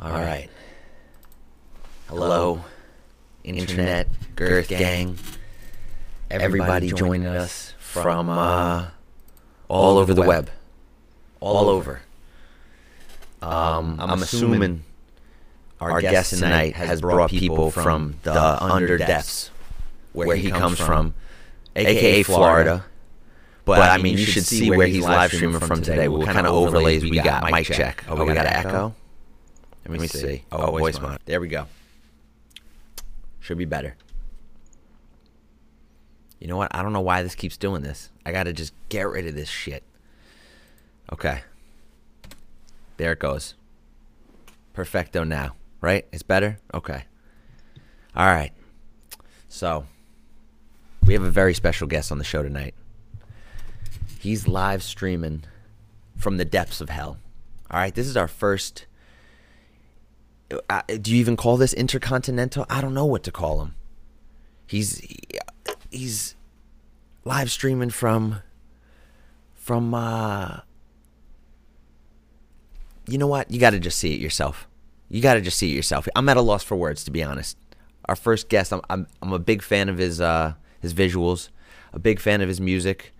All right. Hello, internet, girth gang, everybody joining us from uh, all over the web, all over. Um, I'm assuming our guest tonight has brought people from the under depths, where he comes from, aka Florida. But I mean, you should see where he's live streaming from today. What kind of overlays we got? Mic check. Oh, we got an echo. Let me see. Oh, Voicemod. There we go. Should be better. You know what? I don't know why this keeps doing this. I gotta just get rid of this shit. Okay. There it goes. Perfecto now. Right? It's better? Okay. All right. So, we have a very special guest on the show tonight. He's live streaming from the depths of hell. All right. This is our first do you even call this intercontinental? I don't know what to call him. He's he's live streaming from from uh you know what? You got to just see it yourself. You got to just see it yourself. I'm at a loss for words to be honest. Our first guest, I'm I'm, I'm a big fan of his uh his visuals, a big fan of his music,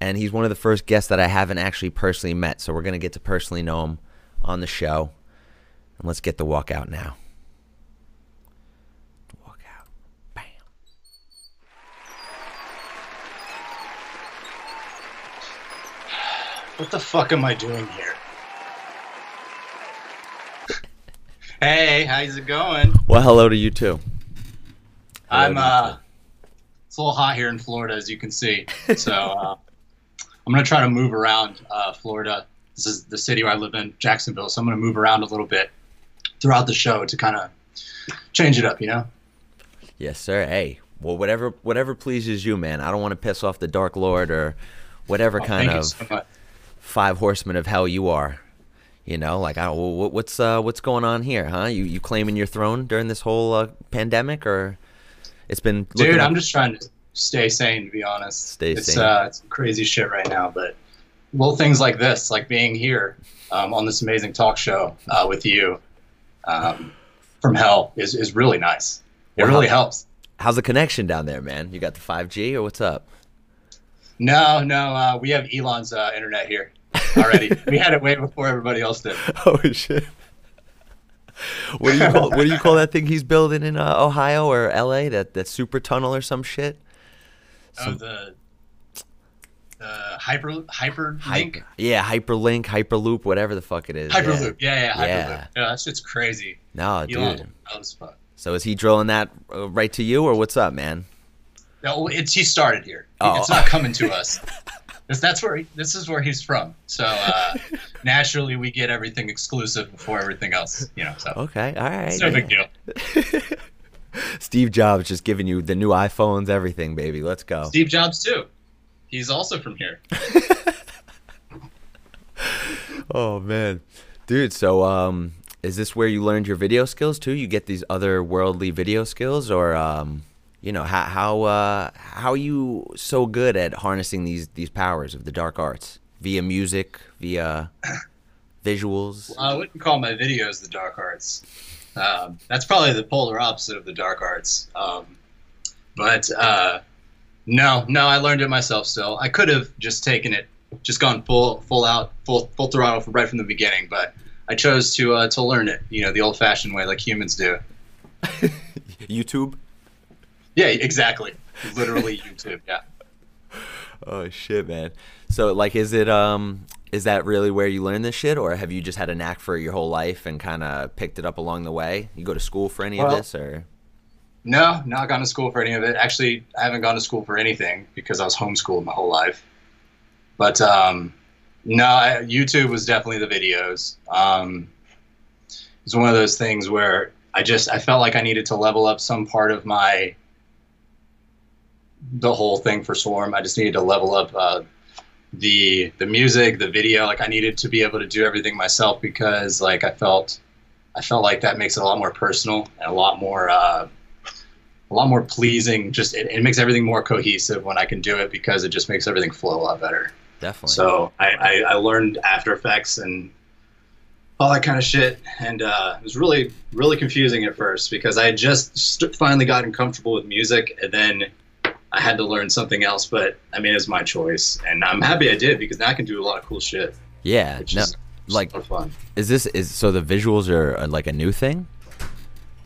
and he's one of the first guests that I haven't actually personally met. So we're gonna get to personally know him on the show. And let's get the walk out now. Walk out. Bam. What the fuck am I doing here? hey, how's it going? Well, hello to you too. Hello I'm uh it's a little hot here in Florida as you can see. So uh, I'm gonna try to move around uh, Florida. This is the city where I live in, Jacksonville. So I'm gonna move around a little bit throughout the show to kind of change it up, you know? Yes, sir. Hey, well, whatever whatever pleases you, man. I don't want to piss off the Dark Lord or whatever Oh, kind of so five horsemen of hell you are. You know, like I don't, what's uh, what's going on here, huh? You you claiming your throne during this whole uh, pandemic, or it's been Dude, up- I'm just trying to stay sane, to be honest. Stay it's, sane. Uh, it's crazy shit right now, but little things like this, like being here um, on this amazing talk show uh, with you um, from hell, is, is really nice. It really helps. How's the connection down there, man? You got the 5G or what's up? No, no, uh, we have Elon's uh, internet here already. we had it way before everybody else did. Oh shit. What do you call what do you call that thing he's building in uh, Ohio or LA? That that super tunnel or some shit? Oh, the the hyper hyper link Yeah, hyperlink, hyperloop, whatever the fuck it is. hyperloop. Yeah, yeah, hyperloop. Yeah. Yeah, that shit's crazy. No, dude. Elon, that was. So is he drilling that uh, right to you or what's up, man? No, it's he started here. Oh. It's not coming to us. This, that's where he, this is where he's from. So uh, naturally, we get everything exclusive before everything else. You know, so Okay, all right. it's no big deal. Steve Jobs just giving you the new iPhones, everything, baby. Let's go. Steve Jobs too. He's also from here. Oh man, dude. So, um, is this where you learned your video skills too? You get these other worldly video skills, or um, you know, how how uh, how are you so good at harnessing these these powers of the dark arts via music, via visuals? I wouldn't call my videos the dark arts. Um, that's probably the polar opposite of the dark arts. Um, but uh, no, no, I learned it myself. Still, I could have just taken it, just gone full, full out, full, full throttle right from the beginning. But I chose to uh, to learn it, you know, the old-fashioned way, like humans do. YouTube. Yeah, exactly. Literally YouTube. Yeah. Oh shit, man. So like is it um is that really where you learn this shit or have you just had a knack for it your whole life and kind of picked it up along the way? You go to school for any of this or No, not gone to school for any of it. Actually, I haven't gone to school for anything because I was homeschooled my whole life. But um, no, I, YouTube was definitely the videos. Um, it's one of those things where I just I felt like I needed to level up some part of my the whole thing for Swarm. I just needed to level up uh, the the music, the video. Like I needed to be able to do everything myself because like I felt I felt like that makes it a lot more personal and a lot more uh, a lot more pleasing. Just it, it makes everything more cohesive when I can do it because it just makes everything flow a lot better. definitely. So I, I, I learned After Effects and all that kind of shit. And uh, it was really, really confusing at first because I had just st- finally gotten comfortable with music and then I had to learn something else. But I mean, it's my choice. And I'm happy I did because now I can do a lot of cool shit. Yeah. No, is like, fun. is this is so the visuals are uh, like a new thing?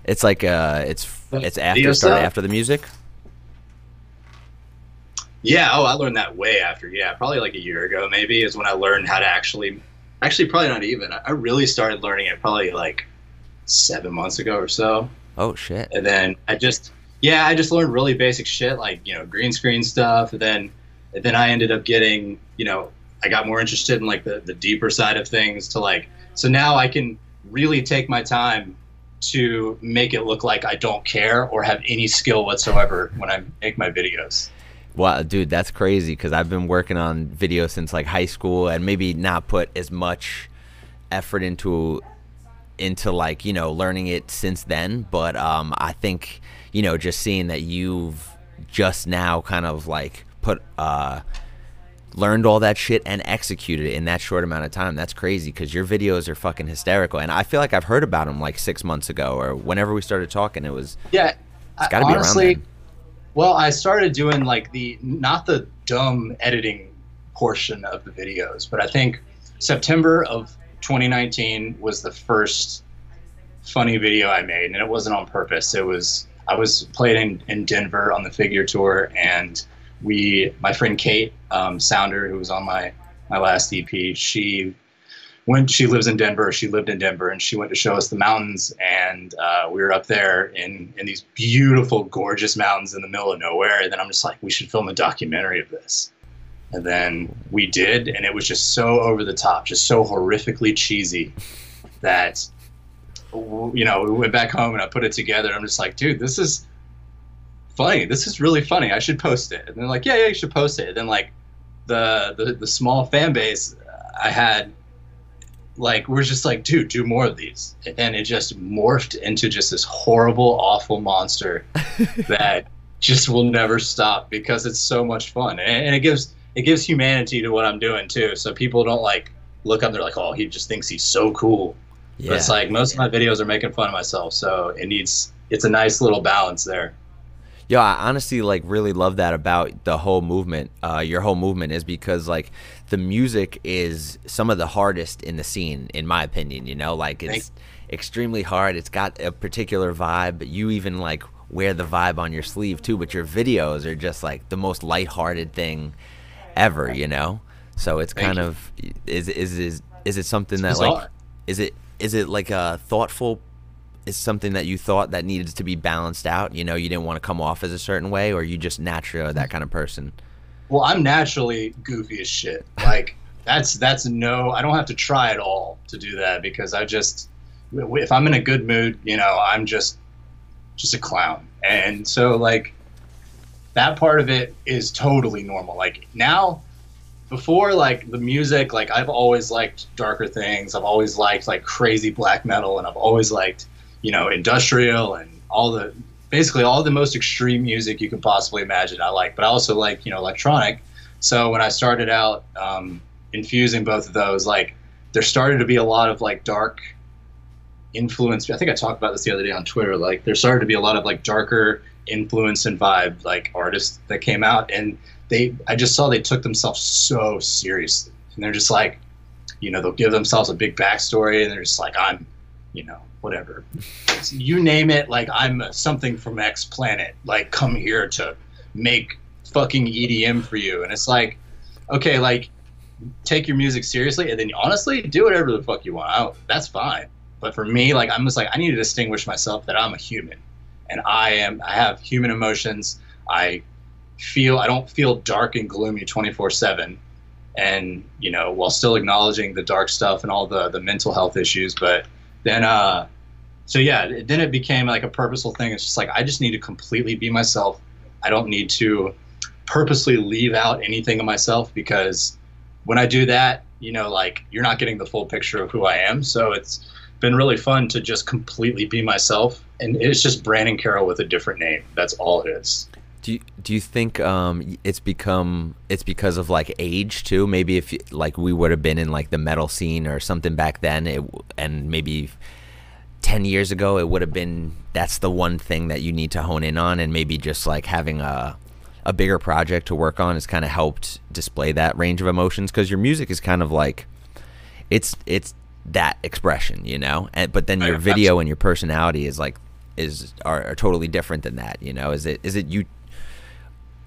It's like uh, it's it's after started after the music. Yeah. Oh, I learned that way after. Yeah. Probably like a year ago, maybe, is when I learned how to actually, actually, probably not even. I I really started learning it probably like seven months ago or so. Oh shit. and then I just yeah, I just learned really basic shit like you know green screen stuff, and then and then I ended up getting you know I got more interested in like the the deeper side of things to like so now I can really take my time to make it look like I don't care or have any skill whatsoever when I make my videos. Wow, dude, that's crazy because I've been working on video since like high school and maybe not put as much effort into into like you know learning it since then but um i think you know just seeing that you've just now kind of like put uh learned all that shit and executed it in that short amount of time that's crazy because your videos are fucking hysterical and i feel like i've heard about them like six months ago or whenever we started talking it was Yeah, it's got to be around honestly, then. Well, I started doing like the not the dumb editing portion of the videos, but I think September of 2019 was the first funny video I made, and it wasn't on purpose. It was I was playing in, in Denver on the figure tour, and we, my friend Kate um, Sounder, who was on my my last EP, she when she lives in Denver, she lived in Denver, and she went to show us the mountains. And uh, we were up there in in these beautiful, gorgeous mountains in the middle of nowhere. And then I'm just like, we should film a documentary of this. And then we did, and it was just so over the top, just so horrifically cheesy that you know we went back home and I put it together. I'm just like, dude, this is funny. This is really funny. I should post it. And they're like, yeah, yeah, you should post it. And then like the the, the small fan base I had like we're just like dude do more of these and it just morphed into just this horrible awful monster that just will never stop because it's so much fun and, and it gives it gives humanity to what i'm doing too so people don't like look up they're like oh he just thinks he's so cool yeah but it's like most of my videos are making fun of myself so it needs it's a nice little balance there Yo, I honestly like really love that about the whole movement. Uh, your whole movement is because like the music is some of the hardest in the scene, in my opinion. You know, like it's extremely hard. It's got a particular vibe. You even like wear the vibe on your sleeve too. But your videos are just like the most lighthearted thing ever. You know, so it's Thank kind you. of is is is is it something that It's like is it is it like a thoughtful is something that you thought that needed to be balanced out? You know, you didn't want to come off as a certain way, or you just naturally that kind of person. well i'm naturally goofy as shit like that's that's no i don't have to try at all to do that because i just if i'm in a good mood you know i'm just just a clown and so like that part of it is totally normal like now before like the music like i've always liked darker things i've always liked like crazy black metal and i've always liked you know industrial and all the basically all the most extreme music you can possibly imagine i like but i also like you know electronic. So when i started out um, infusing both of those like there started to be a lot of like dark influence. I think i talked about this the other day on twitter like there started to be a lot of like darker influence and vibe like artists that came out and they i just saw they took themselves so seriously. And they're just like you know they'll give themselves a big backstory and they're just like i'm you know whatever. You name it like i'm something from x planet like come here to make fucking edm for you. And it's like okay like take your music seriously and then honestly do whatever the fuck you want. I that's fine. But for me like i'm just like i need to distinguish myself that i'm a human. And i am i have human emotions. I feel i don't feel dark and gloomy 24 7 and you know while still acknowledging the dark stuff and all the the mental health issues but then uh so yeah then it became like a purposeful thing. It's just like i just need to completely be myself. I don't need to purposely leave out anything of myself because when i do that you know like you're not getting the full picture of who i am. So it's been really fun to just completely be myself. And it's just brandon carroll with a different name. That's all it is Do you, do you think um, it's become it's because of like age too? Maybe if like we would have been in like the metal scene or something back then, it, and maybe ten years ago, it would have been that's the one thing that you need to hone in on, and maybe just like having a a bigger project to work on has kind of helped display that range of emotions because your music is kind of like it's it's that expression, you know. And but then your video and your personality is like is are, are, totally different than that. You know, is it is it you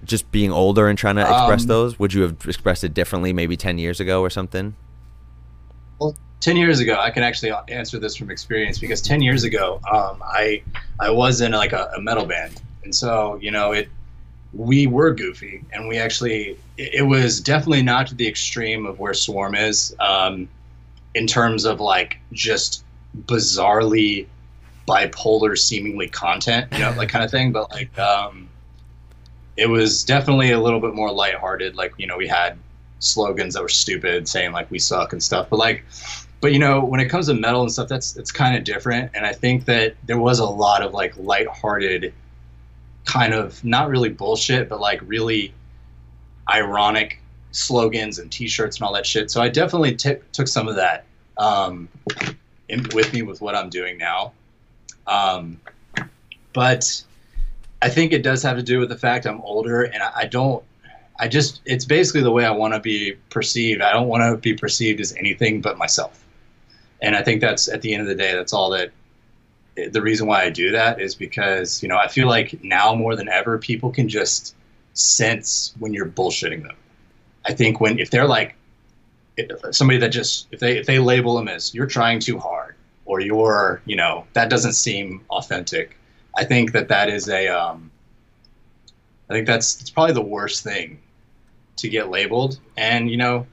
just being older and trying to express um, those? Would you have expressed it differently maybe ten years ago or something? Well, ten years ago, I can actually answer this from experience because ten years ago, um, I I was in like a, a metal band, and so you know it we were goofy and we actually it was definitely not to the extreme of where swarm is um, in terms of like just bizarrely bipolar seemingly content you know like kind of thing but like um, it was definitely a little bit more lighthearted like you know we had slogans that were stupid saying like we suck and stuff but like but you know when it comes to metal and stuff that's it's kind of different and i think that there was a lot of like lighthearted kind of not really bullshit, but like really ironic slogans and T-shirts and all that shit. So I definitely t- took some of that um, in, with me with what I'm doing now. Um, but I think it does have to do with the fact I'm older and I, I don't. I just it's basically the way I want to be perceived. I don't want to be perceived as anything but myself. And I think that's at the end of the day, that's all that the reason why I do that is because you know I feel like now more than ever people can just sense when you're bullshitting them. I think when if they're like eh, somebody that just if they if they label them as you're trying too hard or you're you know that doesn't seem authentic. I think that that is a um, I think that's it's probably the worst thing to get labeled. And you know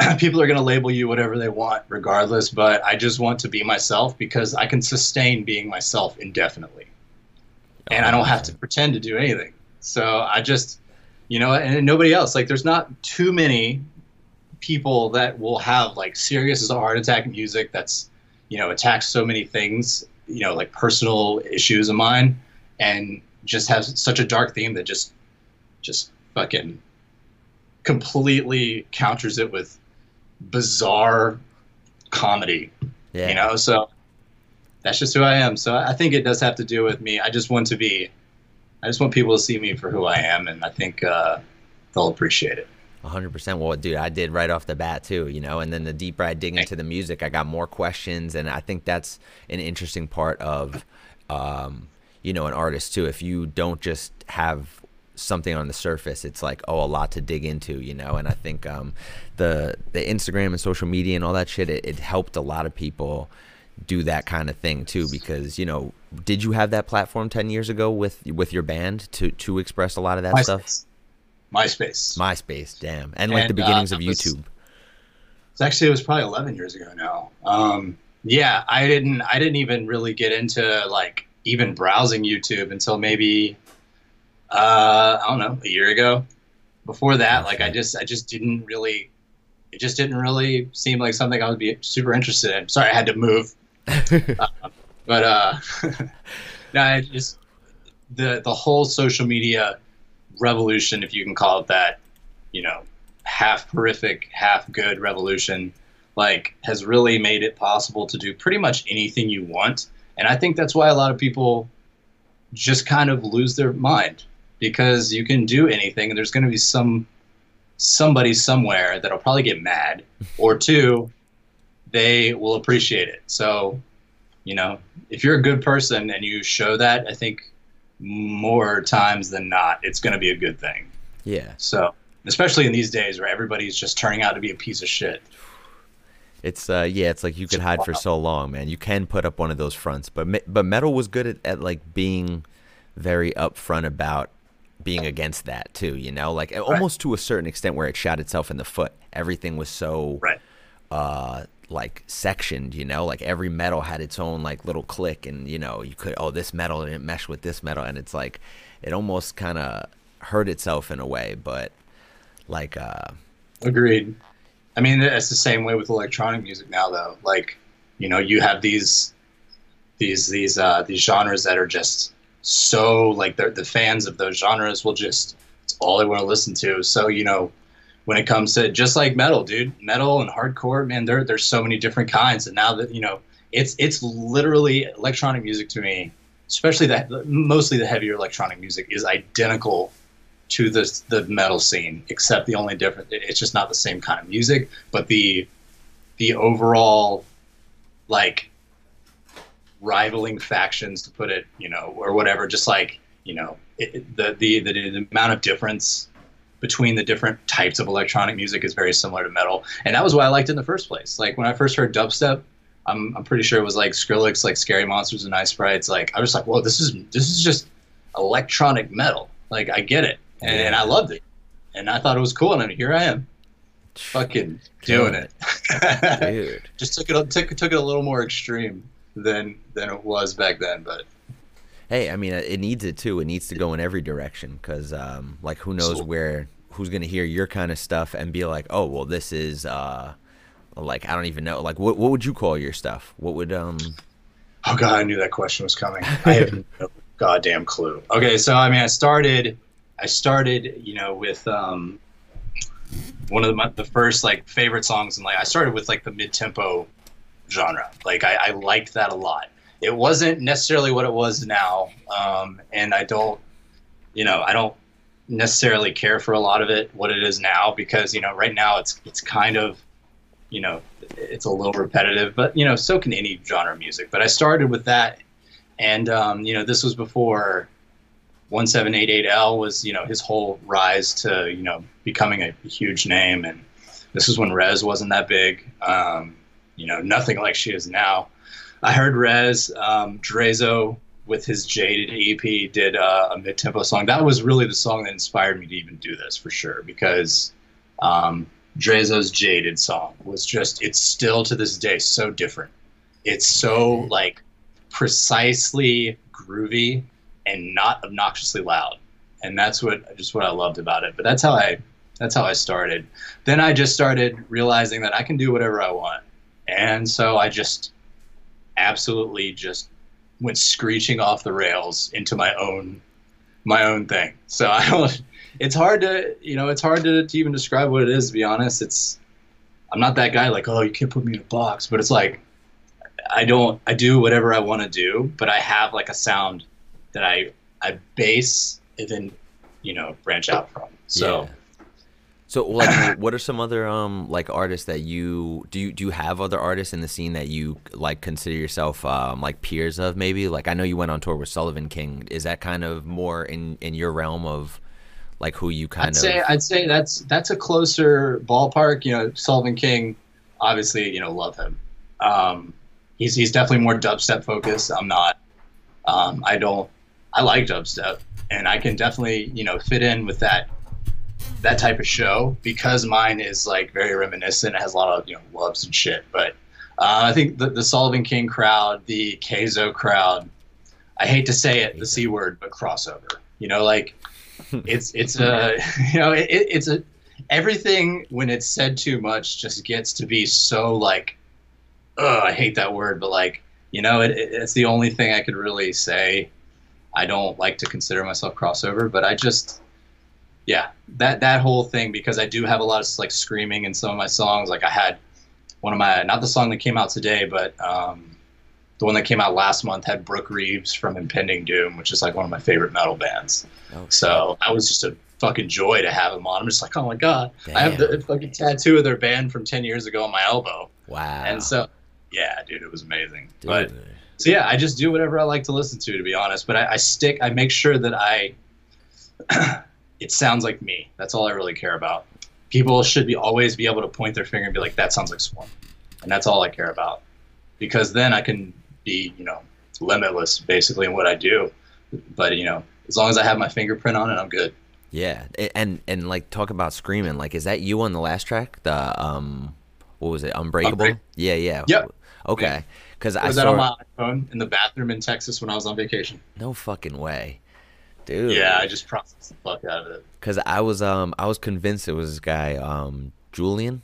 people are going to label you whatever they want regardless but i just want to be myself because i can sustain being myself indefinitely. And i don't have to pretend to do anything. So i just you know and nobody else like there's not too many people that will have like serious as a heart attack music that's you know attacks so many things you know like personal issues of mine and just has such a dark theme that just just fucking completely counters it with bizarre comedy. Yeah. You know, so that's just who I am. So I think it does have to do with me. I just want to be, I just want people to see me for who I am, and I think uh, they'll appreciate it. 100% well dude i did right off the bat too you know and then the deeper i dig into the music i got more questions and i think that's an interesting part of um, you know an artist too. If you don't just have something on the surface it's like oh a lot to dig into you know and i think um, the the instagram and social media and all that shit it, it, helped a lot of people do that kind of thing too because you know did you have that platform 10 years ago with with your band to to express a lot of that stuff myspace myspace damn and like and, the beginnings uh, of youtube it's actually it was probably 11 years ago now um, yeah i didn't i didn't even really get into like even browsing youtube until maybe uh, I don't know, a year ago. Before that, like I just I just didn't really it just didn't really seem like something I would be super interested in. Sorry, I had to move. uh, but uh, no, I just the the whole social media revolution, if you can call it that, you know, half horrific, half good revolution, like has really made it possible to do pretty much anything you want. And I think that's why a lot of people just kind of lose their mind because you can do anything and there's going to be some somebody somewhere that'll probably get mad or two they will appreciate it so you know if you're a good person and you show that i think more times than not it's going to be a good thing yeah so especially in these days where everybody's just turning out to be a piece of shit it's uh yeah it's like you could hide for so long man you can put up one of those fronts but but metal was good at, at like being very upfront about being against that too, you know, like right. almost to a certain extent where it shot itself in the foot. Everything was so right. uh like sectioned, you know, like every metal had its own like little click and you know, you could oh this metal didn't mesh with this metal and it's like it almost kind of hurt itself in a way, but like uh agreed. I mean, it's the same way with electronic music now though. Like, you know, you have these these these uh these genres that are just so like the the fans of those genres will just it's all they want to listen to. So you know, when it comes to just like metal, dude, metal and hardcore, man, there there's so many different kinds. And now that you know, it's it's literally electronic music to me, especially that mostly the heavier electronic music is identical to the the metal scene, except the only difference it's just not the same kind of music, but the the overall like rivaling factions to put it, you know, or whatever, just like you know it, the, the the the amount of difference between the different types of electronic music is very similar to metal, and that was why I liked it in the first place. Like when I first heard dubstep, I'm I'm pretty sure it was like Skrillex, like Scary Monsters and Nice Sprites. Like I was like, well, this is this is just electronic metal. Like I get it, and, and I loved it, and I thought it was cool, and here I am, fucking doing it. Dude. just took it took took it a little more extreme than than it was back then, but Hey, I mean, it needs it too. It needs to go in every direction because, um, like, who knows where who's gonna hear your kind of stuff and be like, oh, well, this is uh, like I don't even know. Like, what what would you call your stuff? What would um? Oh god, I knew that question was coming. I have no goddamn clue. Okay, so I mean, I started, I started, you know, with um, one of the, my, the first like favorite songs, and like I started with like the mid tempo genre. Like I, I liked that a lot. It wasn't necessarily what it was now, um, and I don't, you know, I don't necessarily care for a lot of it what it is now because you know right now it's it's kind of you know it's a little repetitive but you know so can any genre of music. But i started with that and um, you know this was before 1788-L was you know his whole rise to you know becoming a huge name and this was when REZZ wasn't that big um, you know nothing like she is now. I heard REZZ um, Drezo with his jaded ep did uh, a mid-tempo song that was really the song that inspired me to even do this for sure because um, Drezo's Jaded song was just, it's still to this day so different. It's so like precisely groovy and not obnoxiously loud. And that's what, just what I loved about it. But that's how I, that's how I started. Then I just started realizing that I can do whatever I want. And so I just absolutely just went screeching off the rails into my own, my own thing. So I don't, it's hard to you know it's hard to, to even describe what it is to be honest it's i'm not that guy like oh you can't put me in a box but it's like i don't i do whatever i want to do but i have like a sound that i i base and then you know branch out from so Yeah. So, like, what are some other um like artists that you do? You do you have other artists in the scene that you like consider yourself um like peers of? Maybe like I know you went on tour with Sullivan King. Is that kind of more in in your realm of like who you kind I'd of? say I'd say that's that's a closer ballpark. You know, Sullivan King, obviously, you know, love him. Um, he's he's definitely more dubstep focused. I'm not. Um, I don't. I like dubstep, and I can definitely you know fit in with that that type of show because mine is like very reminiscent. It has a lot of you know loves and shit. But uh, I think the, the Sullivan King crowd, the Kayzo crowd. I hate to say it, the c word, but crossover. You know, like it's it's a you know it, it's a everything when it's said too much just gets to be so like ugh, I hate that word but like you know it, it, it's the only thing I could really say I don't like to consider myself crossover but I just yeah that that whole thing because I do have a lot of like screaming in some of my songs like I had one of my not the song that came out today but um the one that came out last month had Brook Reeves from Impending Doom, which is like one of my favorite metal bands. Oh, So that was just a fucking joy to have them on. I'm just like, oh my god, I have the fucking tattoo of their band from ten years ago on my elbow, wow. and so yeah, dude, it was amazing. Dude. But so yeah, I just do whatever I like to listen to, to be honest. But I, I stick, I make sure that I, it sounds like me. That's all I really care about. People should be always be able to point their finger and be like, that sounds like Swarm, and that's all I care about, because then I can be, you know, limitless basically in what I do. But you know, as long as I have my fingerprint on it, I'm good. Yeah, and and like talk about screaming. Like, is that you on the last track? The um, what was it? Unbreakable. Unbreak- Yeah, yeah. Yep. Okay, because I was saw that on my iPhone in the bathroom in Texas when I was on vacation? no fucking way, dude. Yeah, I just processed the fuck out of it. Because I was um I was convinced it was this guy um Julian.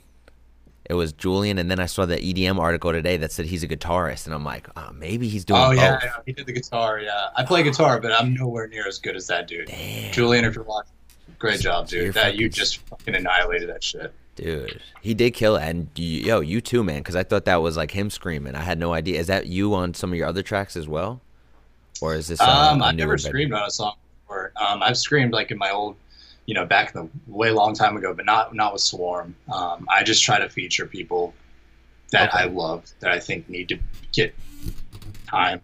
It was Julian, and then I saw the EDM article today that said he's a guitarist, and I'm like, oh, maybe he's doing Oh yeah, yeah, he did the guitar. Yeah, I play guitar, but I'm nowhere near as good as that dude. Damn, Julian, if you're watching, great job, dude. That you just fucking annihilated that shit. dude, he did kill it, and yo, you too, man, because I thought that was like him screaming. I had no idea. Is that you on some of your other tracks as well, or is this? Uh, Um, I've never screamed on a song before. Um, I've screamed like in my old, you know, back in the way long time ago, but not not with Swarm. Um, I just try to feature people that Okay. I love that I think need to get time,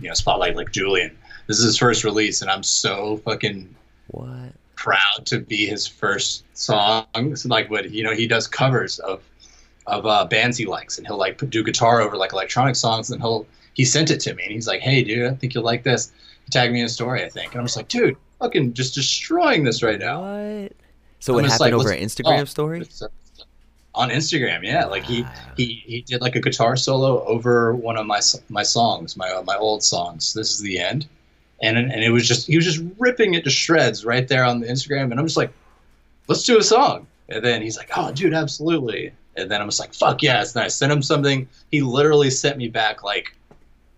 you know, spotlight like Julian. This is his first release, and I'm so fucking What? proud to be his first song. So like what you know, he does covers of of uh, bands he likes, and he'll like do guitar over like electronic songs, and he'll he sent it to me, and he's like, "Hey, dude, I think you'll like this." He tagged me in a story, I think, and I'm just like, "Dude, fucking just destroying this right now." What? So I'm it happened like, over an Instagram oh, story. Uh, On Instagram, yeah, like he Wow. he he did like a guitar solo over one of my my songs, my uh, my old songs. This is the end, and and it was just he was just ripping it to shreds right there on the Instagram, and I'm just like, let's do a song. And then he's like, oh, dude, absolutely. And then I'm just like, fuck yeah, And I sent him something. He literally sent me back like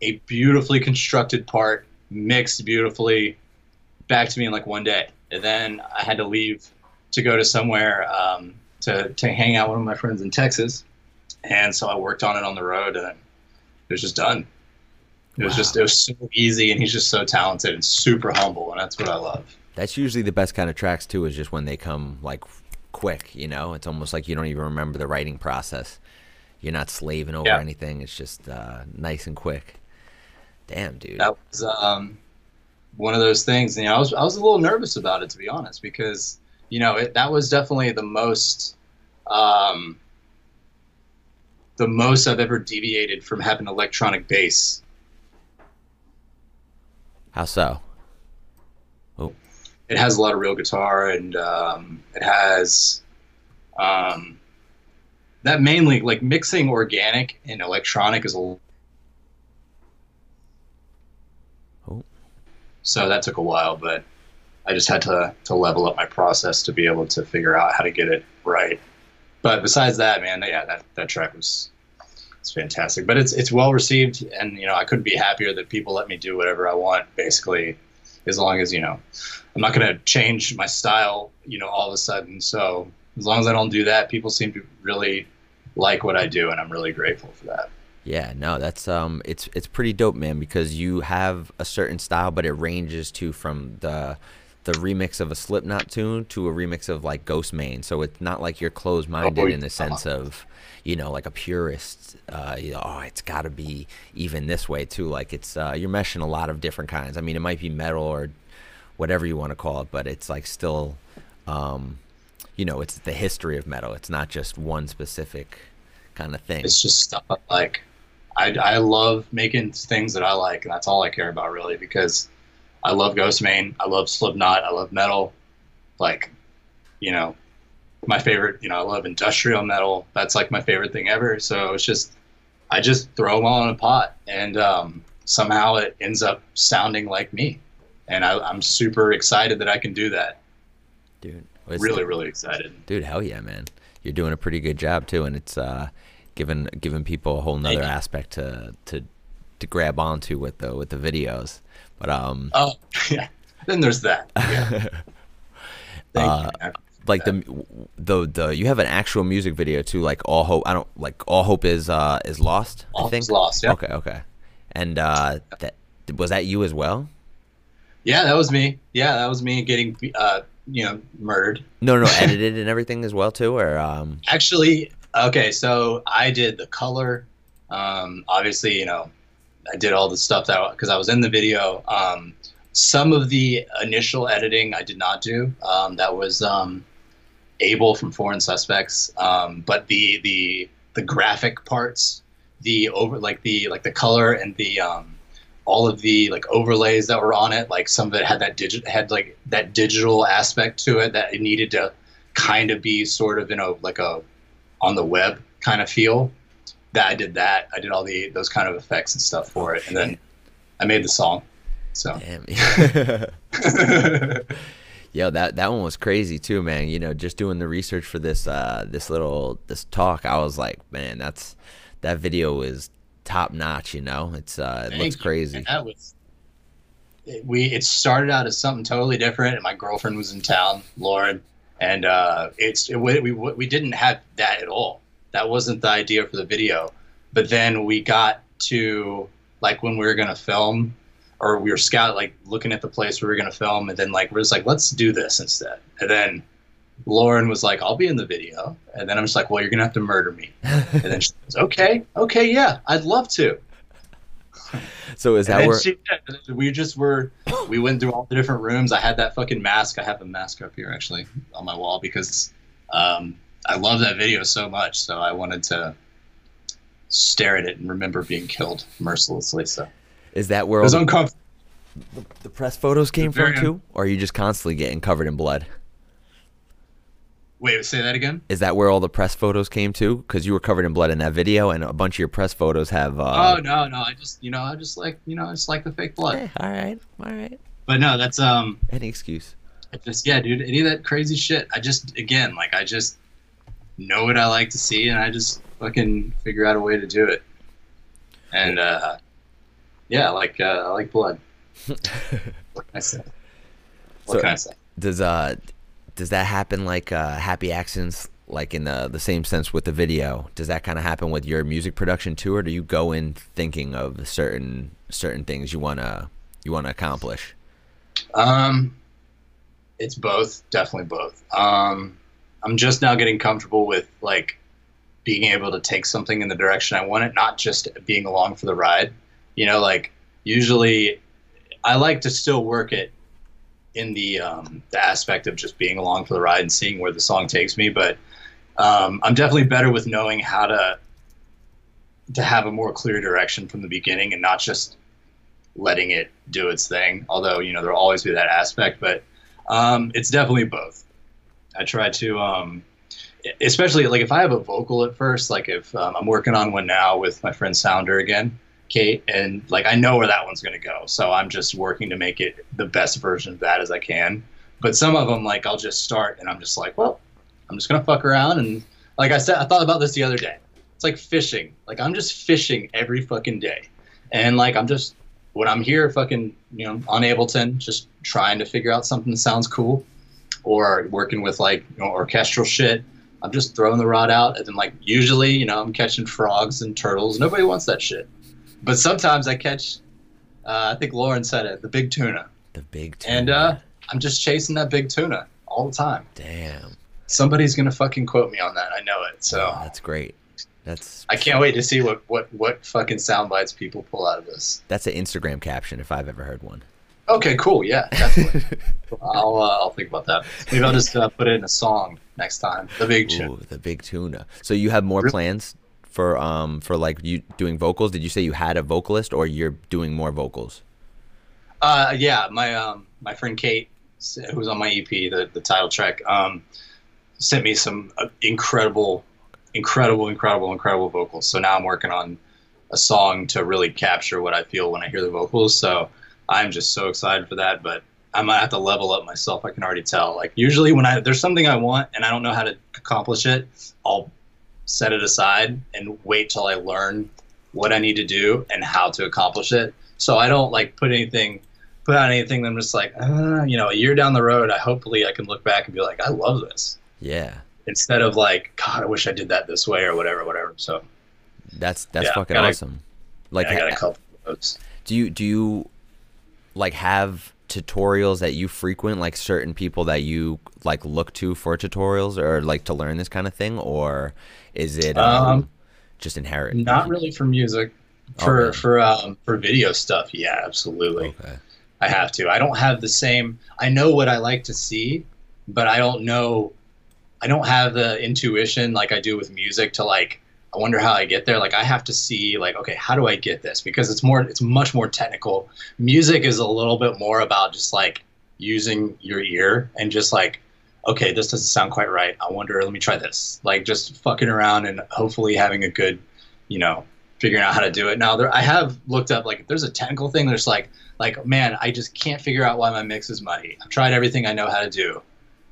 a beautifully constructed part, mixed beautifully, back to me in like one day. And then I had to leave to go to somewhere um, to, to hang out with one of my friends in Texas. And so I worked on it on the road and it was just done. It was just, it was so easy. And he's just so talented and super humble. And that's what I love. That's usually the best kind of tracks too. Is just when they come like quick. You know, it's almost like you don't even remember the writing process. You're not slaving over Yeah. anything. It's just uh, nice and quick. Damn, dude. that was um, one of those things. And, you know, I was I was a little nervous about it to be honest, because you know it, that was definitely the most um, the most I've ever deviated from having electronic bass. How so? It has a lot of real guitar, and um, it has um, that mainly like mixing organic and electronic is a Oh. So that took a while, but I just had to to level up my process to be able to figure out how to get it right. But besides that, man, yeah, that that track was it's fantastic. But it's it's well received, and you know I couldn't be happier that people let me do whatever I want, basically, as long as you know I'm not gonna change my style, you know, all of a sudden. So as long as I don't do that, people seem to really like what I do, and I'm really grateful for that. Yeah, no, that's um, it's it's pretty dope, man, because you have a certain style, but it ranges to from the the remix of a Slipknot tune to a remix of like Ghostemane. So it's not like you're closed minded Oh, in the sense of, you know, like a purist. Uh, you know, oh, it's got to be even this way too. Like it's uh, you're meshing a lot of different kinds. I mean, it might be metal or whatever you want to call it, but it's like still, um, you know, it's the history of metal. It's not just one specific kind of thing. It's just stuff I like. I, I love making things that I like, and that's all I care about really because I love Ghostemane, I love Slipknot, I love metal. Like, you know, my favorite, you know, I love industrial metal. That's like my favorite thing ever. So it's just, I just throw them all in a pot, and um, somehow it ends up sounding like me. And I, I'm super excited that I can do that. Dude, Really, really excited. dude hell yeah man you're doing a pretty good job too and it's uh giving giving people a whole nother aspect to to to grab onto with the with the videos but um Oh, yeah. Then there's that. Yeah. Uh, like the the the you have an actual music video too like all hope i don't like all hope is uh is lost i All think is lost. Yeah. okay okay and uh that was that you as well Yeah, that was me. Yeah, that was me getting, uh, you know, murdered. no, no edited and everything as well too or um Actually, okay, so I did the color. Um, obviously, you know, I did all the stuff that because I was in the video. Um, some of the initial editing I did not do. Um, that was um, Abel from Foreign Suspects. Um, but the the the graphic parts, the over like the like the color and the um, all of the like overlays that were on it, like some of it had that digit had like that digital aspect to it that it needed to kind of be sort of in a like a on the web kind of feel. That I did that. I did all the those kind of effects and stuff for it, and then I made the song. So damn Yo, that that one was crazy too, man. You know, just doing the research for this uh this little this talk, I was like, man, that's that video is top notch. You know, it's uh it Thank looks crazy. That was it- we. It started out as something totally different, and my girlfriend was in town, Lauren, and uh, it's it, we, we didn't have that at all. That wasn't the idea for the video. But then we got to like when we were gonna film, or we were scout like looking at the place where we were gonna film, and then like we're just like, let's do this instead. And then Lauren was like, I'll be in the video, and then I'm just like, well, you're gonna have to murder me. And then she goes, okay, okay, yeah, I'd love to. so is And that where? she, we just were, we went through all the different rooms. I had that fucking mask. I have a mask up here actually on my wall because um, I love that video so much. So I wanted to stare at it and remember being killed mercilessly. So Is that where all was the, uncomfortable. the press photos came from too, or are you just constantly getting covered in blood? Wait, say that again. Is that where all the press photos came to? Because you were covered in blood in that video, and a bunch of your press photos have. Uh, oh no, no, I just, you know, I just like, you know, I just like the fake blood. eh, all right, all right. But no, that's um, Any excuse. I just yeah, dude, any of that crazy shit. I just again, like I just know what I like to see, and I just fucking figure out a way to do it. And uh, yeah, like uh, I like blood. what can I say? What So- can I say? Does uh, does that happen like uh, happy accidents, like in the the same sense with the video? Does that kind of happen with your music production too, or do you go in thinking of certain certain things you wanna you wanna accomplish? Um, it's both, definitely both. Um, I'm just now getting comfortable with like being able to take something in the direction I want it, not just being along for the ride. You know, like usually I like to still work it in the um, the aspect of just being along for the ride and seeing where the song takes me. But um, I'm definitely better with knowing how to to have a more clear direction from the beginning and not just letting it do its thing. Although you know there'll always be that aspect, but um, it's definitely both. I try to, um, especially like if I have a vocal at first, like if um, I'm working on one now with my friend Sounder again, Kate, and like I know where that one's gonna go, so I'm just working to make it the best version of that as I can. But some of them, like I'll just start and I'm just like, well, I'm just gonna fuck around and like I said, I thought about this the other day. It's like fishing. Like I'm just fishing every fucking day, and like I'm just when I'm here, fucking, you know, on Ableton, just trying to figure out something that sounds cool, or working with like you know, orchestral shit. I'm just throwing the rod out, and then like usually, you know, I'm catching frogs and turtles. Nobody wants that shit, but sometimes I catch. Uh, I think Lauren said it, the big tuna, The big and tuna. uh, I'm just chasing that big tuna all the time. damn, Somebody's gonna fucking quote me on that. I know it. So that's great. That's I can't wait to see what what what fucking sound bites people pull out of this. that's an Instagram caption if I've ever heard one. Okay, cool. Yeah, definitely. I'll uh, I'll think about that. Maybe I'll just uh, put it in a song next time. The big tune. Ooh, the big tuna. So you have more Really? plans for um for like you doing vocals? Did you say you had a vocalist or you're doing more vocals? Uh, yeah, my um my friend Kate, who was on my EP, the the title track, um, sent me some uh, incredible, incredible, incredible, incredible vocals. So now I'm working on a song to really capture what I feel when I hear the vocals. So I'm just so excited for that. But I might have to level up myself. I can already tell. Like usually when I there's something I want and I don't know how to accomplish it, I'll set it aside and wait till I learn what I need to do and how to accomplish it. So I don't like put anything put out anything that I'm just like, uh, you know, a year down the road, I hopefully I can look back and be like, I love this. Yeah. Instead of like, God, I wish I did that this way or whatever, whatever. So That's that's Yeah, fucking gotta- awesome. Like I got a couple of those. do you do you like have tutorials that you frequent like certain people that you like look to for tutorials or like to learn this kind of thing or is it um, Um, just inherent? Not really for music. For really? for um for video stuff, yeah, absolutely. Okay. I have to. I don't have the same. I know what I like to see, but I don't know. I don't have the intuition like I do with music to like. I wonder how I get there. Like I have to see like, okay, how do I get this? Because it's more. It's much more technical. Music is a little bit more about just like using your ear and just like, okay, this doesn't sound quite right. I wonder. Let me try this. Like just fucking around and hopefully having a good, you know, figuring out how to do it. Now there, I have looked up like if there's a technical thing. There's like like man, I just can't figure out why my mix is muddy. I've tried everything I know how to do.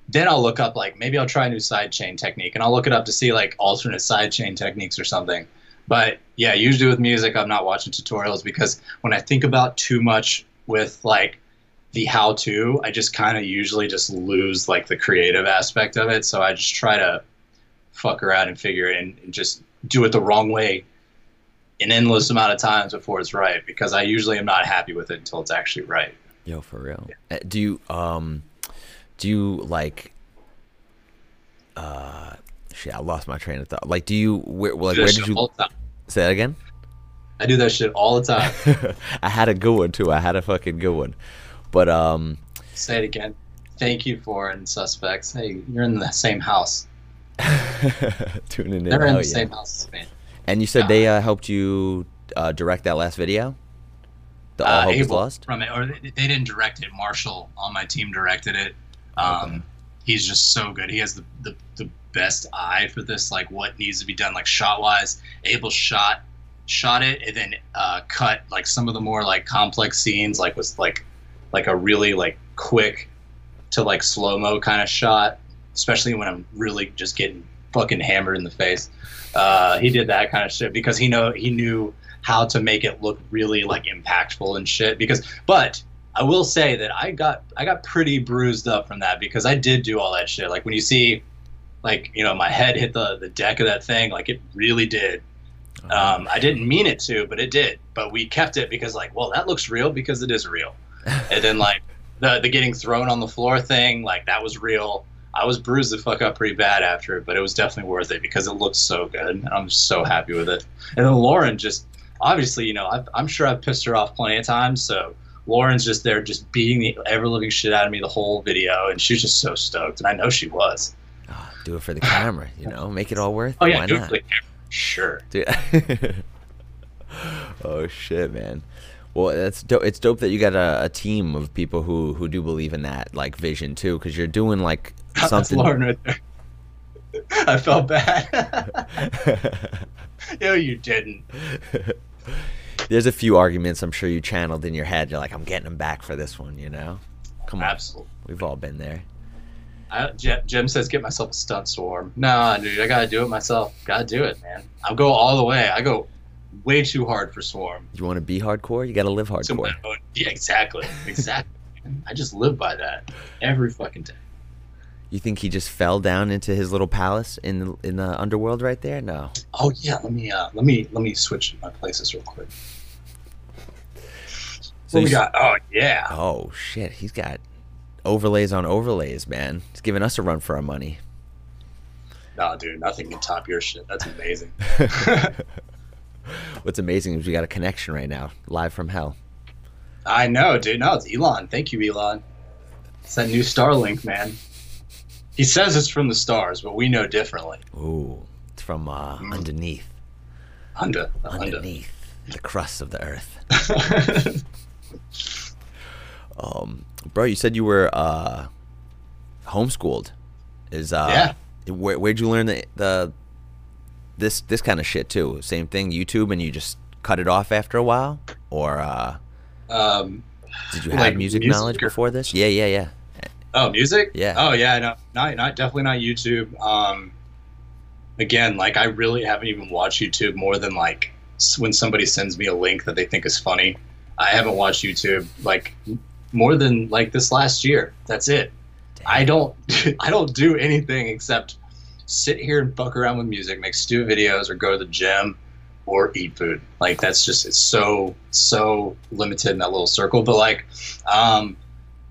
Then I'll look up like maybe I'll try a new sidechain technique and I'll look it up to see like alternate sidechain techniques or something. But yeah, usually with music, I'm not watching tutorials because when I think about too much with like the how to, I just kind of usually just lose like the creative aspect of it. So I just try to fuck around and figure it and, and just do it the wrong way an endless amount of times before it's right because I usually am not happy with it until it's actually right. Yo, for real. Uh, Do you um, do you like? Uh, shit, I lost my train of thought. Like, do you where like where did you all the time. say that again? I do that shit all the time. I had a good one too. I had a fucking good one, but um, Say it again. Thank you, foreign suspects. Hey, you're in the same house. tuning in. They're in the yeah. same house. And you said they uh, helped you uh, direct that last video. The All uh, Hope is Lost. from it, or they, they didn't direct it. Marshall on my team directed it. Um, He's just so good. He has the, the the best eye for this, like what needs to be done, like shot wise. Abel shot shot it and then uh, cut like some of the more like complex scenes, like was like like a really like quick to like slow mo kind of shot, especially when I'm really just getting fucking hammered in the face. Uh, he did that kind of shit because he know he knew how to make it look really like impactful and shit. Because, but I will say that I got I got pretty bruised up from that because I did do all that shit. Like when you see, like you know, my head hit the the deck of that thing, like it really did. Um, I didn't mean it to, but it did. But we kept it because like, well, that looks real because it is real. and then like the the getting thrown on the floor thing, like that was real. I was bruised the fuck up pretty bad after it, but it was definitely worth it because it looked so good. And I'm so happy with it. And then Lauren just, obviously, you know, I've, I'm sure I've pissed her off plenty of times. So Lauren's just there, just beating the ever living shit out of me the whole video, and she's just so stoked, and I know she was. Ah, do it for the camera, you know, make it all worth. Oh it. yeah, Why do it for the camera. Sure. Dude. oh shit, man. Well, that's dope. It's dope that you got a, a team of people who who do believe in that like vision too, because you're doing like That's something. Lauren right there. I felt bad. no, you didn't. There's a few arguments I'm sure you channeled in your head. You're like, I'm getting them back for this one, you know. Come on, Absolutely. we've all been there. I, Jim, says, "Get myself a stunt swarm." No, dude, I gotta do it myself. Gotta do it, man. I'll go all the way. I go way too hard for swarm. You want to be hardcore? You got to live hardcore. yeah, exactly, exactly. I just live by that every fucking day. You think he just fell down into his little palace in the, in the underworld right there? No. Oh yeah, let me uh, let me let me switch my places real quick. So we got? Oh yeah. Oh shit, he's got overlays on overlays, man. He's giving us a run for our money. No, dude, nothing can top your shit. That's amazing. What's amazing is we got a connection right now, live from hell. I know, dude. No, it's Elon. Thank you, Elon. It's that new Starlink, man. He says it's from the stars, but we know differently. Ooh, it's from uh, Mm. underneath, Under, under. underneath the crust of the earth. Um, bro, you said you were uh, homeschooled. Is uh, Yeah. Where, where'd you learn the, the this this kind of shit too? Same thing, YouTube, and you just cut it off after a while, or uh, um, did you have Like music, music knowledge or- before this? Yeah, yeah, yeah. oh, music? Yeah. Oh, yeah. No, not, not definitely not YouTube. Um, again, like I really haven't even watched YouTube more than like when somebody sends me a link that they think is funny. I haven't watched YouTube like more than like this last year. That's it. I don't I don't do anything except sit here and fuck around with music, make stupid videos, or go to the gym, or eat food. Like that's just it's so so limited in that little circle. But like, um,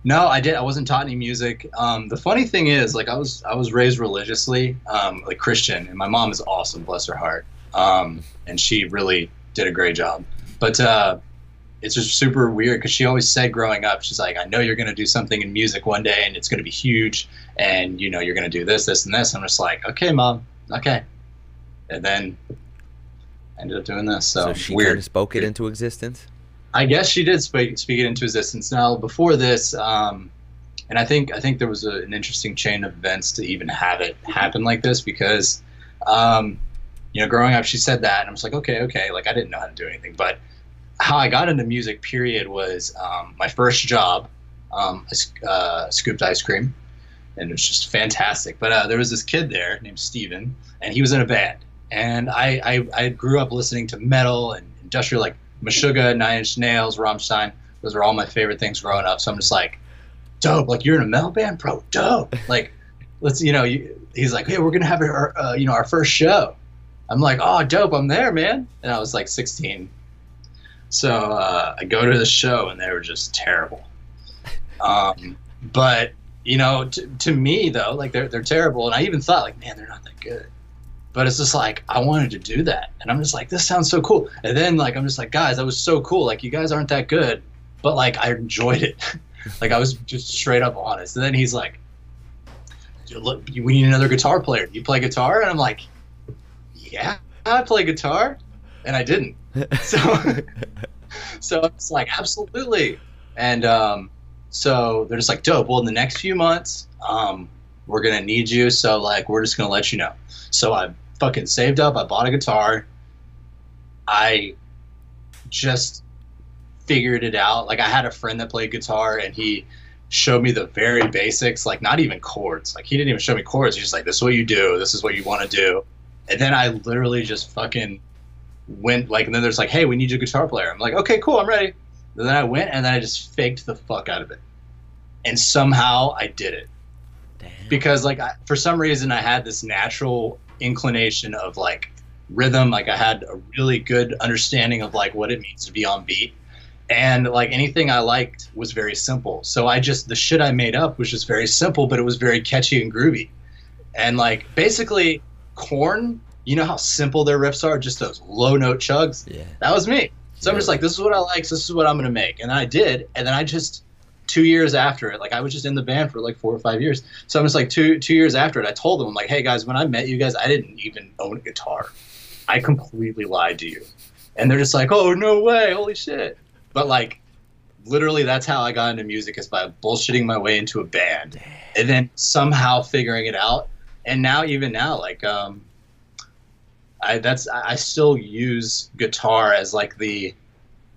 no, I did. I wasn't taught any music. Um, the funny thing is, like, I was I was raised religiously, um, like Christian, and my mom is awesome, bless her heart. Um, and she really did a great job. But uh, it's just super weird because she always said growing up, she's like, I know you're going to do something in music one day and it's going to be huge and, you know, you're going to do this, this, and this. I'm just like, okay, mom, okay. And then ended up doing this. So, So she weird. kind of spoke it into existence. I guess she did speak, speak it into existence. Now, before this, um, and I think I think there was a, an interesting chain of events to even have it happen like this because, um, you know, growing up, she said that, and I was like, okay, okay. Like I didn't know how to do anything, but how I got into music, period, was um, my first job. Um, I uh, scooped ice cream, and it was just fantastic. But uh, there was this kid there named Steven, and he was in a band. And I, I, I grew up listening to metal and industrial, like Meshuggah, Nine Inch Nails, Rammstein. Those were all my favorite things growing up. So I'm just like, dope. Like you're in a metal band, bro. Dope. Like, let's you know. You, he's like, hey, we're gonna have our uh, you know our first show. I'm like, oh, dope. I'm there, man. And I was like 16. So uh, I go to the show, and they were just terrible. Um, but you know, t- to me though, like they're they're terrible, and I even thought like, man, they're not that good. But it's just like I wanted to do that, and I'm just like, this sounds so cool. And then like I'm just like, guys, that was so cool. Like you guys aren't that good, but like I enjoyed it. like I was just straight up honest. And then he's like, look, we need another guitar player. You play guitar? And I'm like, yeah, I play guitar, and I didn't. So, so it's like absolutely. And um, so they're just like, dope. Well, in the next few months, um, we're gonna need you. So like, we're just gonna let you know. So I fucking saved up. I bought a guitar. I just figured it out. Like I had a friend that played guitar, and he showed me the very basics, like not even chords. Like he didn't even show me chords. He's just like, "This is what you do. This is what you want to do." And then I literally just fucking went like, and then there's like, "Hey, we need you a guitar player." I'm like, "Okay, cool, I'm ready." And then I went, and then I just faked the fuck out of it, and somehow I did it. Damn. Because like I, for some reason I had this natural inclination of like rhythm. Like I had a really good understanding of like what it means to be on beat and like anything I liked was very simple. So I just the shit I made up was just very simple, but it was very catchy and groovy. And like basically, Korn. You know how simple their riffs are, just those low note chugs. Yeah, that was me. So. I'm just like, this is what I like. So this is what I'm gonna make, and I did. And then I just two years after it, like I was just in the band for like four or five years. So I'm just like two two years after it, I told them I'm like, hey guys, when I met you guys, I didn't even own a guitar. I completely lied to you. And they're just like, oh no way, holy shit. But like, literally, that's how I got into music is by bullshitting my way into a band, and then somehow figuring it out. And now, even now, like, um, I that's I still use guitar as like the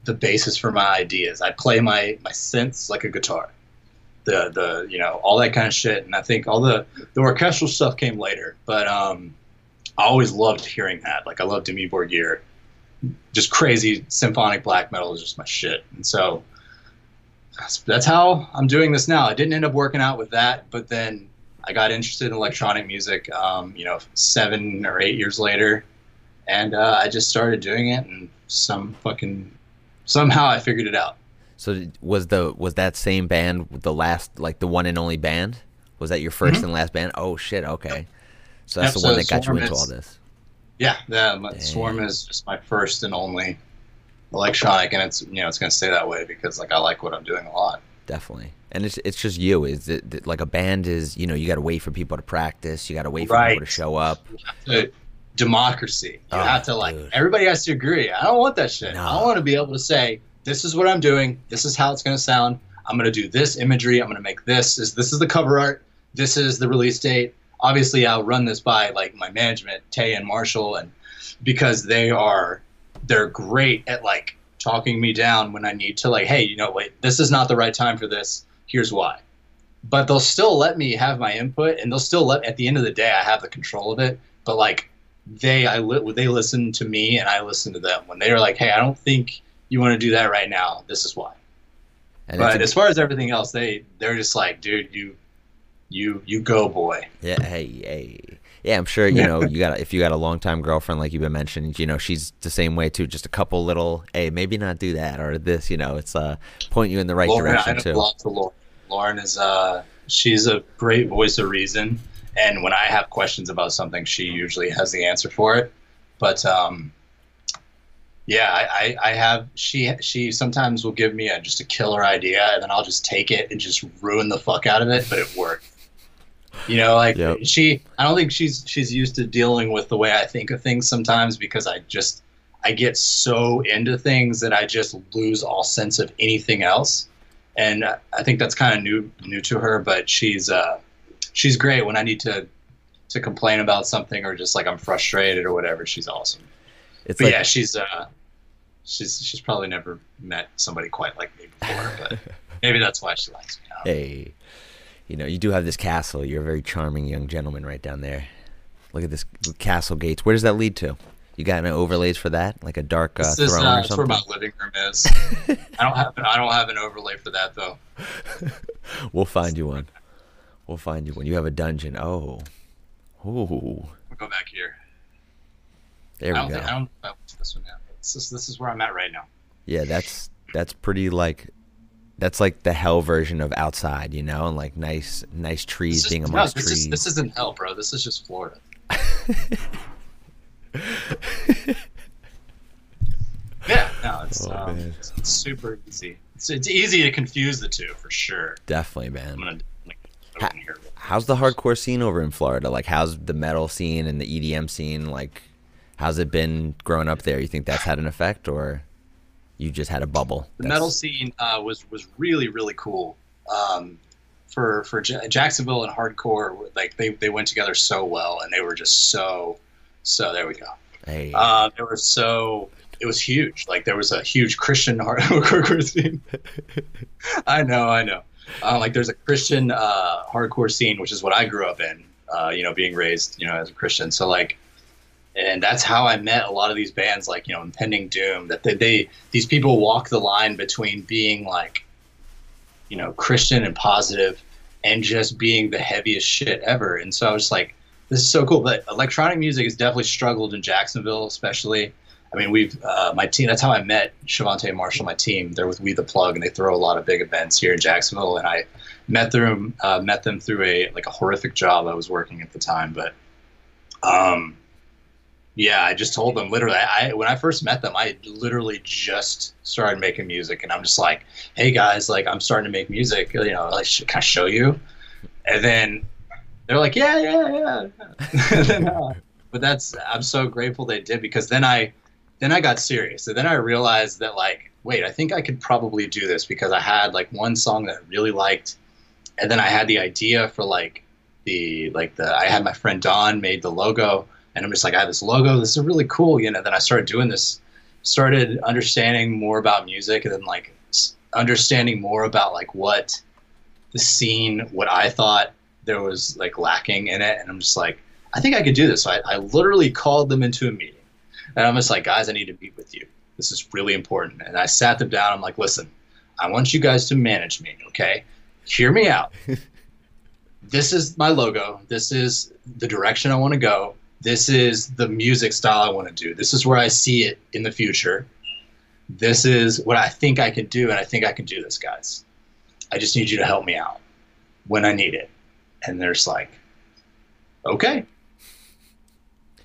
the basis for my ideas. I play my my synths like a guitar. The the you know all that kind of shit, and I think all the the orchestral stuff came later. But um, I always loved hearing that. Like I loved Dimmu Borgir just crazy symphonic black metal is just my shit. And so that's, that's how I'm doing this now. I didn't end up working out with that, but then I got interested in electronic music, um, you know, seven or eight years later, and uh, I just started doing it, and some fucking somehow I figured it out. So was the was that same band the last like the one and only band? Was that your 1st mm-hmm. and last band? Oh shit, okay. So that's yep, the one that got you into all this. Yeah, yeah. Swarm is just my first and only electronic, and it's you know it's gonna stay that way because like I like what I'm doing a lot. Definitely, and it's it's just you. Is it like a band? Is you know you got to wait for people to practice. You got to wait for right. people to show up. To, democracy. You oh, have to like dude. everybody has to agree. I don't want that shit. No. I want to be able to say this is what I'm doing. This is how it's gonna sound. I'm gonna do this imagery. I'm gonna make this. Is this is the cover art. This is the release date obviously I'll run this by like my management, Tay and Marshall, and because they are they're great at like talking me down when I need to like, hey, you know, wait, this is not the right time for this. Here's why. But they'll still let me have my input, and they'll still let. At the end of the day, I have the control of it. But like, they I li- they listen to me, and I listen to them when they're like, hey, I don't think you want to do that right now. This is why. And but as far as everything else, they they're just like, dude, you you you go boy yeah hey hey yeah i'm sure you know you got if you got a long time girlfriend like you've been mentioning you know she's the same way too just a couple little hey maybe not do that or this you know it's uh point you in the right lauren, direction I too to lauren. lauren is uh she's a great voice of reason and when i have questions about something she usually has the answer for it but um yeah, I, I, have. She she sometimes will give me a, just a killer idea, and then I'll just take it and just ruin the fuck out of it. But it worked. You know, like yep. she, I don't think she's she's used to dealing with the way I think of things sometimes because I just I get so into things that I just lose all sense of anything else, and I think that's kind of new new to her. But she's uh, she's great when I need to to complain about something or just like I'm frustrated or whatever, she's awesome. It's But like yeah, she's uh, she's she's probably never met somebody quite like me before, but maybe that's why she likes me. Hey, you know, you do have this castle. You're a very charming young gentleman right down there. Look at this castle gates. Where does that lead to? You got any overlays for that, like a dark uh, This is throne uh, or that's where something? my living room is. I don't have an, I don't have an overlay for that though. We'll find you one. We'll find you one. You have a dungeon. Oh, ooh, We'll go back here. there I we don't go. think I don't know if I this one yet. This is this is where I'm at right now. Yeah, that's that's pretty like that's like the hell version of outside, you know, and like nice nice trees being no, amongst this trees. is this isn't hell, bro. This is just Florida. yeah, no, it's, Oh, um, it's, it's super easy. It's, it's easy to confuse the two for sure. Definitely, I'm man. Gonna like, Ha- open here. How's the hardcore scene over in Florida? Like, how's the metal scene and the EDM scene? Like, how's it been growing up there? You think that's had an effect, or you just had a bubble? The That's- metal scene uh, was was really really cool. Um, for for J- Jacksonville and hardcore, like they they went together so well, and they were just so so. There we go. Hey, Uh, they were so. It was huge. Like there was a huge Christian hardcore scene. I know, I know. Uh, like there's a Christian uh, hardcore scene, which is what I grew up in. Uh, you know, being raised, you know, as a Christian. So like, and that's how I met a lot of these bands, like you know, Impending Doom. That they, they these people walk the line between being like, you know, Christian and positive, and just being the heaviest shit ever. And so I was like, this is so cool. But electronic music has definitely struggled in Jacksonville, especially. I mean, we've uh, my team. That's how I met Shavante Marshall, my team. They're with We the Plug, and they throw a lot of big events here in Jacksonville. And I met them uh, met them through a like a horrific job I was working at the time. But um, yeah, I just told them literally. I when I first met them, I literally just started making music, and I'm just like, hey guys, like I'm starting to make music. You know, like can I show you? And then they're like, yeah, yeah, yeah. then, uh, but that's I'm so grateful they did because then I then I got serious. And then I realized that like, wait, I think I could probably do this because I had like one song that I really liked, and then I had the idea for like the like the I had my friend Don made the logo, and I'm just like, I have this logo. This is really cool, you know. Then I started doing this, started understanding more about music, and then like understanding more about like what the scene, what I thought there was like lacking in it, and I'm just like, I think I could do this. So I, I literally called them into a meeting, and I'm just like, guys, I need to meet with you. This is really important. And I sat them down. I'm like, listen, I want you guys to manage me, okay? Hear me out. this is my logo. This is the direction I want to go. This is the music style I want to do. This is where I see it in the future. This is what I think I can do, and I think I can do this, guys. I just need you to help me out when I need it. And they're just like, okay.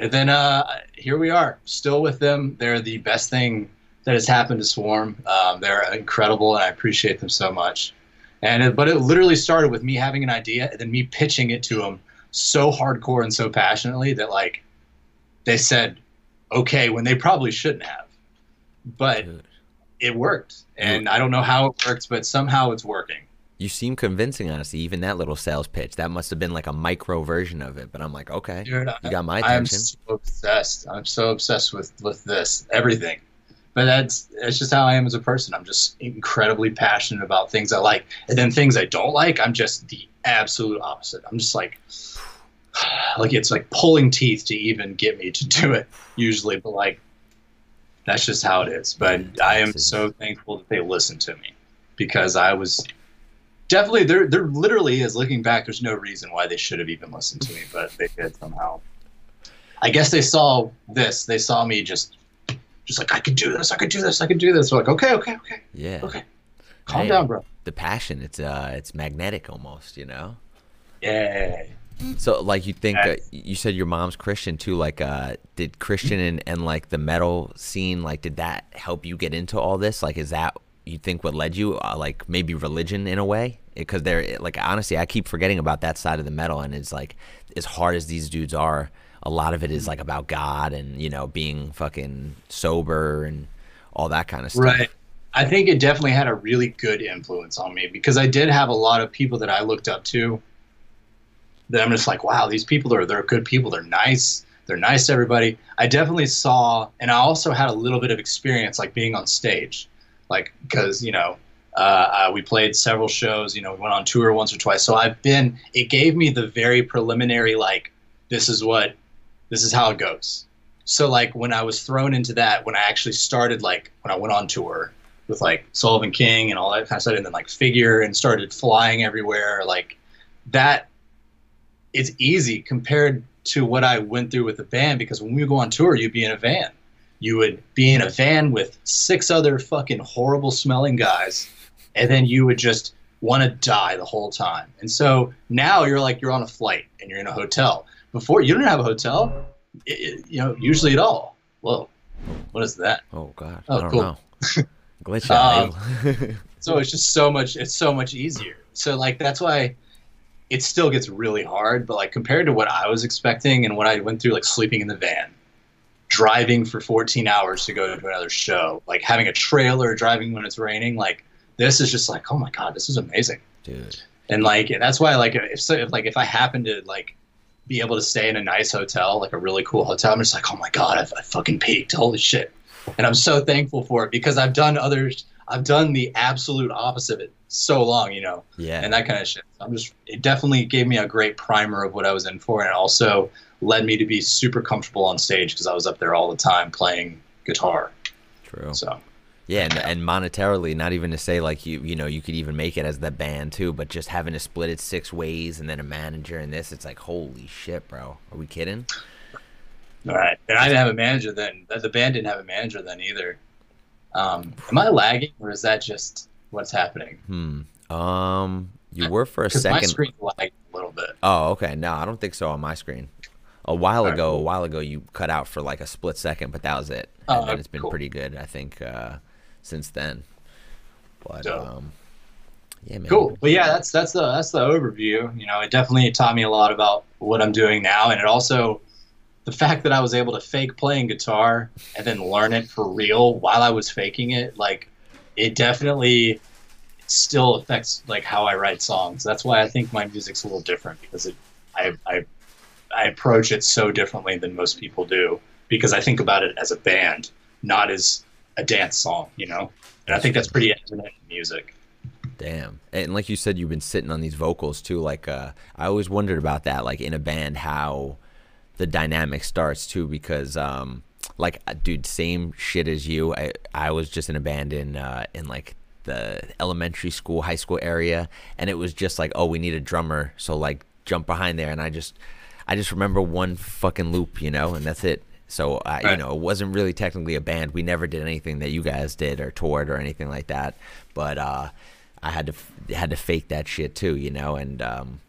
And then uh, here we are, still with them. They're the best thing that has happened to Swarm. Um, they're incredible, and I appreciate them so much. And it, but it literally started with me having an idea and then me pitching it to them so hardcore and so passionately that like they said okay when they probably shouldn't have. But it worked, and I don't know how it worked, but somehow it's working. You seem convincing, honestly. Even that little sales pitch, that must have been like a micro version of it. But I'm like, okay, Dude, you got my attention. I'm so obsessed. I'm so obsessed with with this everything. But that's that's just how I am as a person. I'm just incredibly passionate about things I like, and then things I don't like, I'm just the absolute opposite. I'm just like, like it's like pulling teeth to even get me to do it usually. But like, that's just how it is. But I am so thankful that they listened to me because I was definitely there. There literally is looking back. There's no reason why they should have even listened to me, but they did somehow. I guess they saw this. They saw me just, just like I could do this. I could do this. I could do this. So like, okay, okay, okay, yeah, okay. Calm Hey. down, bro. the passion. It's uh, it's magnetic almost. You know. Yeah. So like you think uh, you said your mom's Christian too. Like, uh, did Christian and, and like the metal scene like did that help you get into all this? Like, is that you think what led you? Uh, like maybe religion in a way? Because they're like honestly, I keep forgetting about that side of the metal, and it's like as hard as these dudes are, a lot of it is like about God and you know being fucking sober and all that kind of stuff. Right. I think it definitely had a really good influence on me because I did have a lot of people that I looked up to that I'm just like, wow, these people are they're good people. They're nice. They're nice to everybody. I definitely saw, and I also had a little bit of experience like being on stage, like because you know uh, uh, we played several shows. You know, we went on tour once or twice. So I've been. It gave me the very preliminary like, this is what, this is how it goes. So like when I was thrown into that, when I actually started like when I went on tour with like Sullivan King and all that kind of stuff, and then like figure and started flying everywhere, like that. It's easy compared to what I went through with the band because when we go on tour, you'd be in a van. You would be in a van with six other fucking horrible smelling guys, and then you would just want to die the whole time. And so now you're like you're on a flight and you're in a hotel. Before you didn't have a hotel, it, you know, usually at all. Whoa, what is that? Oh god, Oh, I don't cool. know. Glitch Um, so it's just so much it's so much easier so like that's why it still gets really hard but like compared to what i was expecting and what i went through like sleeping in the van driving for 14 hours to go to another show like having a trailer driving when it's raining like this is just like oh my god this is amazing. Dude. and like that's why like if, so, if like if i happen to like be able to stay in a nice hotel like a really cool hotel i'm just like oh my god i've, I've fucking peaked. Holy shit. And i'm so thankful for it because i've done others i've done the absolute opposite of it so long you know Yeah. and that kind of shit. I'm just it definitely gave me a great primer of what i was in for. And also led me to be super comfortable on stage because i was up there all the time playing guitar True. so Yeah, and, and monetarily, not even to say like you you know you could even make it as the band too, but just having to split it six ways and then a manager and this, it's like holy shit, bro. Are we kidding? All right, and I didn't have a manager then. The band didn't have a manager then either. Um, am I lagging, or is that just what's happening? Hmm. Um, you were for a Because my second. screen lagged a little bit. Oh, okay. No, I don't think so on my screen. A while ago, a while ago, you cut out for like a split second, but that was it. Oh, and then it's been cool. pretty good, I think, uh, since then. But Dope. um, yeah, man. Cool, but yeah, that's that's the that's the overview. You know, it definitely taught me a lot about what I'm doing now, and it also the fact that I was able to fake playing guitar and then learn it for real while I was faking it, like it definitely still affects like how I write songs. That's why I think my music's a little different because it I I I approach it so differently than most people do because I think about it as a band, not as a dance song, you know. And I think that's pretty evident in music. Damn. And like you said, you've been sitting on these vocals too. Like, uh, I always wondered about that, like in a band, how the dynamic starts too, because, um, like, uh, dude, same shit as you. I, I was just in a band in, uh, in like the elementary school, high school area, and it was just like, oh, we need a drummer, so like jump behind there, and I just, I just remember one fucking loop, you know, and that's it. So, uh, you know, it wasn't really technically a band. We never did anything that you guys did or toured or anything like that. But uh, I had to f- had to fake that shit too, you know. And um,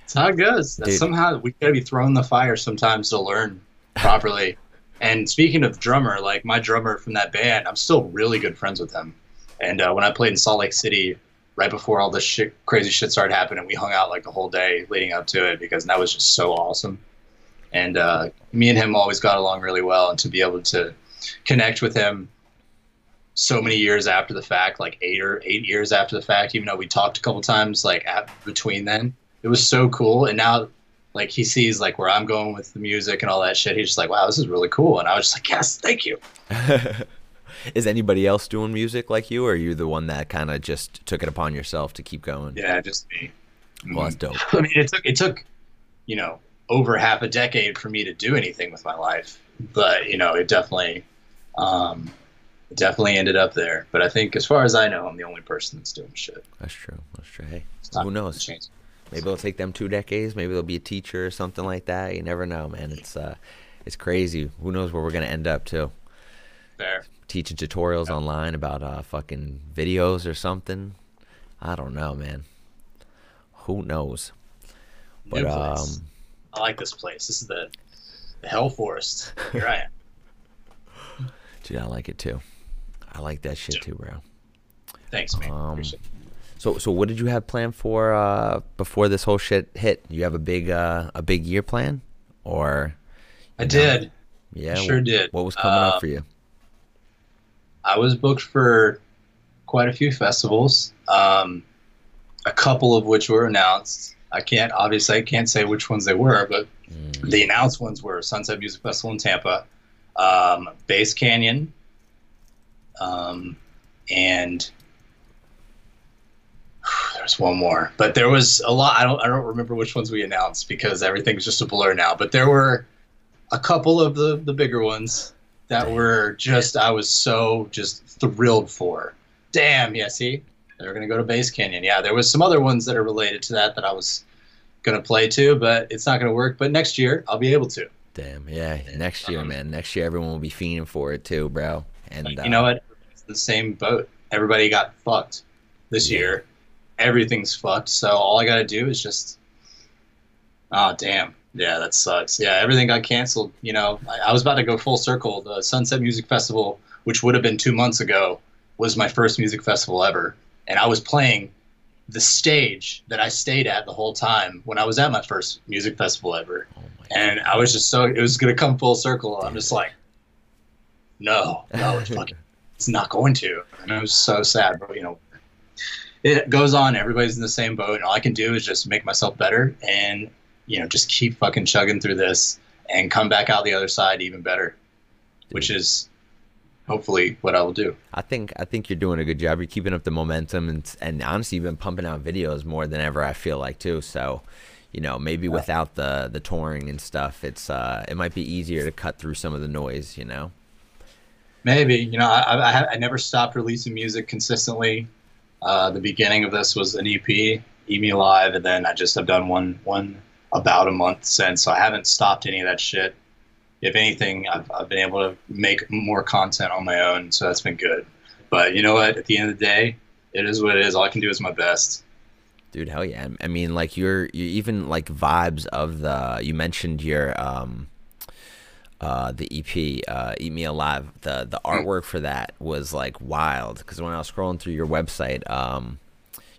That's how it goes. Dude. somehow we gotta be thrown in the fire sometimes to learn properly. and speaking of drummer, like my drummer from that band, I'm still really good friends with him. And uh, when I played in Salt Lake City, right before all this shit, crazy shit started happening, we hung out like the whole day leading up to it because that was just so awesome. And uh, me and him always got along really well, and to be able to connect with him so many years after the fact, like eight or eight years after the fact, even though we talked a couple times like at, between then, it was so cool. And now, like he sees like where I'm going with the music and all that shit. He's just like, wow, this is really cool. And I was just like, yes, thank you. is anybody else doing music like you, or are you the one that kind of just took it upon yourself to keep going? Yeah, just me. Well, that's dope. I mean, it took it took, you know, over half a decade for me to do anything with my life, but you know, it definitely, um, it definitely ended up there. But I think, as far as I know, I'm the only person that's doing shit. That's true. That's true. Hey, who knows? Maybe it'll take them two decades. Maybe they'll be a teacher or something like that. You never know, man. It's uh, it's crazy. Who knows where we're gonna end up too? There. Teaching tutorials online about uh, fucking videos or something. I don't know, man. Who knows? But um, I like this place. This is the, the hell forest. Here I am. dude, I like it too. I like that shit too, bro. Thanks, man. Um, So, so what did you have planned for uh, before this whole shit hit? You have a big, uh, a big year plan, or I did. yeah, sure wh- did. What was coming Uh, up for you? I was booked for quite a few festivals, um, a couple of which were announced. I can't obviously I can't say which ones they were, but Mm. the announced ones were Sunset Music Festival in Tampa, um, Bass Canyon, um, and there's one more. But there was a lot. I don't I don't remember which ones we announced because everything's just a blur now. But there were a couple of the the bigger ones that were just I was so just thrilled for. Damn, yeah, see, they're gonna go to Bass Canyon. Yeah, there was some other ones that are related to that that I was gonna play too, but it's not gonna work. But next year I'll be able to. Damn, yeah. Next year, man. Next year, everyone will be fiending for it too, bro. And uh, you know what? It's the same boat. Everybody got fucked this Yeah. year. Everything's fucked. So all I got to do is just. Oh damn! Yeah, that sucks. Yeah, everything got canceled. You know, I, I was about to go full circle. The Sunset Music Festival, which would have been two months ago, was my first music festival ever, and I was playing the stage that I stayed at the whole time when I was at my first music festival ever Oh and I was just so it was gonna come full circle. I'm just like, no, no, it's fucking, it's not going to. And I was so sad, but you know, it goes on. Everybody's in the same boat, and all I can do is just make myself better, and you know, just keep fucking chugging through this, and come back out the other side even better, which is hopefully what I will do. I think I think you're doing a good job. You're keeping up the momentum, and and honestly, you've been pumping out videos more than ever. I feel like too. So, you know, maybe without the the touring and stuff, it's uh, it might be easier to cut through some of the noise. You know. Maybe you know I, I, I never stopped releasing music consistently. Uh, the beginning of this was an EP, E Me Live, and then I just have done one one about a month since. So I haven't stopped any of that shit. If anything, I've, I've been able to make more content on my own, so that's been good. But you know what? At the end of the day, it is what it is. All I can do is my best. Dude, hell yeah! I mean, like you're you even like vibes of the. You mentioned your um, uh, the EP, uh, "Eat Me Alive." The the artwork for that was like wild because when I was scrolling through your website, um,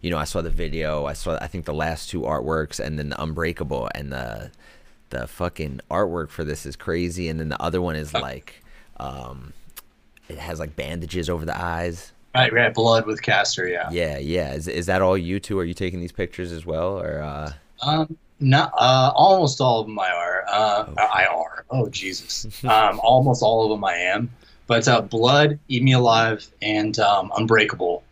you know, I saw the video. I saw I think the last two artworks, and then the Unbreakable, and the the fucking artwork for this is crazy. And then the other one is like, um, it has like bandages over the eyes. Right, right. Blood with Caster, yeah. Yeah, yeah. Is is that all you two? Are you taking these pictures as well, or? uh Um, not uh, almost all of them I are. Uh, Oh, I are. Oh Jesus. um, almost all of them I am. But uh, Blood, Eat Me Alive, and um, Unbreakable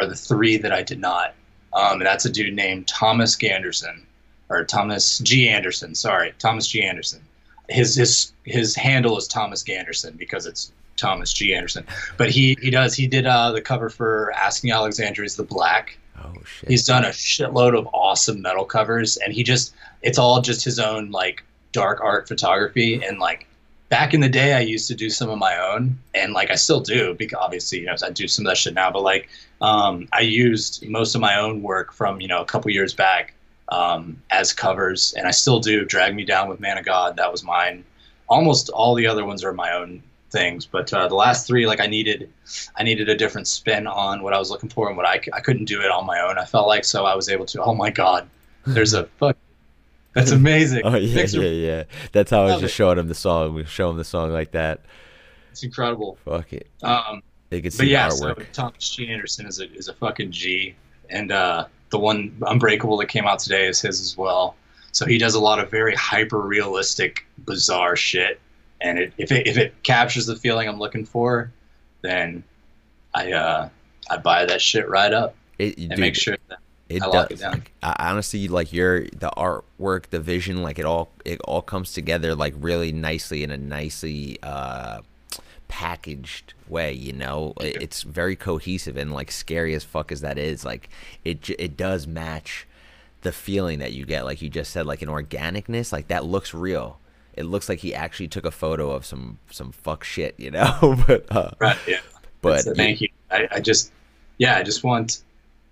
are the three that I did not. Um, and that's a dude named Thomas Ganderson, or Thomas G Anderson. Sorry, Thomas G Anderson. His his his handle is Thomas Ganderson because it's Thomas G Anderson. But he he does he did uh, the cover for Asking Alexandria is the Black. Oh shit. He's done a shitload of awesome metal covers, and he just it's all just his own like dark art photography. And like back in the day, I used to do some of my own, and like I still do because obviously you know I do some of that shit now. But like um, I used most of my own work from you know a couple years back um, as covers, and I still do. Drag Me Down with Man of God, that was mine. Almost all the other ones are my own things, but uh, the last three, like I needed, I needed a different spin on what I was looking for and what I, I couldn't do it on my own. I felt like so I was able to. Oh my God, there's a fuck. That's amazing. Oh yeah, Picture- yeah, yeah. That's how I was just it. showing him the song. We show him the song like that. It's incredible. Fuck it. Um, They could see but yeah, so. Thomas G. Anderson is a is a fucking G, and uh, the one Unbreakable that came out today is his as well. So he does a lot of very hyper realistic, bizarre shit, and it, if it if it captures the feeling I'm looking for, then I uh, I buy that shit right up It, and dude, make sure that it I does. down. Like, I, honestly, like your the artwork, the vision, like it all it all comes together like really nicely in a nicely uh, packaged way. You know, it, it's very cohesive and like scary as fuck as that is. Like it it does match the feeling that you get. Like you just said, like an organicness. Like that looks real. It looks like he actually took a photo of some some fuck shit. You know, but uh, right. Yeah. but So thank you. I, I just, yeah, I just want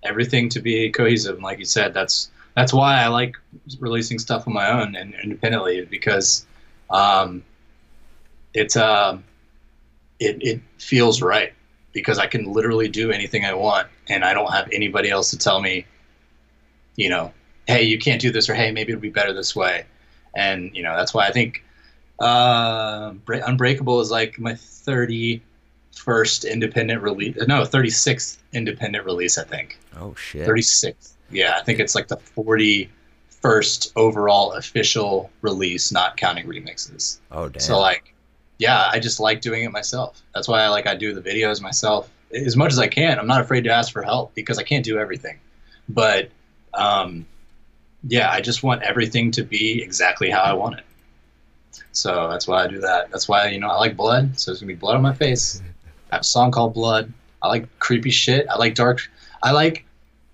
everything to be cohesive. And like you said, that's that's why I like releasing stuff on my own and independently because um, it's um, it it feels right because I can literally do anything I want and I don't have anybody else to tell me, you know, hey, you can't do this or hey, maybe it'll be better this way. And you know that's why I think uh, Bre- Unbreakable is like my 30 first independent release. No, 36th independent release, I think. oh shit. 36. Yeah, I think it's like the 41st overall official release, not counting remixes. Oh damn. So like, yeah, I just like doing it myself. That's why I like I do the videos myself as much as I can. I'm not afraid to ask for help because I can't do everything. But um, yeah, I just want everything to be exactly how I want it. So that's why I do that. That's why you know I like blood. So there's gonna be blood on my face. I have a song called Blood. I like creepy shit. I like dark. I like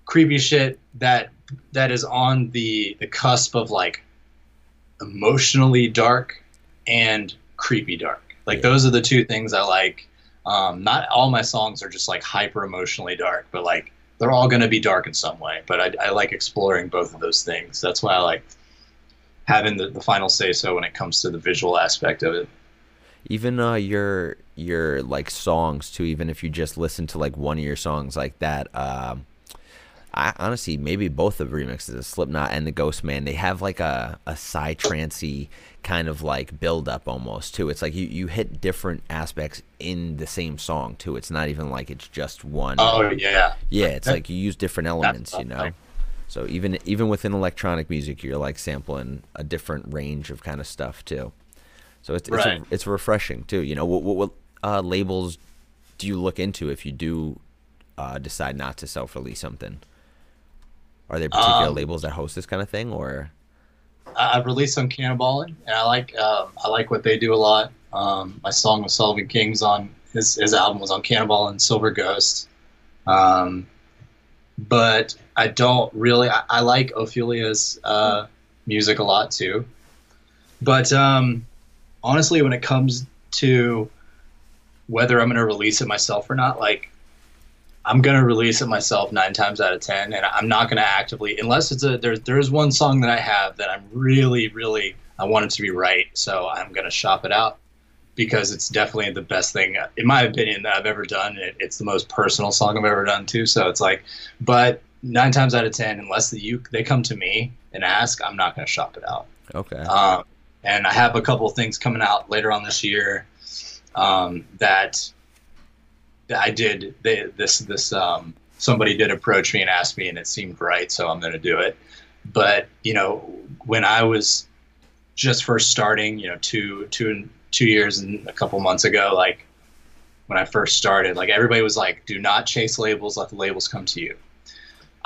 creepy shit that that is on the the cusp of like emotionally dark and creepy dark. Like Yeah. those are the two things I like. Um, not all my songs are just like hyper emotionally dark, but like they're all going to be dark in some way. But I, I like exploring both of those things. That's why I like having the, the final say so when it comes to the visual aspect of it. Even uh your your like songs too even if you just listen to like one of your songs like that um I honestly maybe both of the remixes of Slipknot and the Ghostemane they have like a a psytrancey kind of like build up almost too. It's like you you hit different aspects in the same song too. It's not even like it's just one. Oh yeah, yeah, it's like you use different elements, you know. So even even within electronic music, you're like sampling a different range of kind of stuff too. So it's it's, Right. it's refreshing too. You know, what what, what uh, labels do you look into if you do uh, decide not to self-release something? Are there particular Um, labels that host this kind of thing, or I've released some Cannonballing, and I like um, I like what they do a lot. Um, my song with Sullivan King's on his his album was on Cannonball and Silver Ghost. Um, but I don't really. I, I like Ophelia's uh, music a lot too. But um, honestly, when it comes to whether I'm going to release it myself or not, like I'm going to release it myself nine times out of ten, and I'm not going to actively unless it's a there. There's one song that I have that I'm really, really I want it to be right, so I'm going to shop it out because it's definitely the best thing, in my opinion, that I've ever done. It, it's the most personal song I've ever done too. So it's like, but nine times out of ten, unless the, you they come to me and ask, I'm not going to shop it out. okay? Um, and I have a couple things coming out later on this year um, that, that I did. They, this this um, somebody did approach me and ask me, and it seemed right, so I'm going to do it. But you know, when I was just first starting, you know, two two two years and a couple months ago, like when I first started, like everybody was like, "Do not chase labels; let the labels come to you."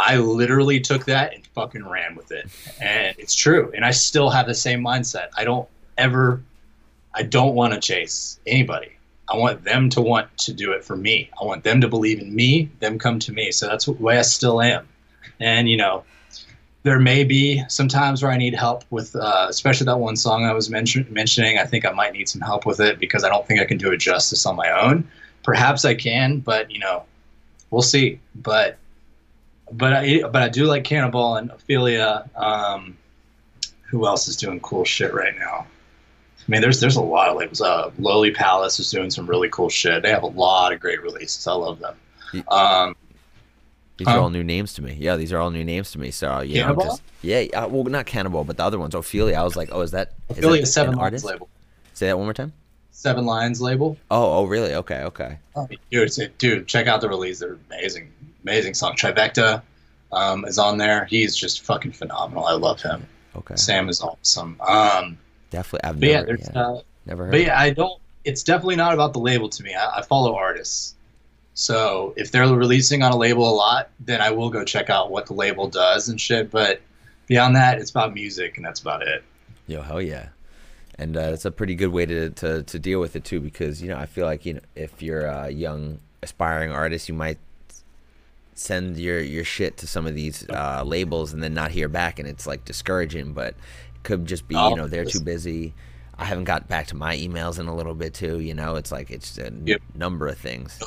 I literally took that and fucking ran with it. And it's true. And I still have the same mindset. I don't ever, I don't want to chase anybody. I want them to want to do it for me. I want them to believe in me, them come to me. So that's the way I still am. And, you know, there may be some times where I need help with, uh, especially that one song I was mention- mentioning. I think I might need some help with it because I don't think I can do it justice on my own. Perhaps I can, but, you know, we'll see. But but I but I do like Cannibal and Ophelia. Um, who else is doing cool shit right now? I mean, there's there's a lot of labels. Uh, Lowly Palace is doing some really cool shit. They have a lot of great releases. I love them. Um, These are all new names to me. Yeah, these are all new names to me. So know, Cannibal? just yeah, uh, well, not Cannibal, but the other ones, Ophelia. I was like, oh, is that is Ophelia that Seven artist? label. Say that one more time. Seven Lions label. Oh, oh, really? Okay, okay. Dude, dude, check out the release. They're amazing, amazing song. Trivecta um, is on there. He's just fucking phenomenal. I love him. Okay. Sam is awesome. Um, Definitely. I've but yeah, never, there's yeah, uh, never heard. But yeah, I don't. It's definitely not about the label to me. I, I follow artists, so if they're releasing on a label a lot, then I will go check out what the label does and shit. But beyond that, it's about music, and that's about it. Yo, hell yeah. And uh, it's a pretty good way to, to, to deal with it too, because you know I feel like you know if you're a young aspiring artist, you might send your your shit to some of these uh, labels and then not hear back, and it's like discouraging. But it could just be Oh, you know they're too busy. I haven't got back to my emails in a little bit too. You know, it's like it's a Yep. number of things.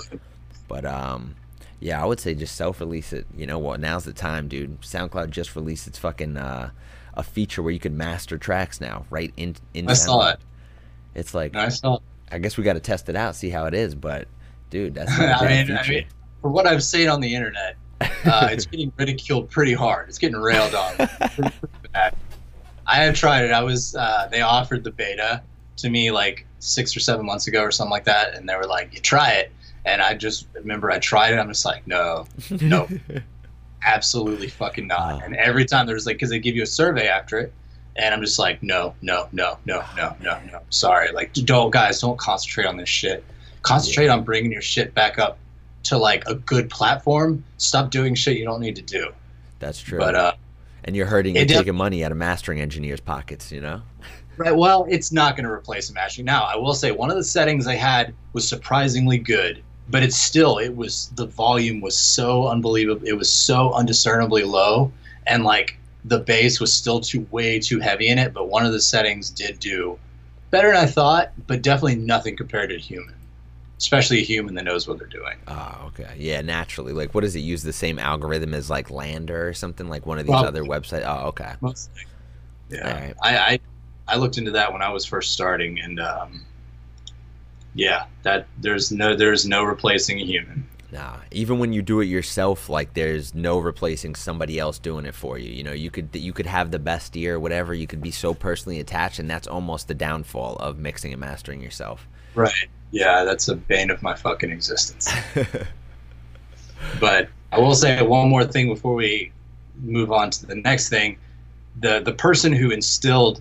But um, yeah, I would say just self-release it. You know what? Now's the time, dude. SoundCloud just released its fucking uh, a feature where you can master tracks now, right in in. I saw SoundCloud. it. It's like I saw. I guess we got to test it out, see how it is. But dude, that's I mean, I mean, for what I've seen on the internet, uh, it's getting ridiculed pretty hard. It's getting railed on. pretty, pretty bad. I have tried it. I was. Uh, they offered the beta to me like six or seven months ago or something like that, and they were like, "You try it." And I just remember I tried it. I'm just like, no, no. absolutely fucking not. Oh. And every time there's like, because they give you a survey after it, and I'm just like, no, no, no, no, no, no, no. Sorry, like, don't guys, don't concentrate on this shit. Concentrate on bringing your shit back up to like a good platform. Stop doing shit you don't need to do. That's true. But uh, and you're hurting and taking money out of mastering engineers' pockets, you know? Right. Well, it's not going to replace a mastering. Now, I will say one of the settings I had was surprisingly good, but it's still it was the volume was so unbelievable. It was so undiscernibly low, and like the bass was still too way too heavy in it. But one of the settings did do better than I thought, but definitely nothing compared to human, especially a human that knows what they're doing. Oh, okay. Yeah, naturally. Like, what does it use the same algorithm as like LANDR or something like one of these Well- other websites? Oh, okay. Mostly. Yeah. I, I I looked into that when I was first starting, and um, yeah, that there's no there's no replacing a human. Nah. Even when you do it yourself, like there's no replacing somebody else doing it for you. You know, you could you could have the best ear, whatever. You could be so personally attached, and that's almost the downfall of mixing and mastering yourself. Right. Yeah, that's a bane of my fucking existence. but I will say one more thing before we move on to the next thing. The the person who instilled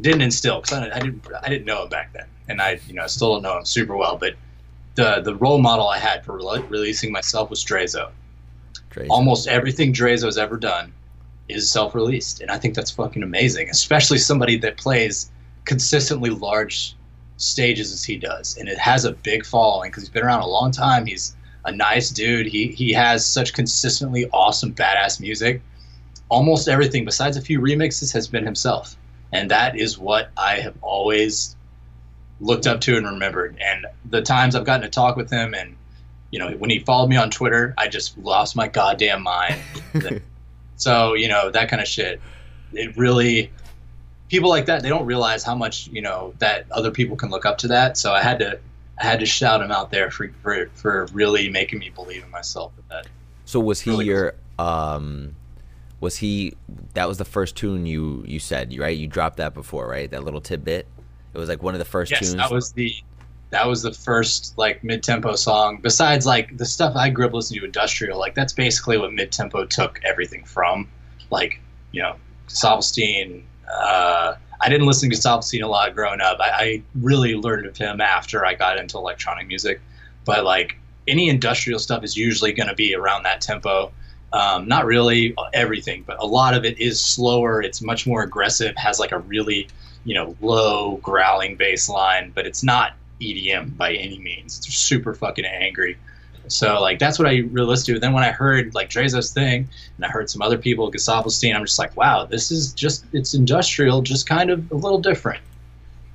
didn't instill because I, I didn't I didn't know him back then, and I you know I still don't know him super well. But the the role model I had for rele- releasing myself was Drezo. Trace. Almost everything Drezo's ever done is self-released, and I think that's fucking amazing. Especially somebody that plays consistently large stages as he does, and it has a big following because he's been around a long time. He's a nice dude. He he has such consistently awesome badass music. Almost everything besides a few remixes has been himself, and that is what I have always looked up to and remembered. And the times I've gotten to talk with him, and you know when he followed me on Twitter, I just lost my goddamn mind. so you know that kind of shit. It really people like that they don't realize how much you know that other people can look up to that. So I had to I had to shout him out there for for, for really making me believe in myself with that. So was he Really cool. your um was he that was the first tune you you said, right? You dropped that before, right? That little tidbit. It was like one of the first Yes, tunes. that was the that was the first like mid tempo song. Besides like the stuff I grew up listening to industrial, like that's basically what mid tempo took everything from. Like, you know, Gesaffelstein, uh I didn't listen to Gesaffelstein a lot growing up. I, I really learned of him after I got into electronic music. But like any industrial stuff is usually gonna be around that tempo. Um, not really everything, but a lot of it is slower. It's much more aggressive. Has like a really, you know, low growling bass line, but it's not EDM by any means. It's super fucking angry. So like that's what I really listened to. Then when I heard like Drezo's thing, and I heard some other people, Gesaffelstein, I'm just like, wow, this is just it's industrial, just kind of a little different.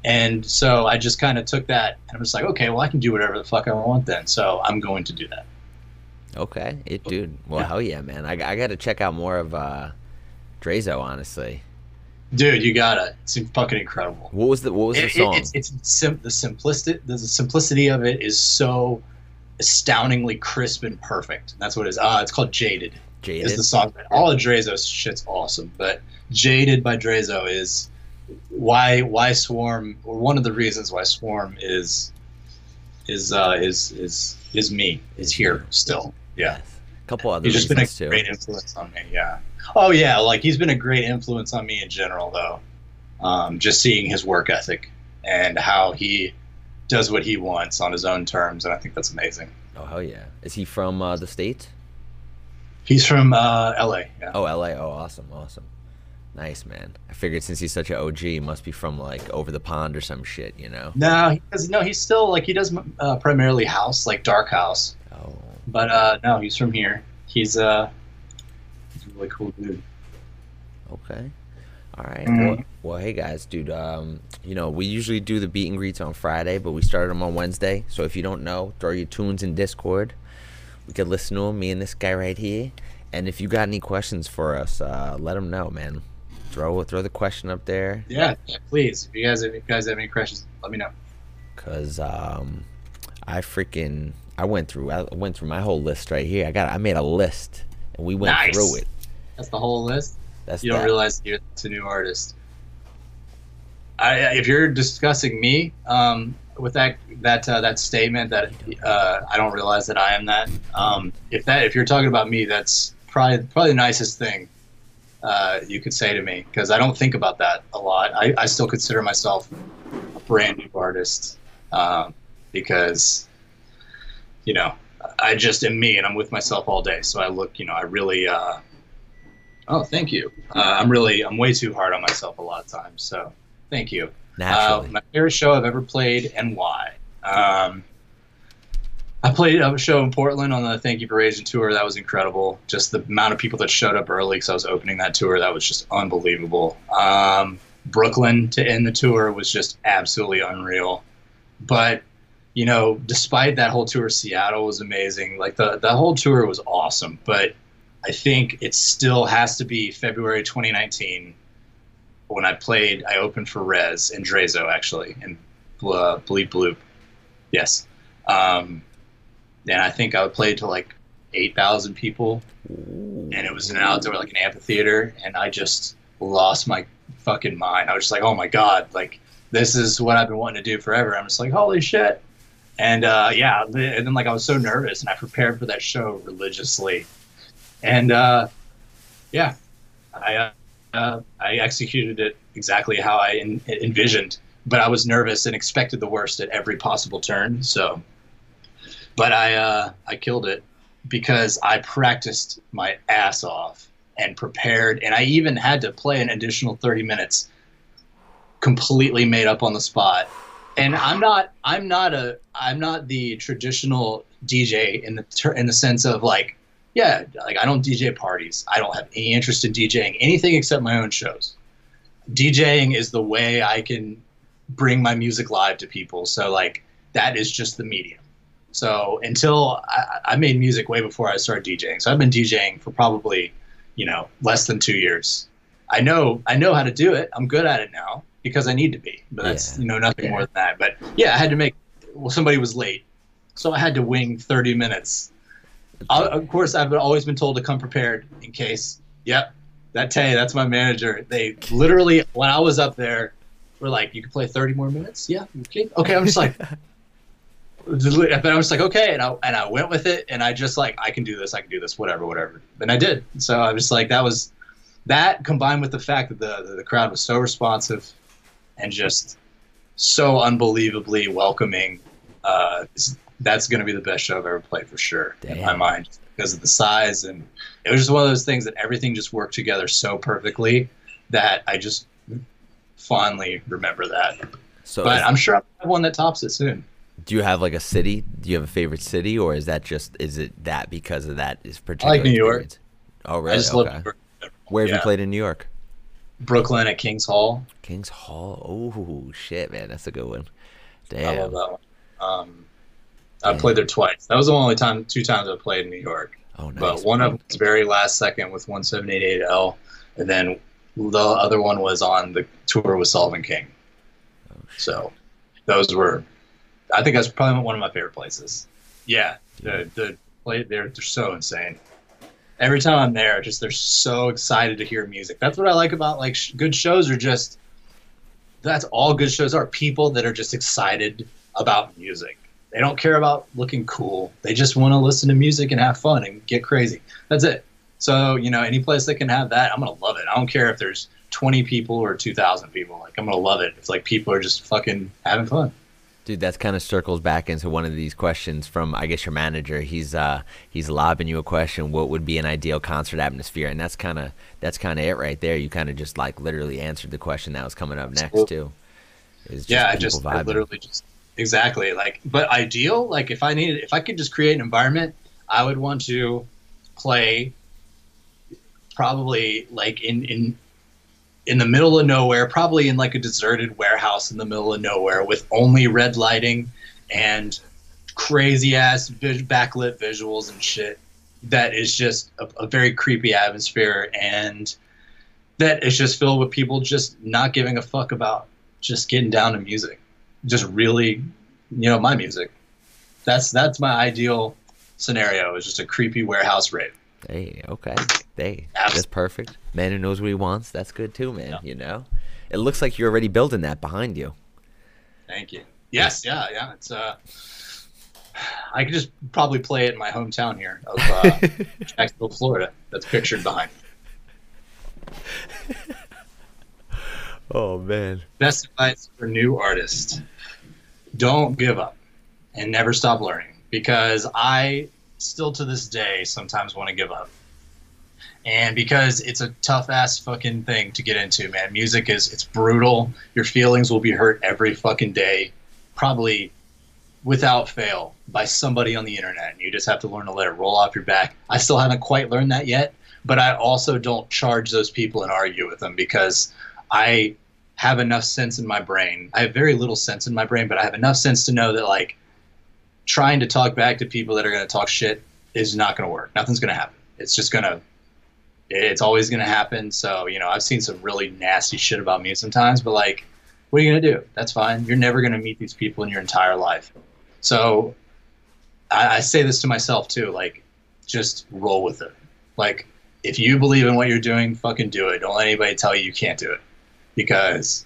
And so I just kind of took that, and I'm just like, okay, well I can do whatever the fuck I want then. So I'm going to do that. Okay, it dude. Well, hell yeah, man. I, I got to check out more of uh Drezo, honestly. Dude, you gotta. It's fucking incredible. What was the what was the It- it- song? it's it's sim- the simplicity the simplicity of it is so astoundingly crisp and perfect. That's what it is. Uh, it's called Jaded. Jaded. Is the song. All of Drezo's shit's awesome, but Jaded by Drezo is why why Swarm or one of the reasons why Swarm is is uh, is is is me is here still. Yeah. Yes. A couple other He's just been a too. great influence on me. Yeah. Oh yeah, like he's been a great influence on me in general, though. Um, just seeing his work ethic and how he does what he wants on his own terms, and I think that's amazing. Oh hell yeah. Is he from uh, the states? He's from uh, L.A. Yeah. Oh, LA. Oh, awesome, awesome. Nice, man. I figured since he's such an OG, he must be from like over the pond or some shit, you know? No, he does, no, he's still like he does uh, primarily house, like dark house, Oh, but uh, no, he's from here. He's uh, he's a really cool dude. okay. All right. Mhm. Well, well, hey guys, dude. Um, you know, we usually do the beat and greets on Friday, but we started them on Wednesday. So if you don't know, throw your tunes in Discord. We could listen to them, me and this guy right here. And if you got any questions for us, uh, let them know, man. Throw throw the question up there. Yeah, yeah, please. If you guys, if you guys have any questions, let me know. Cause um, I freaking I went through I went through my whole list right here. I got I made a list and we went Nice. through it. That's the whole list. That's you don't that. realize you're a new artist. I, if you're discussing me um, with that that uh, that statement that uh, I don't realize that I am that. Um, if that if you're talking about me, that's probably probably the nicest thing uh, you could say to me because I don't think about that a lot. I, I still consider myself a brand new artist um, because you know I just am me and I'm with myself all day. So I look, you know, I really. Oh, thank you. Uh, I'm really I'm way too hard on myself a lot of times. So thank you. Naturally. Uh, my favorite show I've ever played and why. Um, I played a show in Portland on the Thank You for Raging tour. That was incredible. Just the amount of people that showed up early because I was opening that tour. That was just unbelievable. Um, Brooklyn to end the tour was just absolutely unreal. But you know, despite that whole tour, Seattle was amazing. Like the the whole tour was awesome. But I think it still has to be February 2019 when I played. I opened for REZZ and Drezo actually, and uh, Bleep Bloop. Yes. Um, and I think I played to like 8,000 people. And it was an outdoor, like an amphitheater. And I just lost my fucking mind. I was just like, oh my God, like this is what I've been wanting to do forever. I'm just like, holy shit. And uh, yeah, and then like I was so nervous and I prepared for that show religiously. And uh, yeah, I, uh, I executed it exactly how I envisioned. But I was nervous and expected the worst at every possible turn. So but I uh, I killed it because I practiced my ass off and prepared, and I even had to play an additional thirty minutes, completely made up on the spot. And I'm not I'm not a I'm not the traditional DJ in the ter- in the sense of like yeah like I don't DJ parties. I don't have any interest in DJing anything except my own shows. DJing is the way I can bring my music live to people. So like that is just the medium. So until I, I, made music way before I started DJing, so I've been DJing for probably, you know, less than two years. I know I know how to do it. I'm good at it now because I need to be. But that's yeah. you know nothing yeah. more than that. But yeah, I had to make. Well, somebody was late, so I had to wing 30 minutes. I of course, I've always been told to come prepared in case. Yep, that Tay, that's my manager. They literally when I was up there, were like, "You can play 30 more minutes." Yeah, okay. Okay, I'm just like. but I was like, okay, and I and I went with it, and I just like, I can do this, I can do this, whatever, whatever, and I did. So I was like, that was that combined with the fact that the the crowd was so responsive, and just so unbelievably welcoming. Uh, that's going to be the best show I've ever played for sure Damn. in my mind because of the size and it was just one of those things that everything just worked together so perfectly that I just fondly remember that. So but I'm sure I'll have one that tops it soon do you have like a city? Do you have a favorite city, or is that just is it that because of that is particular? I like New York. Oh, really? I just okay. love Where have yeah. you played in New York? Brooklyn at King's Hall. King's Hall. Oh shit, man, that's a good one. Damn. I love that one. Um, I played there twice. That was the only time, two times I played in New York. Oh, nice. But one of them was very last second with 1788-L, and then the other one was on the tour with Sullivan King. Oh, so those were I think that's probably one of my favorite places. Yeah, the the play they're they're so insane. Every time I'm there, just they're so excited to hear music. That's what I like about like sh- good shows are just. That's all good shows are people that are just excited about music. They don't care about looking cool. They just want to listen to music and have fun and get crazy. That's it. So you know, any place that can have that, I'm gonna love it. I don't care if there's 20 people or 2,000 people. Like I'm gonna love it. It's like people are just fucking having fun. Dude, that's kind of circles back into one of these questions from I guess your manager. He's uh he's lobbing you a question. What would be an ideal concert atmosphere? And that's kind of that's kind of it right there. You kind of just like literally answered the question that was coming up next too. yeah, I just I literally just exactly like. But ideal, like if I needed, if I could just create an environment, I would want to play probably like in in in the middle of nowhere, probably in like a deserted warehouse in the middle of nowhere with only red lighting and crazy ass backlit visuals and shit. That is just a, a very creepy atmosphere and that is just filled with people just not giving a fuck about just getting down to music. Just really, you know, my music. That's that's my ideal scenario. Is just a creepy warehouse rave. Hey, okay. Hey, Absolutely. that's perfect. Man who knows what he wants. That's good too, man. Yeah. You know, it looks like you're already building that behind you. Thank you. Yes, yeah, yeah. It's uh, I could just probably play it in my hometown here of uh, Jacksonville, Florida. That's pictured behind. Me. oh man. Best advice for new artists: don't give up and never stop learning. Because I still to this day sometimes want to give up. And because it's a tough ass fucking thing to get into, man. Music is it's brutal. Your feelings will be hurt every fucking day, probably without fail by somebody on the internet. And you just have to learn to let it roll off your back. I still haven't quite learned that yet, but I also don't charge those people and argue with them because I have enough sense in my brain. I have very little sense in my brain, but I have enough sense to know that like trying to talk back to people that are going to talk shit is not going to work. Nothing's going to happen. It's just going to it's always going to happen. So, you know, I've seen some really nasty shit about me sometimes, but like, what are you going to do? That's fine. You're never going to meet these people in your entire life. So I, I say this to myself too, like, just roll with it. Like, if you believe in what you're doing, fucking do it. Don't let anybody tell you you can't do it. Because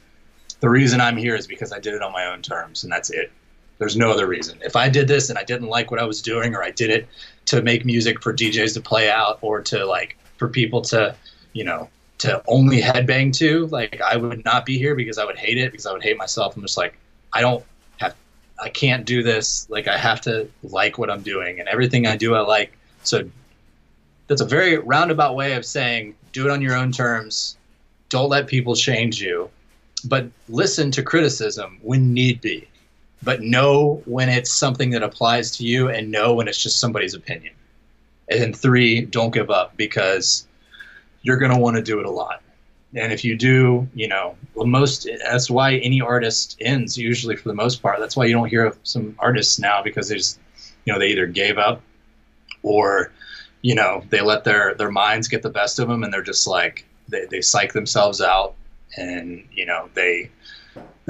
the reason I'm here is because I did it on my own terms, and that's it. There's no other reason. If I did this and I didn't like what I was doing, or I did it to make music for DJs to play out, or to like for people to, you know, to only headbang to, like I would not be here because I would hate it because I would hate myself. I'm just like, I don't have, I can't do this. Like I have to like what I'm doing and everything I do, I like. So that's a very roundabout way of saying do it on your own terms. Don't let people change you, but listen to criticism when need be. But know when it's something that applies to you and know when it's just somebody's opinion. And then three, don't give up because you're going to want to do it a lot. And if you do, you know, well, most that's why any artist ends usually for the most part. That's why you don't hear of some artists now because they just, you know, they either gave up or, you know, they let their their minds get the best of them and they're just like they they psych themselves out and you know they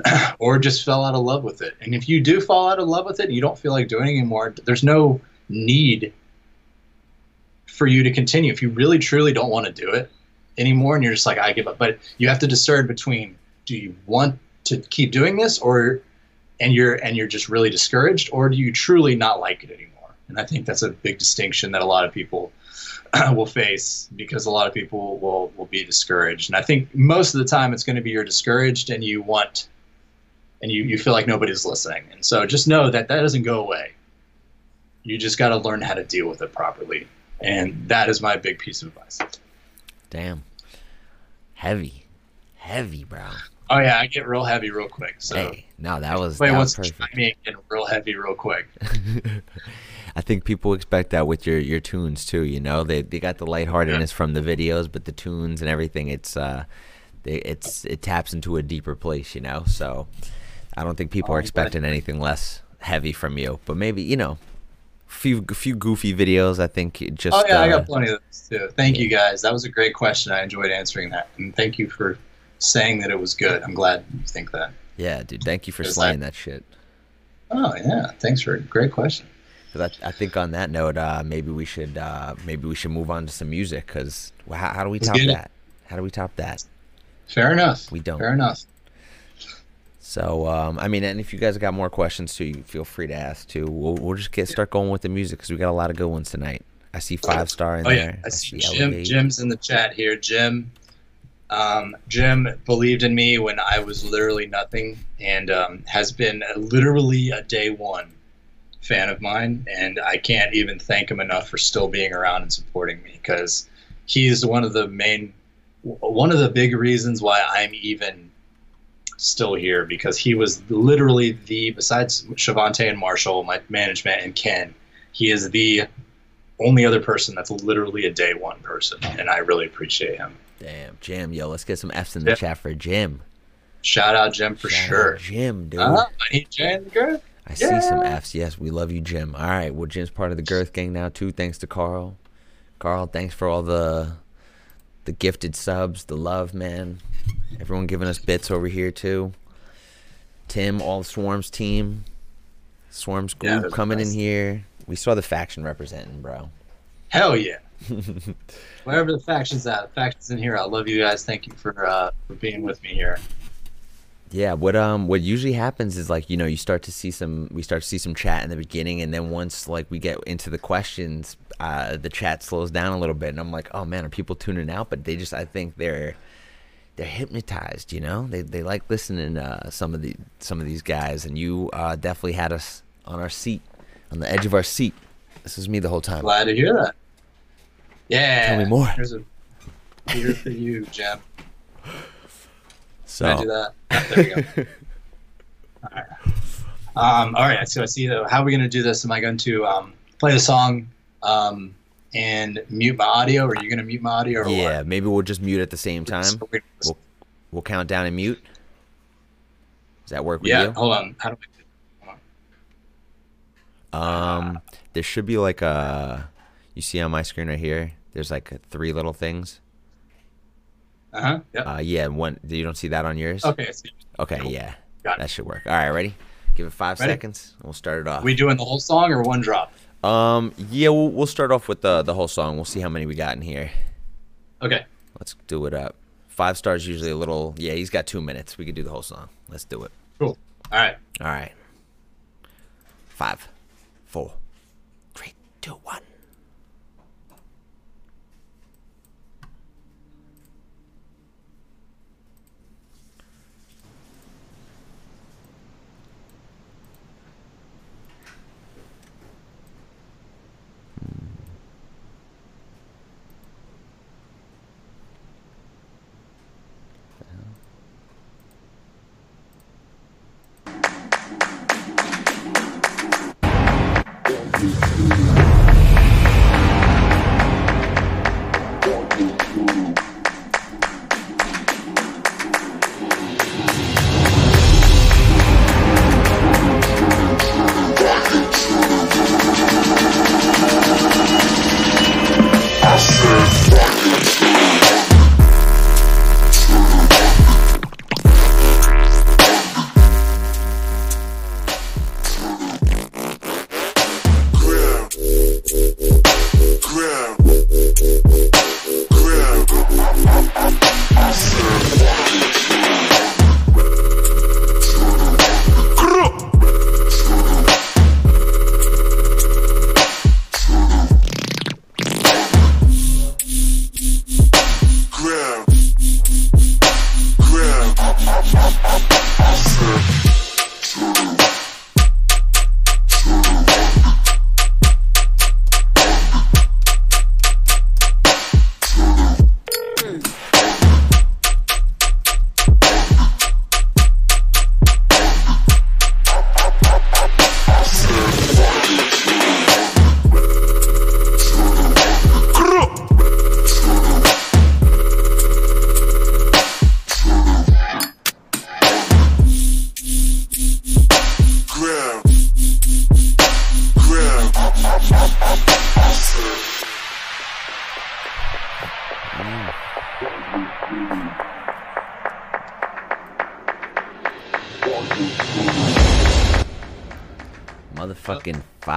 or just fell out of love with it. And if you do fall out of love with it and you don't feel like doing it anymore, there's no need for you to continue. If you really truly don't want to do it anymore and you're just like, I give up. But you have to discern between do you want to keep doing this or and you're and you're just really discouraged or do you truly not like it anymore? And I think that's a big distinction that a lot of people will face because a lot of people will will be discouraged. And I think most of the time it's going to be you're discouraged and you want and you, you feel like nobody's listening. And so just know that that doesn't go away. You just got to learn how to deal with it properly. And that is my big piece of advice. Damn. Heavy. Heavy, bro. Oh yeah, I get real heavy real quick. So Hey, no, that was wait, that was perfect. me getting real heavy real quick? I think people expect that with your your tunes too. You know, they they got the lightheartedness from the videos, but the tunes and everything, it's uh, they, it's it taps into a deeper place. You know, so I don't think people Oh, are expecting anything less heavy from you. But maybe you know, few few goofy videos. I think just Oh yeah, I uh, got plenty of those too. Thank you guys. That was a great question. I enjoyed answering that, and thank you for saying that it was good. I'm glad you think that. yeah, dude. Thank you for slaying like- that shit. Oh yeah, thanks for a great question. Because I, I think on that note, uh, maybe we should uh, maybe we should move on to some music. Because how, how do we top that? How do we top that? Fair enough. We don't. Fair enough. So um, I mean, and if you guys got more questions too, you feel free to ask too. We'll, we'll just get start going with the music because we got a lot of good ones tonight. I see five star in Oh yeah, there. I see see Jim. Elevate. Jim's in the chat here. Jim, um, Jim believed in me when I was literally nothing, and um, has been literally a day one fan of mine. And I can't even thank him enough for still being around and supporting me because he's one of the main, one of the big reasons why I'm even still here because he was literally the besides Shavante and Marshall, my management and Ken, he is the only other person that's literally a day one person, and I really appreciate him. Damn, Jim, yo, let's get some F's in the Yeah. chat for Jim. Shout out Jim for Shout out sure. Jim, dude. Uh, I need Jim the I see some yeah. F's. Yes, we love you, Jim. All right, well, Jim's part of the Girth Gang now too. Thanks to Carl. Carl, thanks for all the the gifted subs, the love, man. Everyone giving us bits over here too. Tim, all the Swarms team, Swarms Yeah, group are coming in here. We saw the faction representing, bro. Hell yeah. Wherever the faction's at, the factions in here. I love you guys. Thank you for uh, for being with me here. Yeah, what um what usually happens is like, you know, you start to see some we start to see some chat in the beginning and then once like we get into the questions, uh the chat slows down a little bit and I'm like, "Oh man, are people tuning out?" But they just I think they're they're hypnotized, you know? They they like listening uh some of the some of these guys and you uh definitely had us on our seat, on the edge of our seat. This was me the whole time. Glad to hear that. Yeah. Tell me more. There's a beer for you, Jeb. So Can I do that? Ah, there we go. all right. Um, all right. So I see. uh, How are we going to do this? Am I going to um, play the song um, and mute my audio? Or are you going to mute my audio? Or yeah, what? maybe we'll just mute at the same time. We- We'll we'll count down and mute. Does that work with yeah. you? Hold on. How do I? Um, there should be like a. You see on my screen right here. There's like three little things. Uh huh. Yep. Uh, yeah, one. You don't see that on yours? okay. I see. Okay, Cool. yeah, Got that should work. All right, ready? Give it five Ready. seconds. We'll start it off. Are we doing the whole song or one drop? um, yeah, we'll we'll start off with the the whole song. We'll see how many we got in here. Okay. Let's do it up. Five stars usually a little. Yeah, he's got two minutes. We could do the whole song. Let's do it. Cool. All right. All right. Five, four, three, two, one.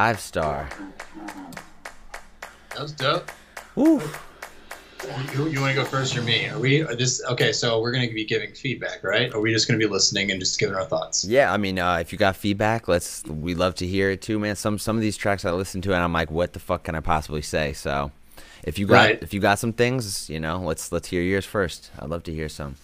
Five star. That was dope. Woo. You, you want to go first or me? Are we? Are this okay? So we're going to be giving feedback, right? Are we just going to be listening and just giving our thoughts? Yeah, I mean, uh, if you got feedback, let's. We love to hear it too, man. Some some of these tracks I listen to, and I'm like, what the fuck can I possibly say? So, if you got Right. if you got some things, you know, let's let's hear yours first. I'd love to hear some.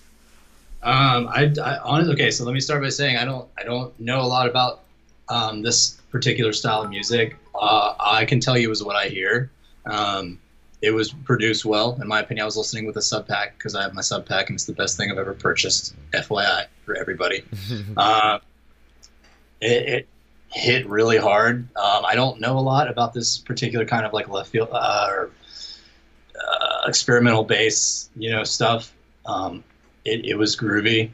Um, I, I honestly, okay. So let me start by saying I don't, I don't know a lot about um, this particular style of music. Uh, I can tell you is what I hear. Um, it was produced well, in my opinion. I was listening with a sub pack because I have my sub pack, and it's the best thing I've ever purchased. FYI for everybody. uh, it, it hit really hard. Um, I don't know a lot about this particular kind of like left field uh, or uh, experimental bass, you know, stuff. Um, it, it was groovy.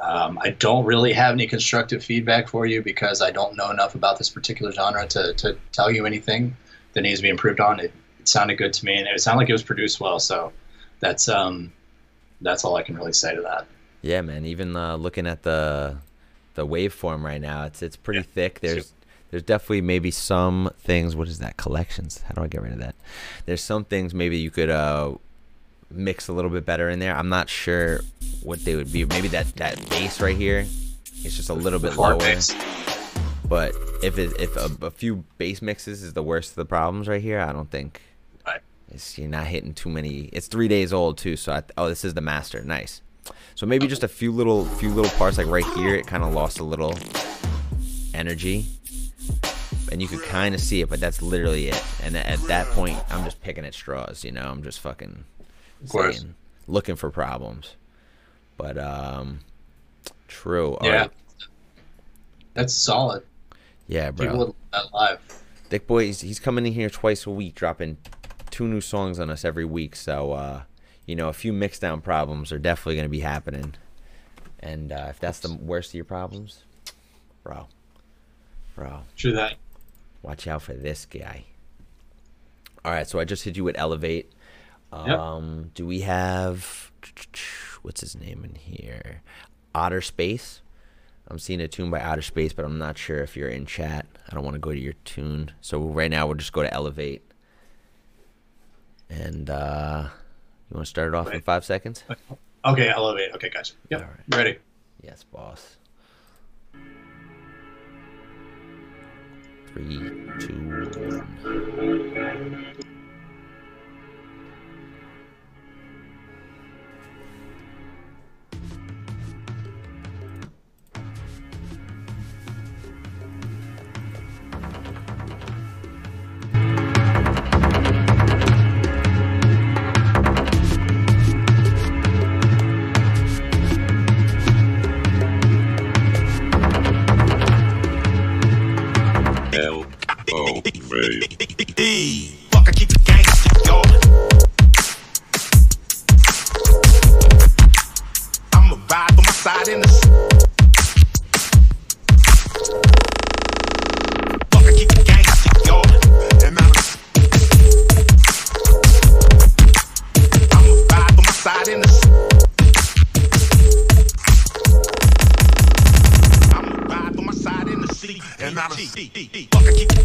Um, I don't really have any constructive feedback for you because I don't know enough about this particular genre to, to tell you anything that needs to be improved on. It, it sounded good to me, and it sounded like it was produced well. So that's um, that's all I can really say to that. Yeah, man. Even uh, looking at the the waveform right now, it's it's pretty Yeah. thick. There's there's definitely maybe some things. What is that? Collections. How do I get rid of that? There's some things maybe you could uh mix a little bit better in there. I'm not sure what they would be. Maybe that that bass right here is just a little bit Floor lower. bass. But if it, if a, a few bass mixes is the worst of the problems right here, I don't think Right. it's you're not hitting too many. It's three days old too, so I, oh, this is the master. Nice. So maybe just a few little few little parts like right here, it kind of lost a little energy, and you could kind of see it, but that's literally it. And at that point, I'm just picking at straws. You know, I'm just fucking Looking for problems. But um, true. All Yeah. right. That's solid. Yeah, bro. People would that live. Dick Boy, he's, he's coming in here twice a week, dropping two new songs on us every week. So, uh, you know, a few mix down problems are definitely going to be happening. And uh, if that's the worst of your problems, bro, bro, True that. watch out for this guy. All right, so I just hit you with Elevate. Um, Do we have what's his name in here? Otter Space. I'm seeing a tune by Outer Space, but I'm not sure if you're in chat. I don't want to go to your tune. So right now we'll just go to Elevate. And uh you want to start it off in five seconds? Okay, elevate. Okay, gotcha. Yep. All right. Ready. Yes, boss. Three, two, one. I keep the gangsta, yo. And I'm. I'ma ride on my side in the. Sea. I'ma ride on my side in the city. And I'm. Fuck, I keep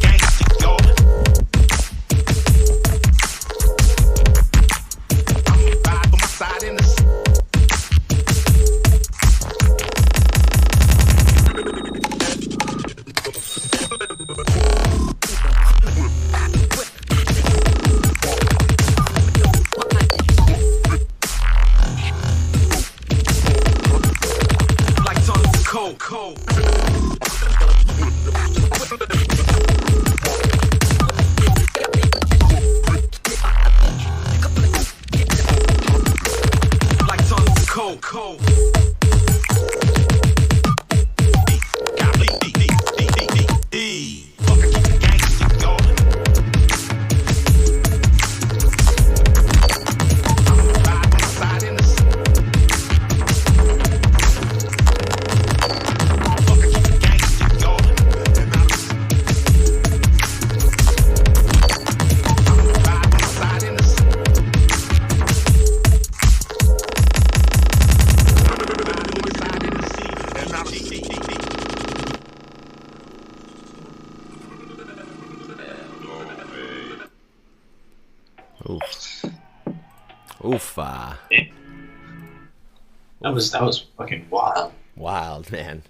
was that was fucking wild. wild, man.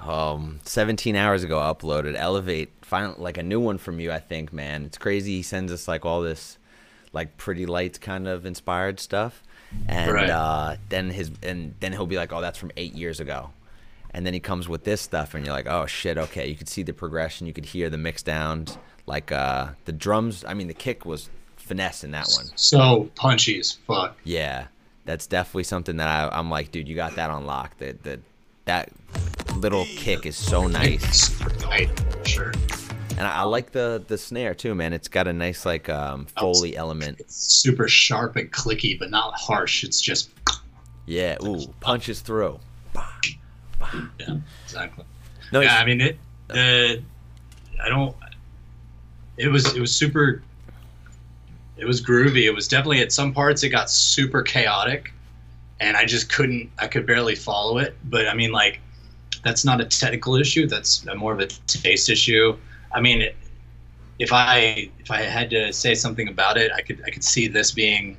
Um, 17 hours ago, I uploaded Elevate, final, like a new one from you, I think, man. It's crazy. He sends us like all this, like Pretty Lights kind of inspired stuff, and Right. uh, then his and then he'll be like, "Oh, that's from eight years ago," and then he comes with this stuff, and you're like, "Oh shit, okay." You could see the progression, you could hear the mix downs, like uh, the drums. I mean, the kick was finesse in that one. So punchy as fuck. Yeah, that's definitely something that I, I'm like, dude, you got that on lock. That that that little kick is so nice, sure. and I, I like the the snare too, man. It's got a nice like um, foley element. It's super sharp and clicky, but not harsh. It's just Yeah, ooh, punches through. yeah, exactly. No, yeah, I mean it. The I don't. It was it was super. It was groovy. It was definitely at some parts it got super chaotic, and I just couldn't. I could barely follow it. But I mean, like, that's not a technical issue. That's more of a taste issue. I mean, if I if I had to say something about it, I could I could see this being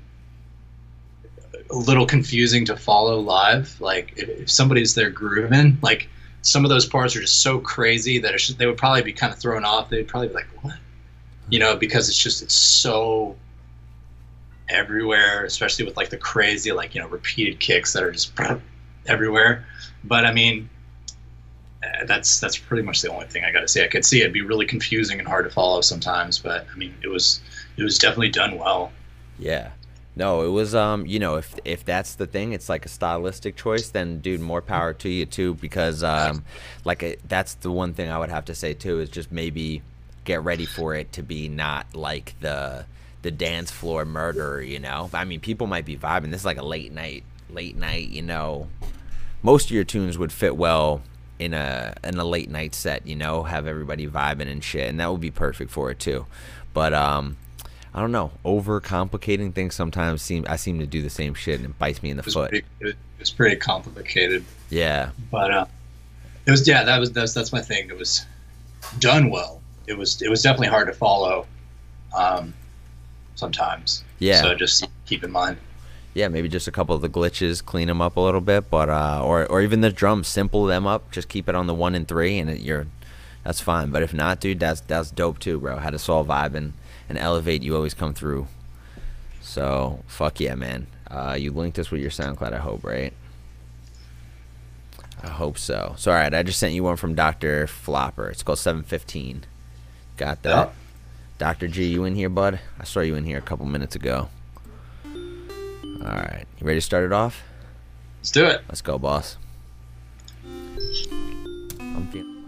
a little confusing to follow live. Like if, if somebody's there grooving, like some of those parts are just so crazy that they would probably be kind of thrown off. They'd probably be like, "What?" You know, because it's just it's so everywhere, especially with like the crazy like you know repeated kicks that are just everywhere. But I mean, uh, that's that's pretty much the only thing I got to say. I could see it'd be really confusing and hard to follow sometimes, but I mean, it was it was definitely done well. Yeah. No, it was um, you know, if if that's the thing, it's like a stylistic choice, then dude, more power to you too because um like it, that's the one thing I would have to say too is just maybe get ready for it to be not like the the dance floor murder, you know. I mean, people might be vibing. This is like a late night, late night, you know. Most of your tunes would fit well in a in a late night set, you know, have everybody vibing and shit, and that would be perfect for it too. But um I don't know. Over complicating things sometimes seem I seem to do the same shit and it bites me in the foot. pretty, it was pretty complicated, Yeah. but uh, it was yeah, that was that's that's my thing. It was done well. It was it was definitely hard to follow, um, sometimes. Yeah. So just keep in mind. Yeah, maybe just a couple of the glitches, clean them up a little bit, but uh, or or even the drums, simple them up, just keep it on the one and three, and it, you're that's fine. But if not, dude, that's that's dope too, bro. How to solve vibe and, and elevate, you always come through. So fuck yeah, man. Uh, you linked us with your SoundCloud, I hope, right? I hope so. So all right, I just sent you one from Doctor Flopper. It's called Seven Fifteen. Got that? Doctor G, you in here, bud? I saw you in here a couple minutes ago. All right, you ready to start it off? Let's do it. Let's go, boss. I'm feeling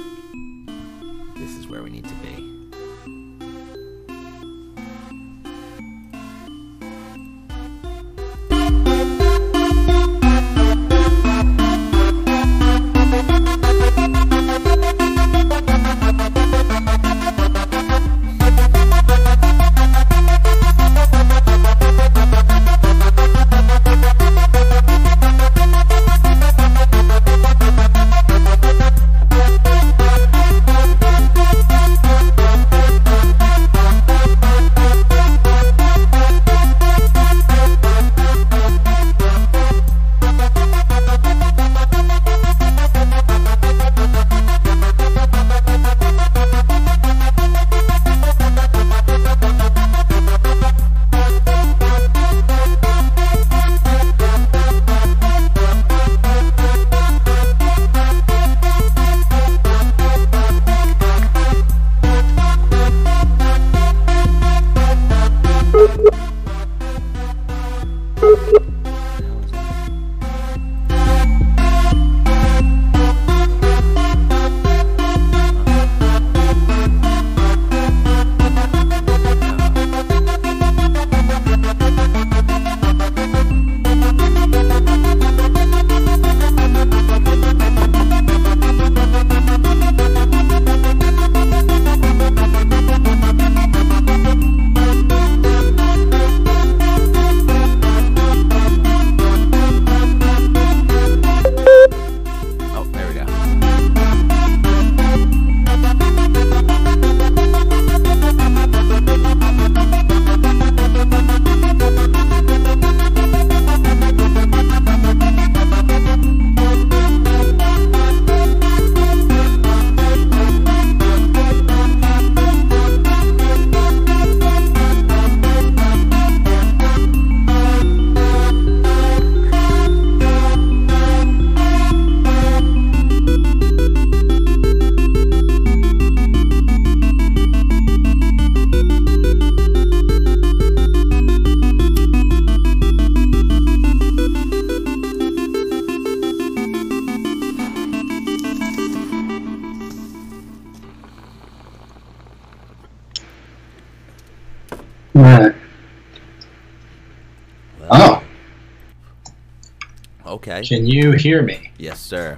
Okay. can you hear me? Yes, sir.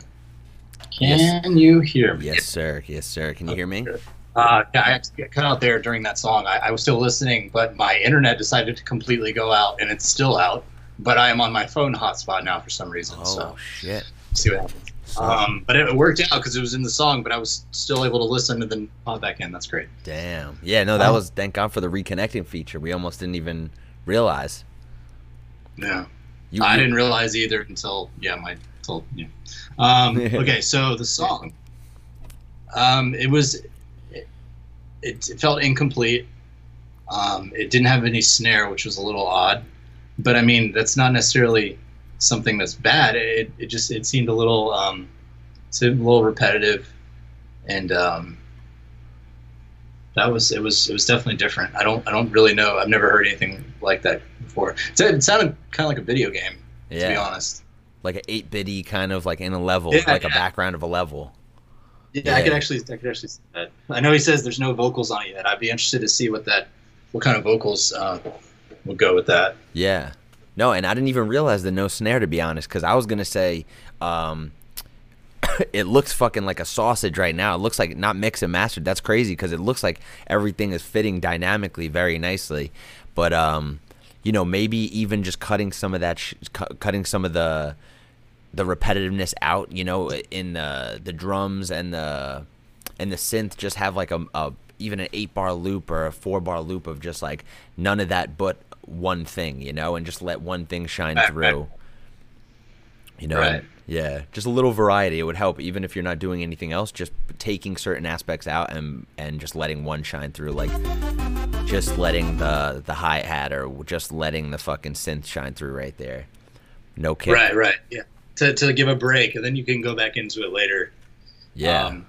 Can you hear me? Yes, sir. Yes, sir. Can you hear me? Uh, I got cut out there during that song. I, I was still listening, but my internet decided to completely go out, and it's still out. But I am on my phone hotspot now for some reason. Oh So shit. see what happens. Um, but it worked out because it was in the song, but I was still able to listen and then pop back in. That's great. Damn. Yeah. No, that Oh. was. Thank God for the reconnecting feature. We almost didn't even realize. Yeah. You, I didn't realize either until yeah, my until yeah. Um, okay, so the song, um, it was, it, it, felt incomplete. Um, it didn't have any snare, which was a little odd. But I mean, that's not necessarily something that's bad. It, it just it seemed a little um, seemed a little repetitive, and um, that was it was it was definitely different. I don't I don't really know. I've never heard anything like that before. It it sounded kind of like a video game, to be honest. like an eight bitty kind of like in a level, Yeah, like a background of a level. Yeah, I could actually, I could actually see that. I know he says there's no vocals on it yet. I'd be interested to see what that, what kind of vocals uh, would go with that. Yeah. No, and I didn't even realize the no snare to be honest, because I was gonna say, um, it looks fucking like a sausage right now. It looks like not mixed and mastered. That's crazy because it looks like everything is fitting dynamically very nicely. But um, you know, maybe even just cutting some of that, sh- cu- cutting some of the the repetitiveness out. You know, in the the drums and the and the synth, just have like a, a even an eight bar loop or a four bar loop of just like none of that but one thing. You know, and just let one thing shine through. You know, Right. yeah, just a little variety. It would help, even if you're not doing anything else. Just taking certain aspects out and and just letting one shine through, like just letting the the hi hat or just letting the fucking synth shine through right there. No kick. Right, right, yeah. To, to give a break, and then you can go back into it later. Yeah, Um,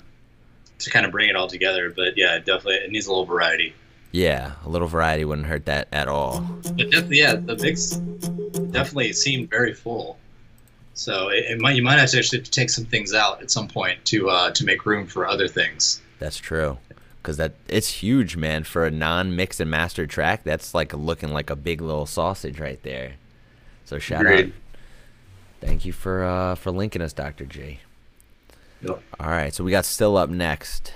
to kind of bring it all together, but yeah, definitely it needs a little variety. yeah. A little variety wouldn't hurt that at all. But definitely, yeah, the mix definitely seemed very full. So it, it might you might have to actually take some things out at some point to uh, to make room for other things. That's true. Cause that it's huge, man. For a non-mixed and mastered track, that's like looking like a big little sausage right there. So shout out. Thank you for uh, for linking us, Dr. G. Yep. All right, so we got still up next.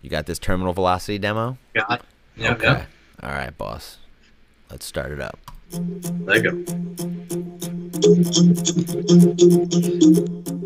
You got this terminal velocity demo? Got it. Yeah, okay. yeah. All right, boss. Let's start it up. There you go.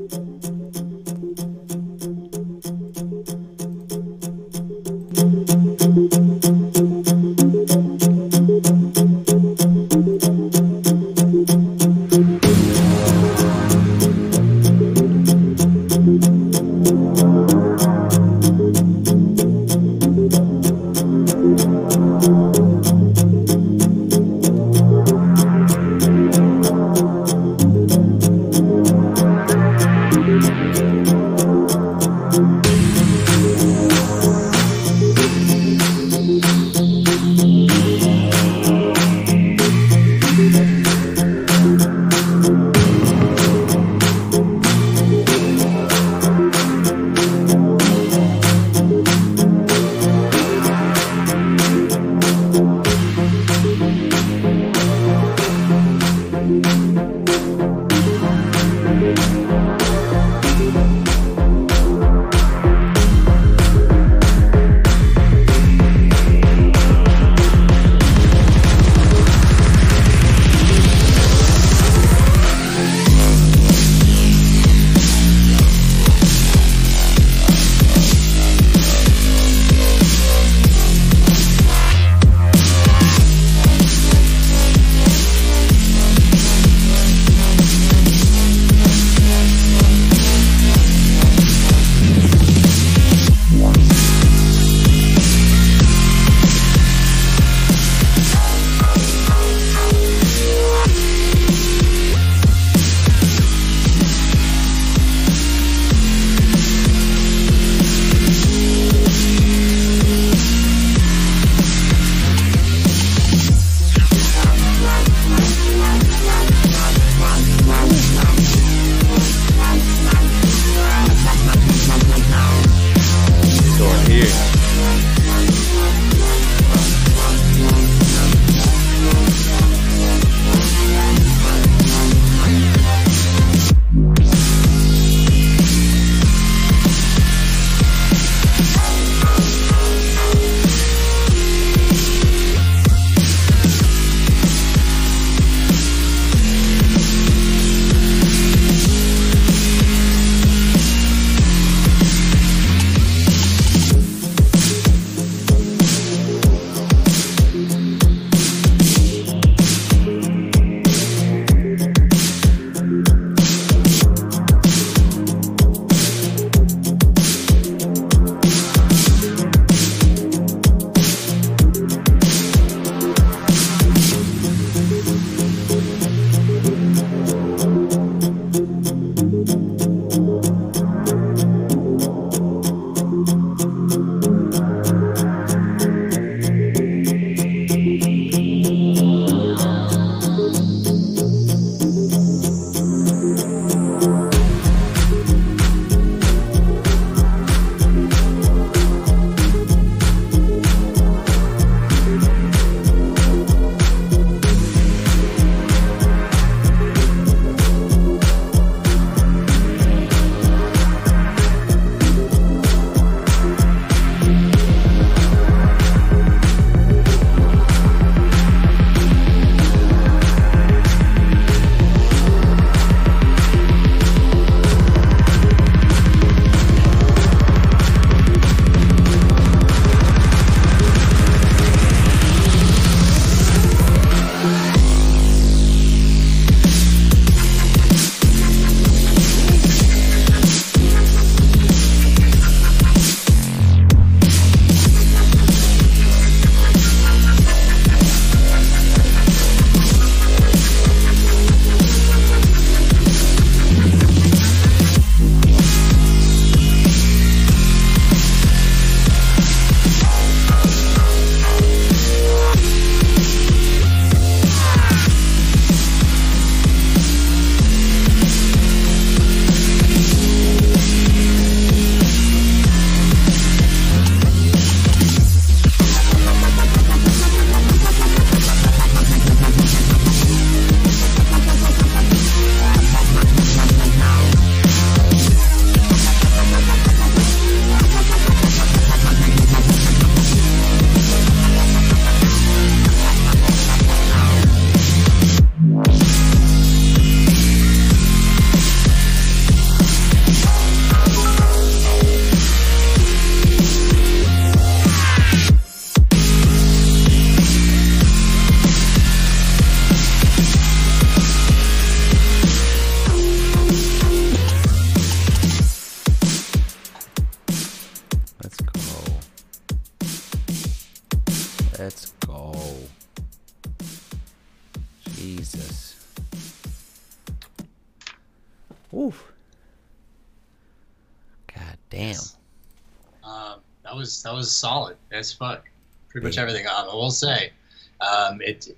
As fuck. Pretty much everything. I will say, um, it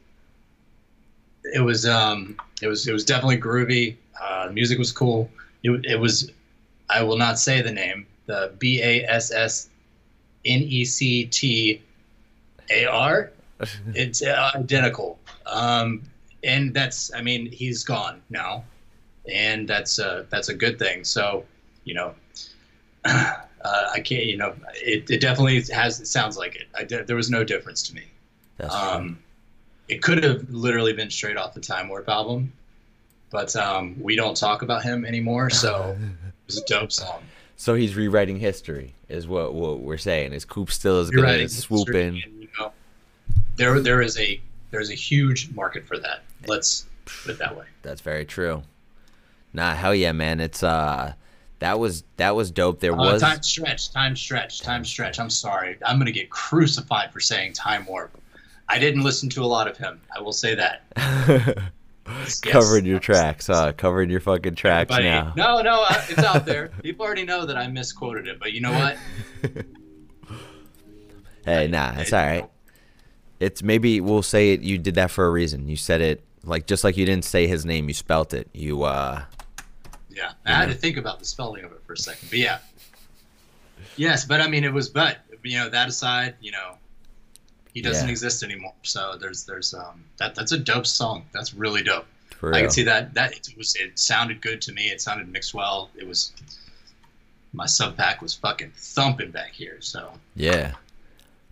it was um, it was it was definitely groovy. Uh, the music was cool. It, it was. I will not say the name. The B A S S N E C T A R. It's uh, identical. Um, and that's. I mean, he's gone now, and that's uh, that's a good thing. So, you know. Uh, I can't, you know, it, it definitely has, it sounds like it. I, there was no difference to me. That's Um, it could have literally been straight off the Time Warp album, but um, we don't talk about him anymore, so it was a dope song. so he's rewriting history, is what what we're saying. Is Coop still is You're gonna swoop in? You know, there, there is a there's a huge market for that. Let's put it that way. That's very true. Nah, hell yeah, man. It's uh, that was that was dope. There Uh, was time stretch, time stretch, time stretch. I'm sorry. I'm gonna get crucified for saying Time Warp. I didn't listen to a lot of him. I will say that. Yes. covering your tracks, huh? Covering your fucking tracks Buddy, now. No, no, uh, it's out there. People already know that I misquoted it, but you know what? Hey, nah, it's all right. It's maybe we'll say it. You did that for a reason. You said it like just like you didn't say his name. You spelt it. You uh, Yeah, I had to think about the spelling of it for a second, but yeah. Yes, but I mean, it was but you know that aside, you know, he doesn't Yeah. exist anymore. So there's there's um that that's a dope song. That's really dope. I can see that that it was it sounded good to me. It sounded mixed well. It was my sub pack was fucking thumping back here. So Yeah.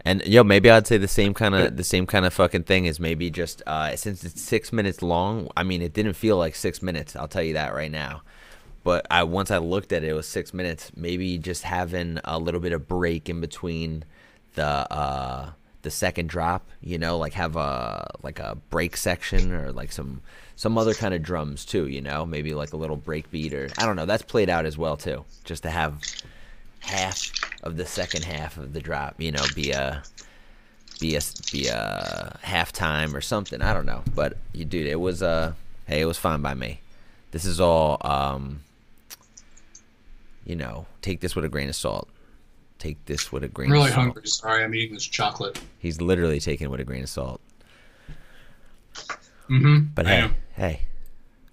And yo, maybe I'd say the same kind of the same kind of fucking thing is maybe just uh, since it's six minutes long. I mean, it didn't feel like six minutes. I'll tell you that right now. But I once I looked at it, it was six minutes. Maybe just having a little bit of break in between the uh, the second drop. You know, like have a like a break section or like some some other kind of drums too. You know, maybe like a little break beat or I don't know. That's played out as well too. Just to have half of the second half of the drop, you know, be a be a be a halftime or something. I don't know, but you dude, it was uh hey, it was fine by me. This is all um you know, take this with a grain of salt. Take this with a grain I'm really of salt. hungry. Sorry, I'm eating this chocolate. He's literally taking it with a grain of salt. Mm-hmm. But hey, hey,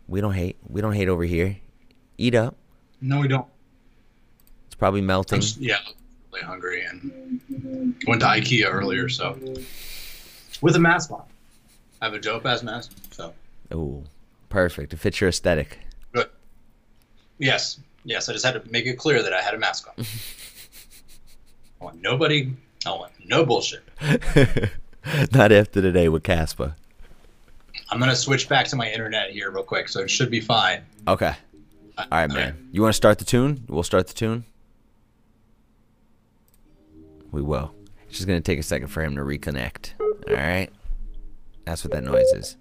we don't hate. We don't hate over here. Eat up. no, we don't. It's probably melting. just, yeah, really hungry and went to IKEA earlier, so with a mask on. I have a dope ass mask, so Ooh, perfect. It fits your aesthetic. good. Yes, yes. I just had to make it clear that I had a mask on. I want nobody. I want no bullshit. Not after today with Caspa. I'm gonna switch back to my internet here real quick, so it should be fine. Okay. Uh, all right, man. You want to start the tune? We'll start the tune. We will. It's just gonna take a second for him to reconnect. All right. That's what that noise is.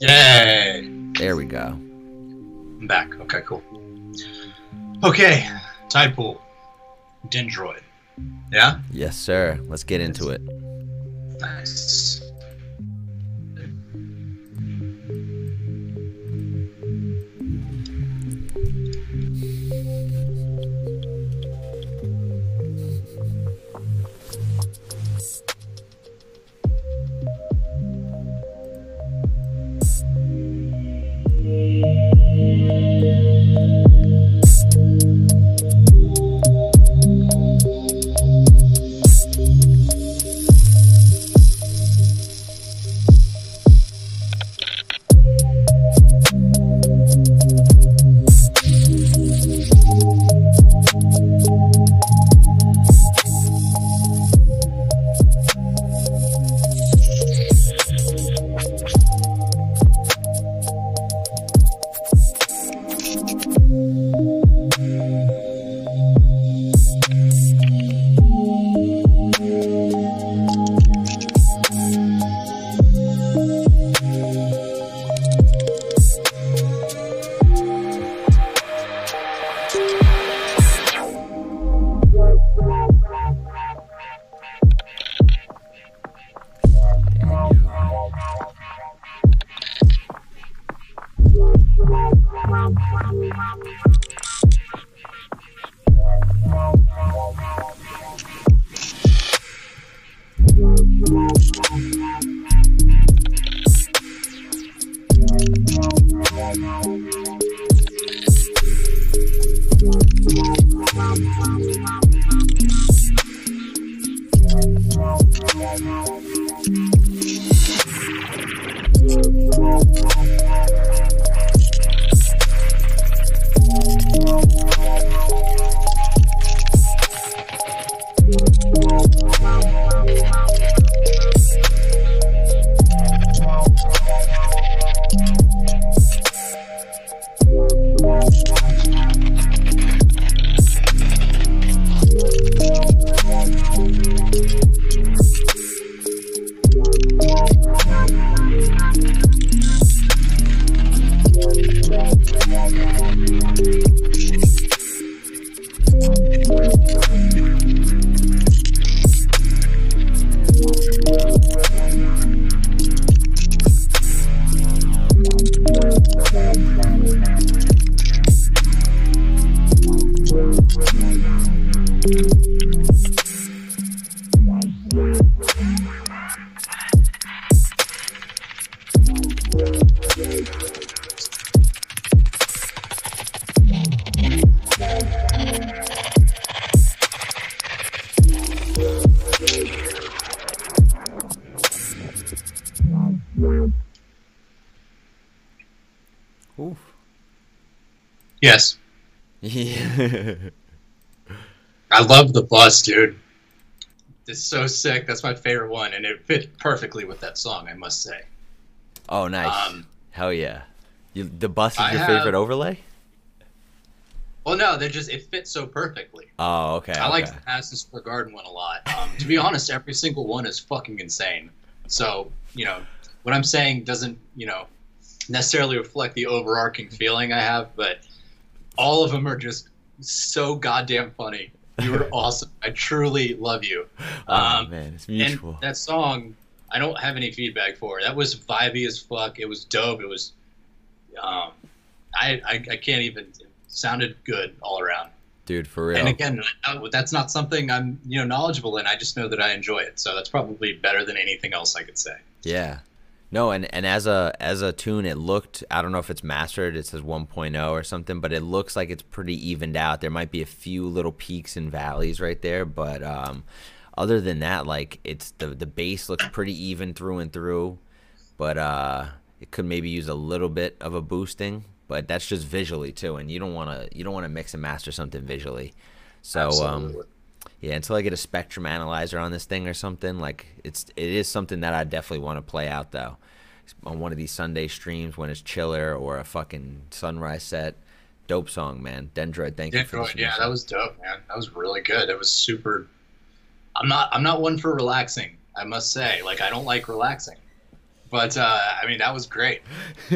Yay! There we go. I'm back. Okay, cool. Okay, Tide Pool, Dendroid. Yeah. Yes, sir. Let's get into it. Nice. Dude. It's so sick. That's my favorite one, and it fit perfectly with that song, I must say. oh, nice. Um, Hell yeah. You, the bus is I your have- favorite overlay? Well, no, they just it fits so perfectly. Oh, okay. I like the Madison Square Garden one a lot. Um, to be honest, every single one is fucking insane. So you know what I'm saying doesn't you know necessarily reflect the overarching feeling I have, but all of them are just so goddamn funny. You were awesome. I truly love you. Oh, Um, man, it's And that song, I don't have any feedback for. That was vibey as fuck. It was dope. It was, um, I, I, I can't even. It sounded good all around. Dude, for real. And again, uh, that's not something I'm you know knowledgeable in. I just know that I enjoy it. So that's probably better than anything else I could say. Yeah. No, and, and as a as a tune, it looked. I don't know if it's mastered. It says 1.0 or something, but it looks like it's pretty evened out. There might be a few little peaks and valleys right there, but um, other than that, like it's the the bass looks pretty even through and through. But uh, it could maybe use a little bit of a boosting, but that's just visually too. And you don't want to you don't want to mix and master something visually. So um, yeah, until I get a spectrum analyzer on this thing or something, like it's it is something that I definitely want to play out though. On one of these Sunday streams when it's chiller or a fucking sunrise set. Dope song, man. Dendroid, thank you for Android, this. yeah, that was dope, man. That was really good. It was super. I'm not. I'm not one for relaxing. I must say, like, I don't like relaxing, but uh, I mean, that was great.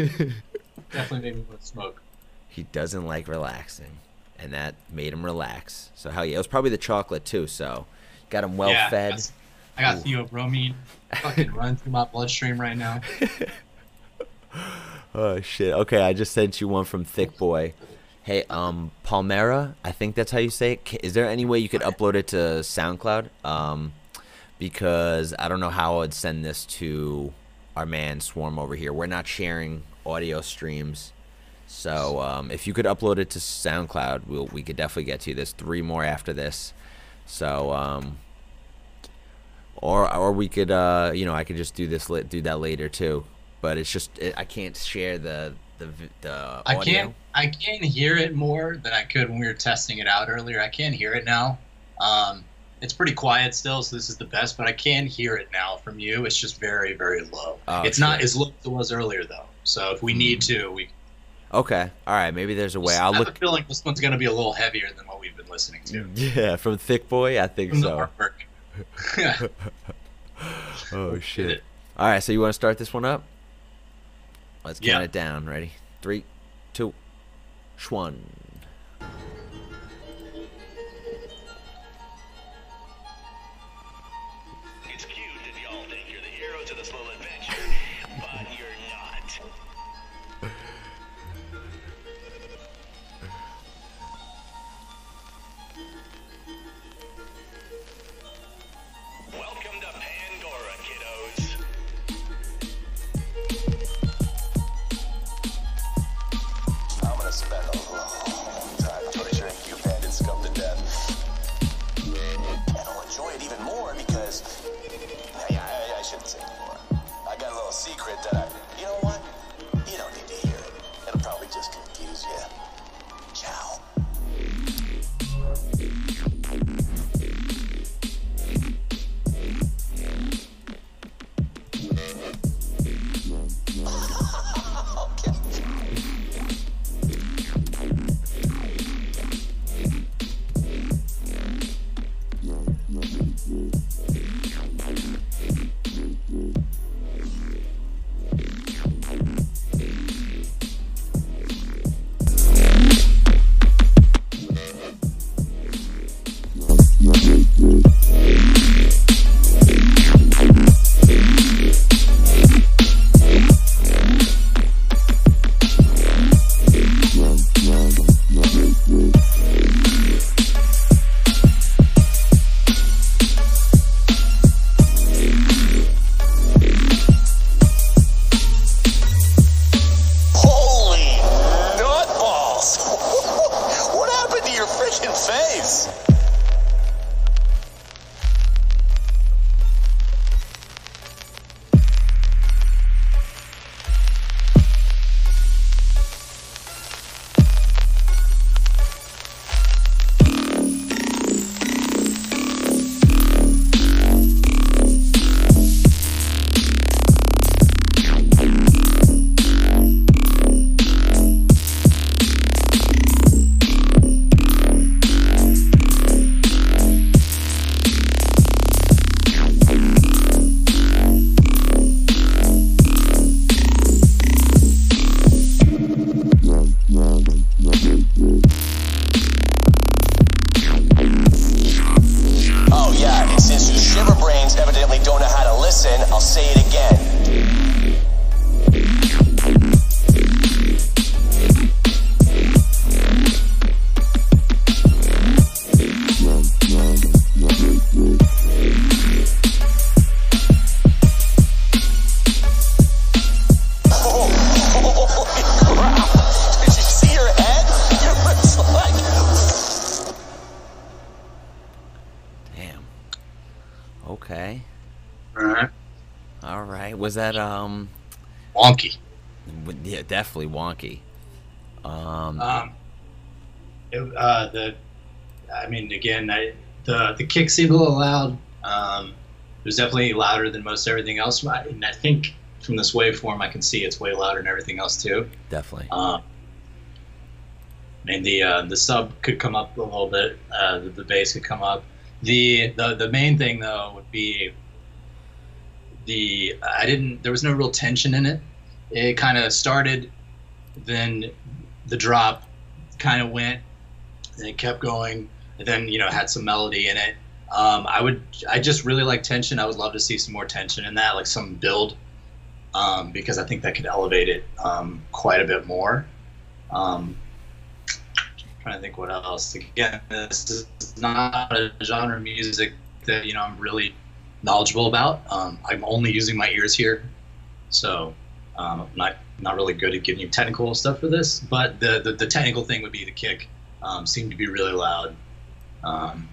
Definitely made me want to smoke. he doesn't like relaxing, and that made him relax. So hell yeah, it was probably the chocolate too. So got him well yeah, fed. that's- I got theobromine fucking run through my bloodstream right now. Oh shit. Okay, I just sent you one from Thick Boy. Hey, um, Palmera, I think that's how you say it. Is there any way you could upload it to SoundCloud? Um, because I don't know how I'd send this to our man Swarm over here. We're not sharing audio streams, so um, if you could upload it to SoundCloud, we'll we could definitely get to you. There's three more after this, so um, or or we could uh, you know I could just do this lit do that later too. But it's just it, I can't share the the the I audio. can't. I can't hear it more than I could when we were testing it out earlier. I can't hear it now. Um, it's pretty quiet still, so this is the best. But I can hear it now from you. It's just very, very low. Oh, it's not as low as it was earlier, though. So if we need to, we. Okay, all right. Maybe there's a way. I I'll have look. a feeling this one's going to be a little heavier than what we've been listening to. Yeah, from Thick Boy, I think From the so. artwork. Oh shit! All right, so you want to start this one up? Let's count Yeah. it down. Ready? Three, two, one. Wonky. Um, Um, it, uh, the, I mean, again, I, the the kick seemed a little loud. Um, it was definitely louder than most everything else. And I think from this waveform, I can see it's way louder than everything else too. definitely. Um, and the uh, the sub could come up a little bit. Uh, the, the bass could come up. The, the the main thing though would be the I didn't. There was no real tension in it. It kind of started, then the drop kind of went, and it kept going. And then you know had some melody in it. Um, I would I just really like tension. I would love to see some more tension in that, like some build, um, because I think that could elevate it um, quite a bit more. Um, trying to think what else. Again, this is not a genre of music that you know I'm really knowledgeable about. Um, I'm only using my ears here, so um, I'm not not really good at giving you technical stuff for this. But the the, the technical thing would be the kick. Um, seemed to be really loud. Um,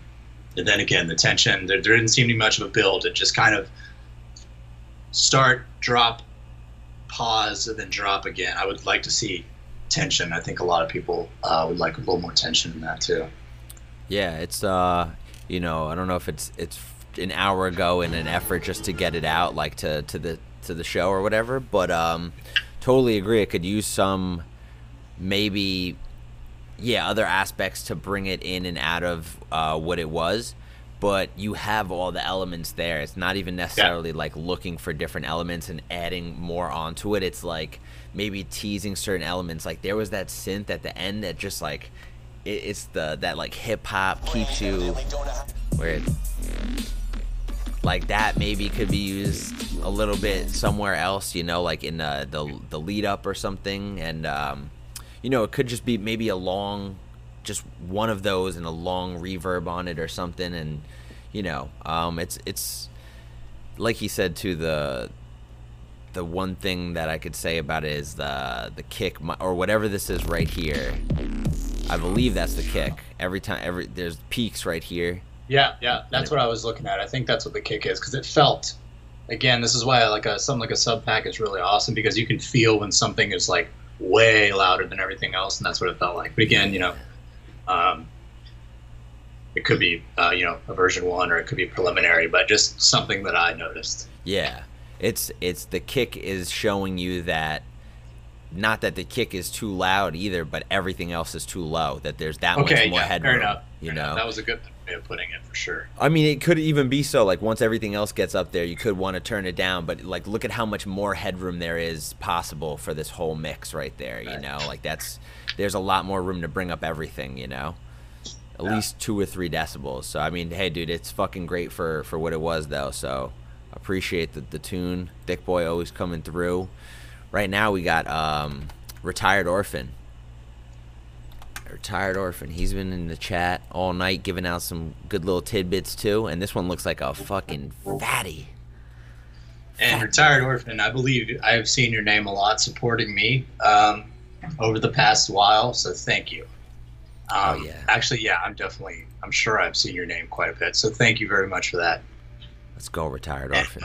and then again, the tension. There, there didn't seem to be much of a build. It just kind of start, drop, pause, and then drop again. I would like to see tension. I think a lot of people uh, would like a little more tension in that too. Yeah, it's uh, you know, I don't know if it's it's an hour ago in an effort just to get it out, like to to the to the show or whatever. But um, totally agree. It could use some maybe yeah other aspects to bring it in and out of uh, what it was. But you have all the elements there. It's not even necessarily like looking for different elements and adding more onto it. It's like maybe teasing certain elements. Like there was that synth at the end that just like it, it's the that like hip hop keeps you where it, like that maybe could be used a little bit somewhere else. You know, like in the the, the lead up or something, and um, you know it could just be maybe a long just one of those and a long reverb on it or something. And you know um, it's it's like he said to the the one thing that I could say about it is the the kick or whatever this is right here. I believe that's the kick. Every time every there's peaks right here Yeah, yeah, that's what I was looking at. I think that's what the kick is because it felt. Again, this is why like a something like a sub pack is really awesome because you can feel when something is like way louder than everything else, and that's what it felt like. But again, you know, um, it could be uh, you know a version one or it could be preliminary, but just something that I noticed. Yeah, it's it's the kick is showing you that not that the kick is too loud either, but everything else is too low. That there's that Okay, much more yeah, headroom. fair enough. You fair enough. know, that was a good way of putting it for sure. I mean, it could even be so. Like once everything else gets up there, you could want to turn it down. But like, look at how much more headroom there is possible for this whole mix right there. You know, like that's there's a lot more room to bring up everything. You know, at Yeah. least two or three decibels. So I mean, hey, dude, it's fucking great for for what it was though. So appreciate the the tune. Thick boy always coming through. Right now we got um retired orphan. Retired orphan. He's been in the chat all night, giving out some good little tidbits too. And this one looks like a fucking fatty. And retired orphan, I believe I have seen your name a lot supporting me um, over the past while, so thank you. Um, Oh, yeah. Actually, yeah, I'm definitely, I'm sure I've seen your name quite a bit, so thank you very much for that. Let's go, retired orphan.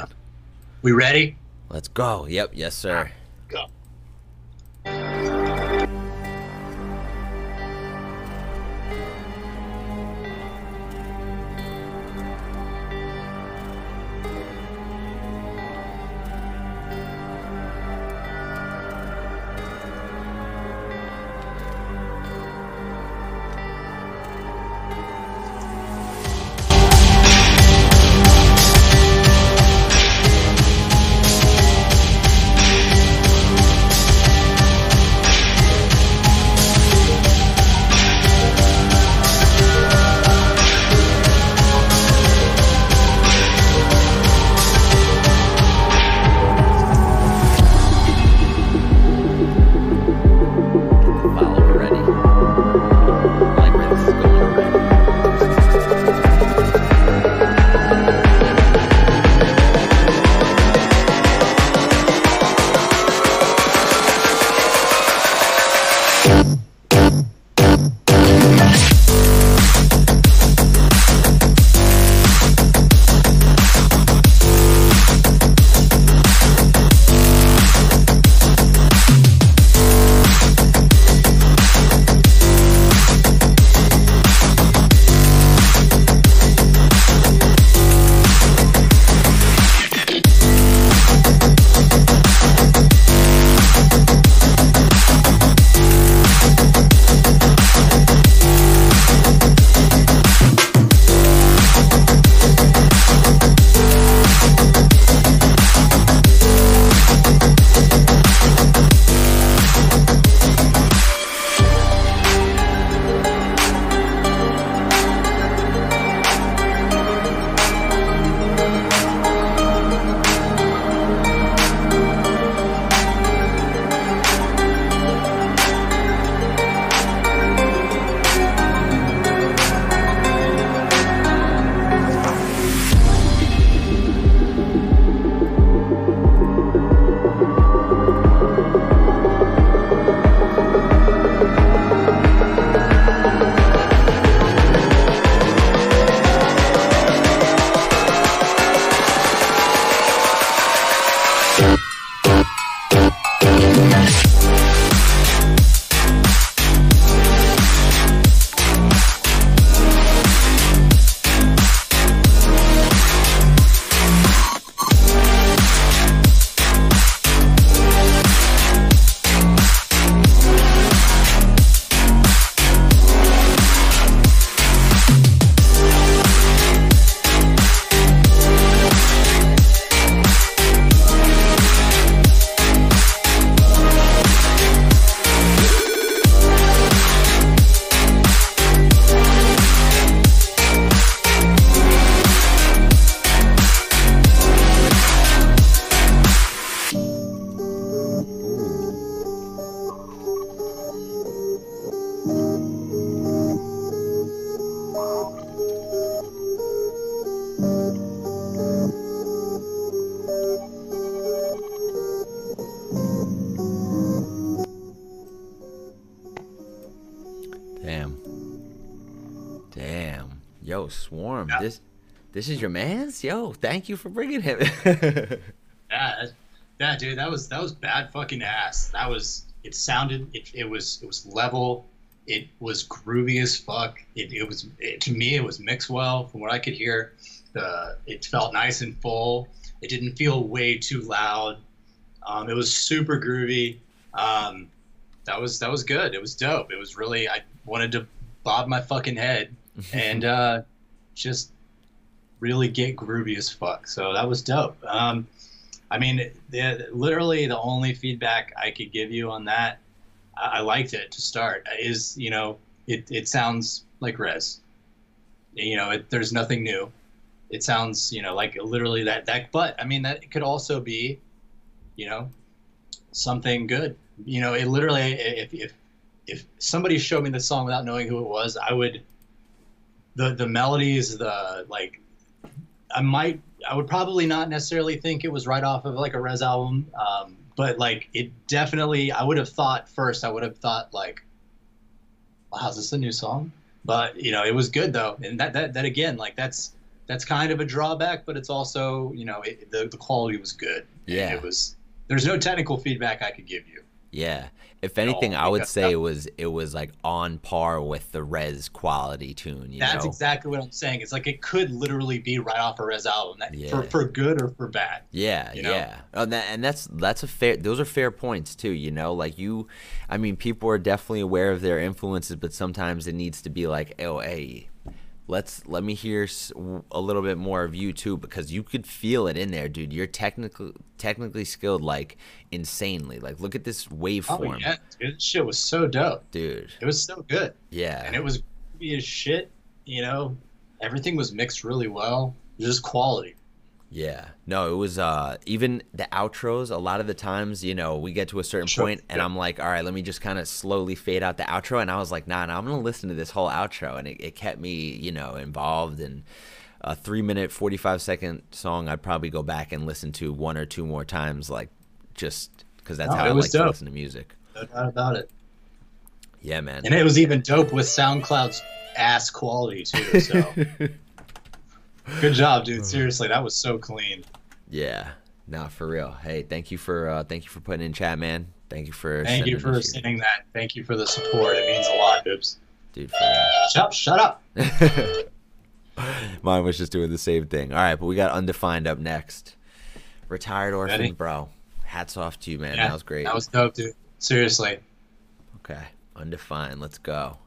We ready? Let's go. Yep, yes sir. Yo, Swarm, Yeah. this this is your man's. Yo, thank you for bringing him. Yeah, that- yeah, dude, that was that was bad fucking ass. That was it sounded it, it was it was level. It was groovy as fuck. It, it was it, to me it was mixed well from what I could hear. The it felt nice and full. It didn't feel way too loud. Um, it was super groovy. Um, that was that was good. It was dope. It was really I wanted to bob my fucking head and uh, just really get groovy as fuck. So that was dope. Um, I mean, the, literally the only feedback I could give you on that, I, I liked it to start. Is you know, it it sounds like REZZ. You know, it, there's nothing new. It sounds you know like literally that that. But I mean, that could also be, you know, something good. You know, it literally if if if somebody showed me the song without knowing who it was, I would. The the melodies, the like, I might I would probably not necessarily think it was right off of like a REZZ album, um, but like it definitely. I would have thought first. I would have thought like, "Wow, is this a new song?" But you know, it was good though, and that that, that again, like that's that's kind of a drawback, but it's also you know it, the the quality was good. Yeah. it was. There's no technical feedback I could give you. Yeah. If anything, I would say that- it was it was like on par with the REZZ quality tune. You That's know? exactly what I'm saying. It's like it could literally be right off a REZZ album, that, Yeah. for for good or for bad. Yeah, you know? yeah, oh, that, and that's that's a fair. Those are fair points too. You know, like you, I mean, people are definitely aware of their influences, but sometimes it needs to be like, oh, hey, let's let me hear a little bit more of you too, because you could feel it in there, dude. You're technically technically skilled, like insanely. Like, look at this waveform Oh waveform, yeah, dude, this shit was so dope. dude. It was so good. Yeah, and it was as shit. You know, everything was mixed really well. Just quality. Yeah. No, it was uh even the outros a lot of the times, you know, we get to a certain Sure, point and yeah. I'm like, all right, let me just kind of slowly fade out the outro and I was like, nah, nah I'm going to listen to this whole outro and it, it kept me, you know, involved and a 3 minute 45 second song I'd probably go back and listen to one or two more times like just cuz that's No, how I was like to listen to music. No doubt about it. Yeah, man. And it was even dope with SoundCloud's ass quality too. So good job, dude. Seriously, that was so clean. yeah. No, for real. Hey, thank you for uh thank you for putting in chat, man. Thank you for Thank you for sending that. Thank you for the support. It means a lot, Bibbs. dude. Shut up. Shut up. Mine was just doing the same thing. All right, but we got undefined up next. Retired orphan, Ready? bro. Hats off to you, man. Yeah, that was great. That was dope, dude. Seriously. okay. Undefined. Let's go.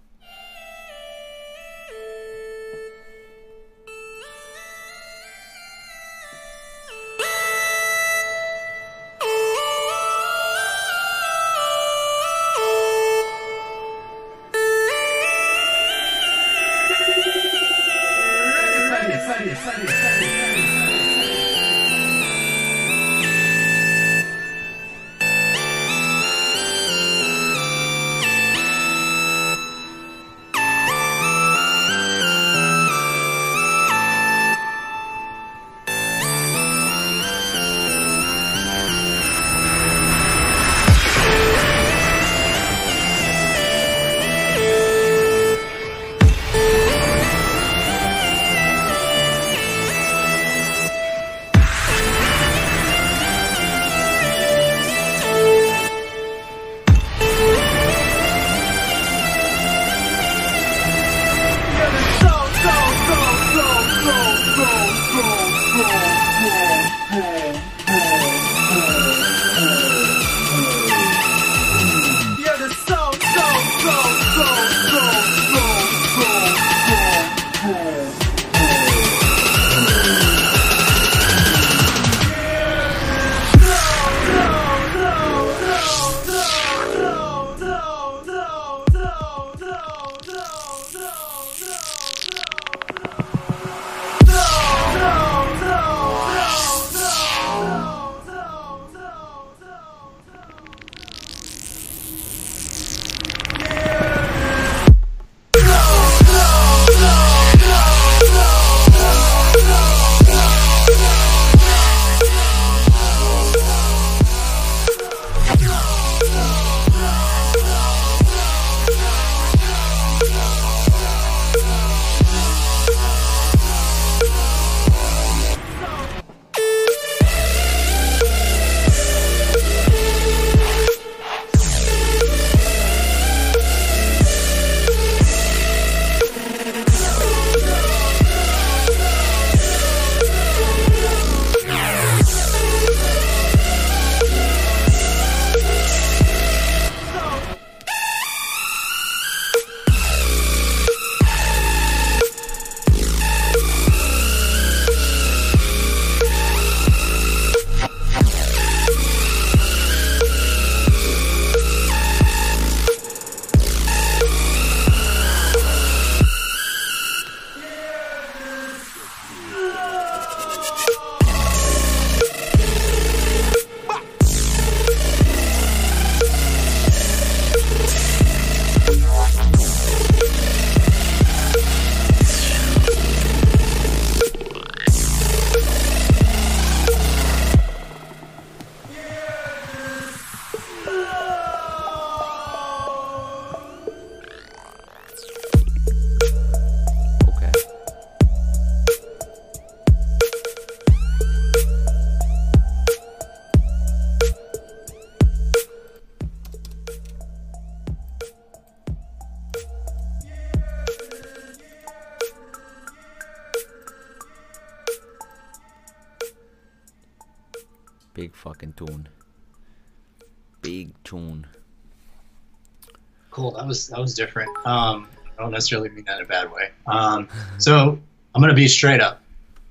Was that was different. Um, I don't necessarily mean that in a bad way. Um, so I'm gonna be straight up.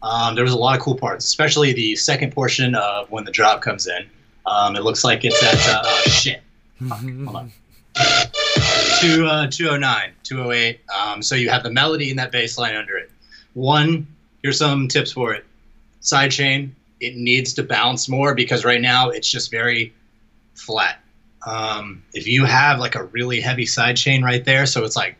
Um, there was a lot of cool parts, especially the second portion of when the drop comes in. Um, it looks like it's at uh, oh, shit. Fuck, hold on. Two, uh, 209, 208. Um, so you have the melody and that bass line under it. One, here's some tips for it. Sidechain, it needs to bounce more because right now it's just very flat. Um, if you have like a really heavy side chain right there, so it's like,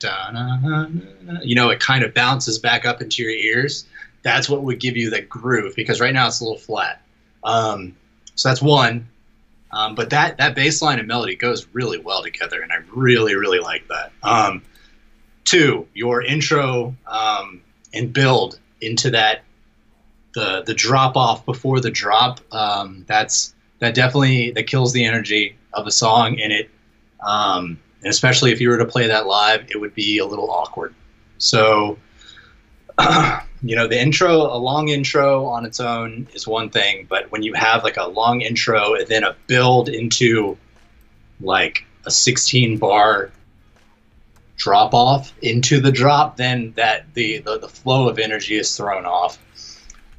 you know, it kind of bounces back up into your ears. That's what would give you the groove because right now it's a little flat. Um, so that's one. Um, but that that bass line and melody goes really well together, and I really really like that. Um, two, your intro um, and build into that the the drop off before the drop. Um, that's that definitely that kills the energy of a song, in it um, and especially if you were to play that live, it would be a little awkward. So you know the intro a long intro on its own is one thing but when you have like a long intro and then a build into like a 16 bar drop off into the drop then that the, the the flow of energy is thrown off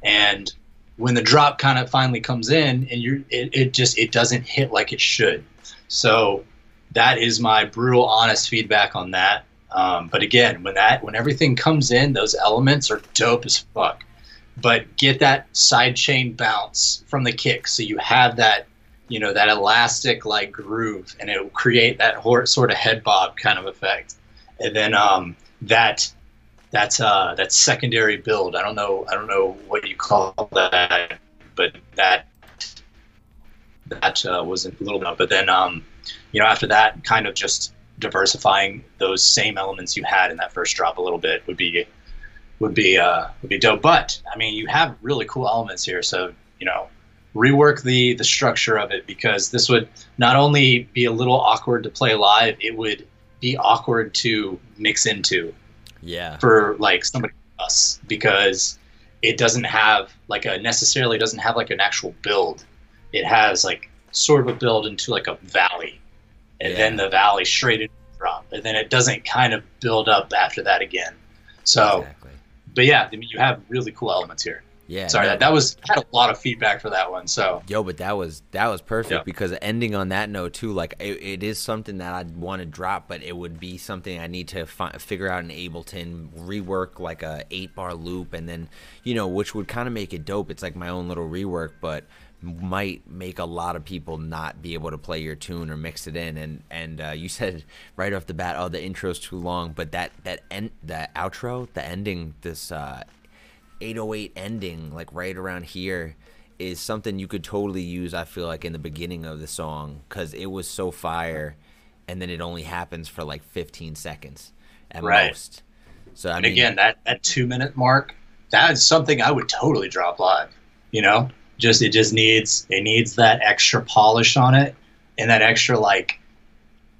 and when the drop kind of finally comes in and you it, it just it doesn't hit like it should so that is my brutal honest feedback on that um, but again, when that when everything comes in, those elements are dope as fuck. But get that side chain bounce from the kick, so you have that, you know, that elastic like groove, and it will create that sort of head bob kind of effect. And then um, that that's uh, that secondary build. I don't know, I don't know what you call that, but that that uh, was a little bit. But then um, you know, after that, kind of just diversifying those same elements you had in that first drop a little bit would be would be uh, would be dope. But I mean, you have really cool elements here, so you know, rework the the structure of it because this would not only be a little awkward to play live, it would be awkward to mix into Yeah. for like somebody like us because it doesn't have like a necessarily doesn't have like an actual build. It has like sort of a build into like a valley, and Yeah. then the valley straight into the drop, and then it doesn't kind of build up after that again. So, Exactly. but yeah, I mean, you have really cool elements here. Yeah. Sorry, no, that, that was I had a lot of feedback for that one. So Yo, but that was that was perfect Yeah. because ending on that note too, like it, it is something that I'd want to drop, but it would be something I need to fi- figure out in Ableton, rework like a eight bar loop, and then you know, which would kind of make it dope. It's like my own little rework, but might make a lot of people not be able to play your tune or mix it in. And and uh, you said right off the bat, oh, the intro's too long, but that that end the outro, the ending, this. uh 808 ending like right around here is something you could totally use i feel like in the beginning of the song because it was so fire and then it only happens for like 15 seconds at Right. most so i and mean again, that that two minute mark, that is something I would totally drop live. You know, just it just needs it needs that extra polish on it, and that extra like.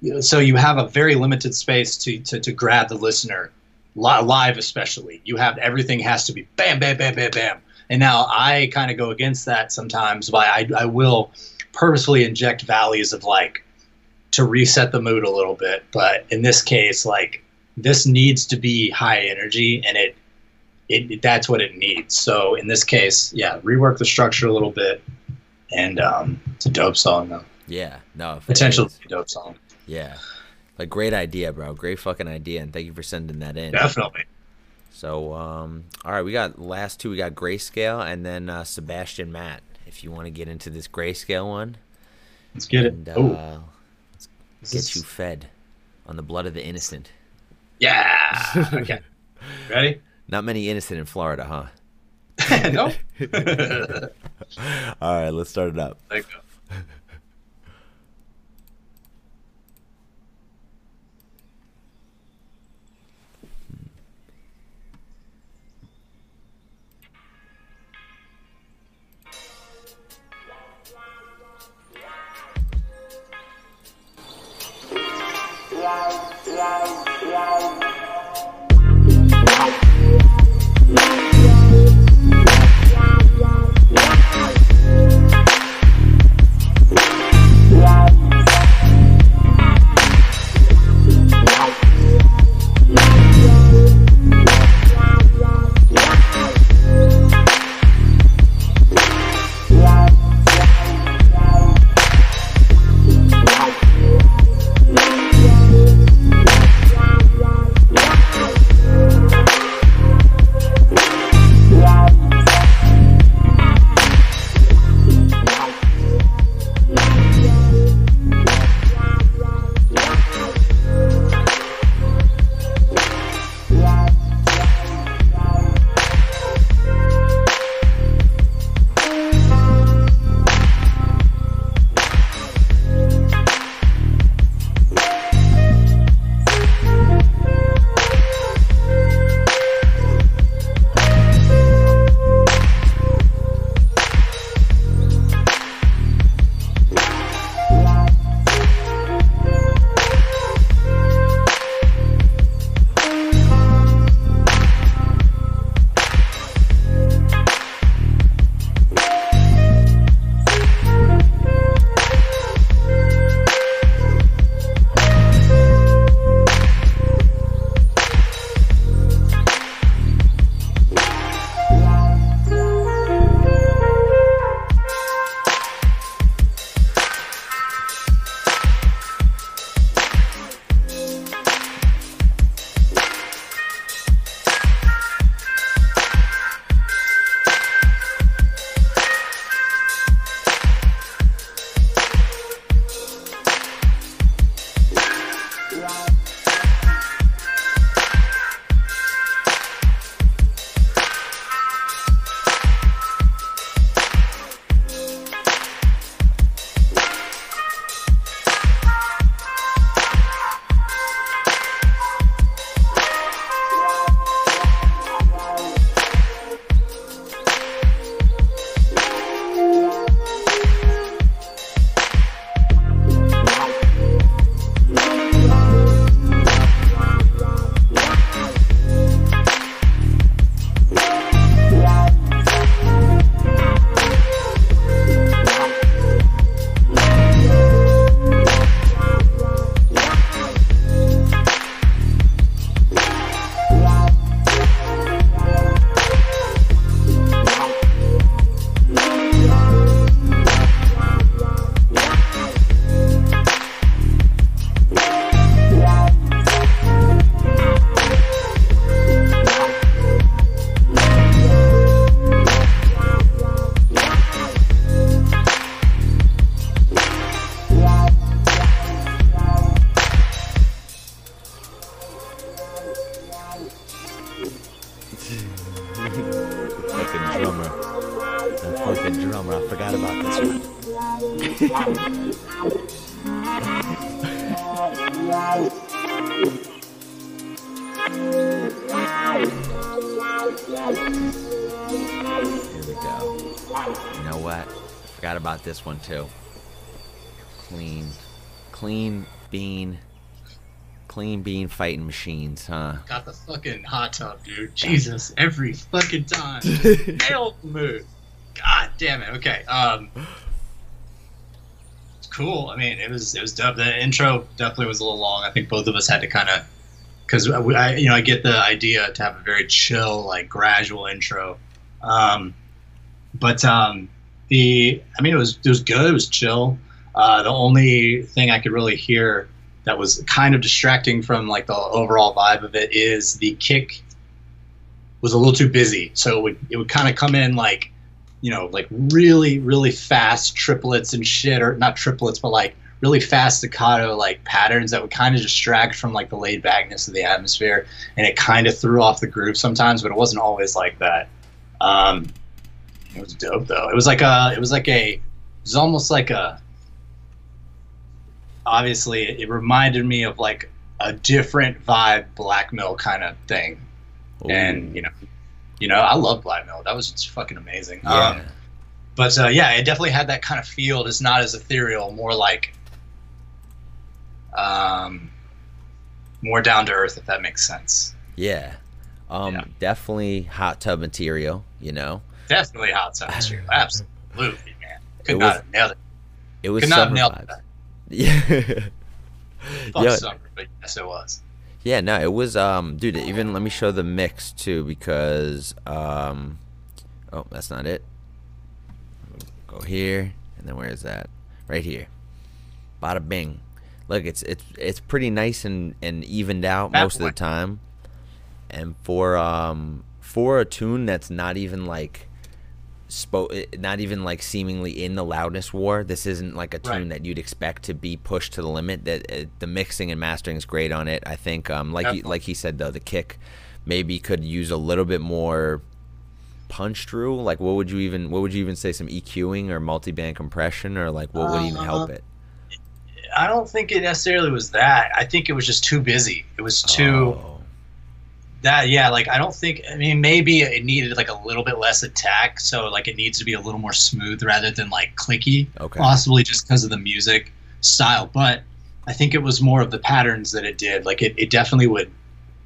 you know, So you have a very limited space to to, to grab the listener, li- live especially. You have everything has to be bam, bam, bam, bam, bam. And now I kind of go against that sometimes by I I will purposefully inject valleys of like to reset the mood a little bit. But in this case, like this needs to be high energy and it, it that's what it needs so in this case yeah rework the structure a little bit and um, it's a dope song though yeah no it potential is. to be a dope song yeah like great idea bro. Great fucking idea and thank you for sending that in. Definitely. So um all right we got last two we got grayscale and then uh sebastian matt if you want to get into this grayscale one. Let's get it. And oh uh get you fed on the blood of the innocent. Yeah! Okay. Ready? Not many innocent in Florida, huh? no All right, let's start it up. There you go. Yeah. This one too. Clean, clean bean, clean bean fighting machines, huh? Got the fucking hot tub, dude. Jesus, every fucking time. Nailed move. God damn it. Okay. Um. It's cool. I mean, it was it was dope. The intro definitely was a little long. I think both of us had to kind of, because I you know I get the idea to have a very chill, like gradual intro. Um, but um, the I mean it was it was good. It was chill. Uh, the only thing I could really hear that was kind of distracting from like the overall vibe of it is the kick was a little too busy. So it would it would kind of come in like you know like really really fast triplets and shit or not triplets but like really fast staccato like patterns that would kind of distract from like the laid backness of the atmosphere and it kind of threw off the groove sometimes but it wasn't always like that um it was dope though it was like a it was like a it was almost like a obviously it reminded me of like a different vibe blackmail kind of thing and you know you know i love blackmail that was just fucking amazing yeah, um, but uh, yeah, it definitely had that kind of feel. It's not as ethereal, more like um, more down to earth, if that makes sense. yeah. Um, Yeah. definitely hot tub material. You know, Definitely hot tub material. Absolutely, man. Could It not was- have nailed it. it was Could not have nailed vibes. it. Yeah. Fuck Yeah. summer, but yes, it was. Yeah, no, it was um dude, even let me show the mix too because um oh, that's not it. Go here and then where is that? Right here. Bada bing. Look, it's it's it's pretty nice and and evened out That most of the time. And for um for a tune that's not even like spo- eh, not even like seemingly in the loudness war. This isn't like a tune Right. that you'd expect to be pushed to the limit. That uh, the mixing and mastering is great on it. I think, um, like he, like he said though, the kick maybe could use a little bit more punch through. Like, what would you even what would you even say? Some EQing or multi-band compression or like what would even help Uh, it? I don't think it necessarily was that. I think it was just too busy. It was too. Oh, That yeah, like I don't think. I mean, maybe it needed like a little bit less attack, so like it needs to be a little more smooth rather than like clicky. okay. Possibly just because of the music style, but I think it was more of the patterns that it did. Like it, it definitely would,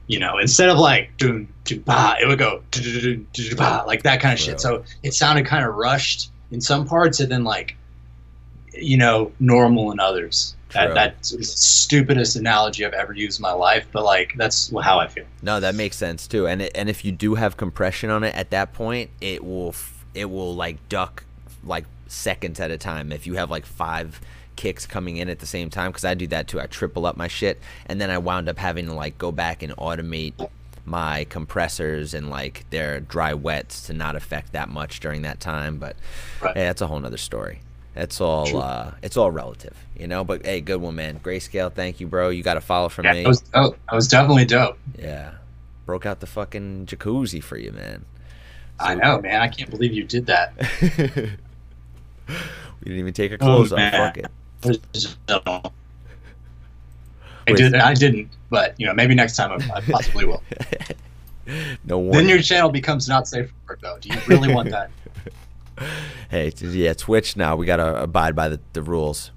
you know, instead of like dun, dun, ba, it would go dun, dun, dun, dun, dun, ba, like that kind of shit. So it sounded kind of rushed in some parts, and then like, you know, normal in others. True. That, that's the stupidest analogy I've ever used in my life, but like that's how I feel. No, that makes sense too. And it, and if you do have compression on it at that point, it will f- it will like duck like seconds at a time. If you have like five kicks coming in at the same time, because I do that too. I triple up my shit, and then I wound up having to like go back and automate my compressors and like their dry wets to not affect that much during that time. But Right. hey, that's a whole nother story. That's all. True. Uh, it's all relative, you know. But hey, good one, man. Grayscale, thank you, bro. You got a follow from Yeah, me. that was dope. That was definitely dope. Yeah. Broke out the fucking jacuzzi for you, man. I know, man. I can't believe you did that. we didn't even take our clothes off. man. Fuck it. I did. I didn't, but you know, maybe next time I, I possibly will. No then your channel becomes not safe for work, though. Do you really want that? Hey, yeah, Twitch now. We gotta abide by the, the rules.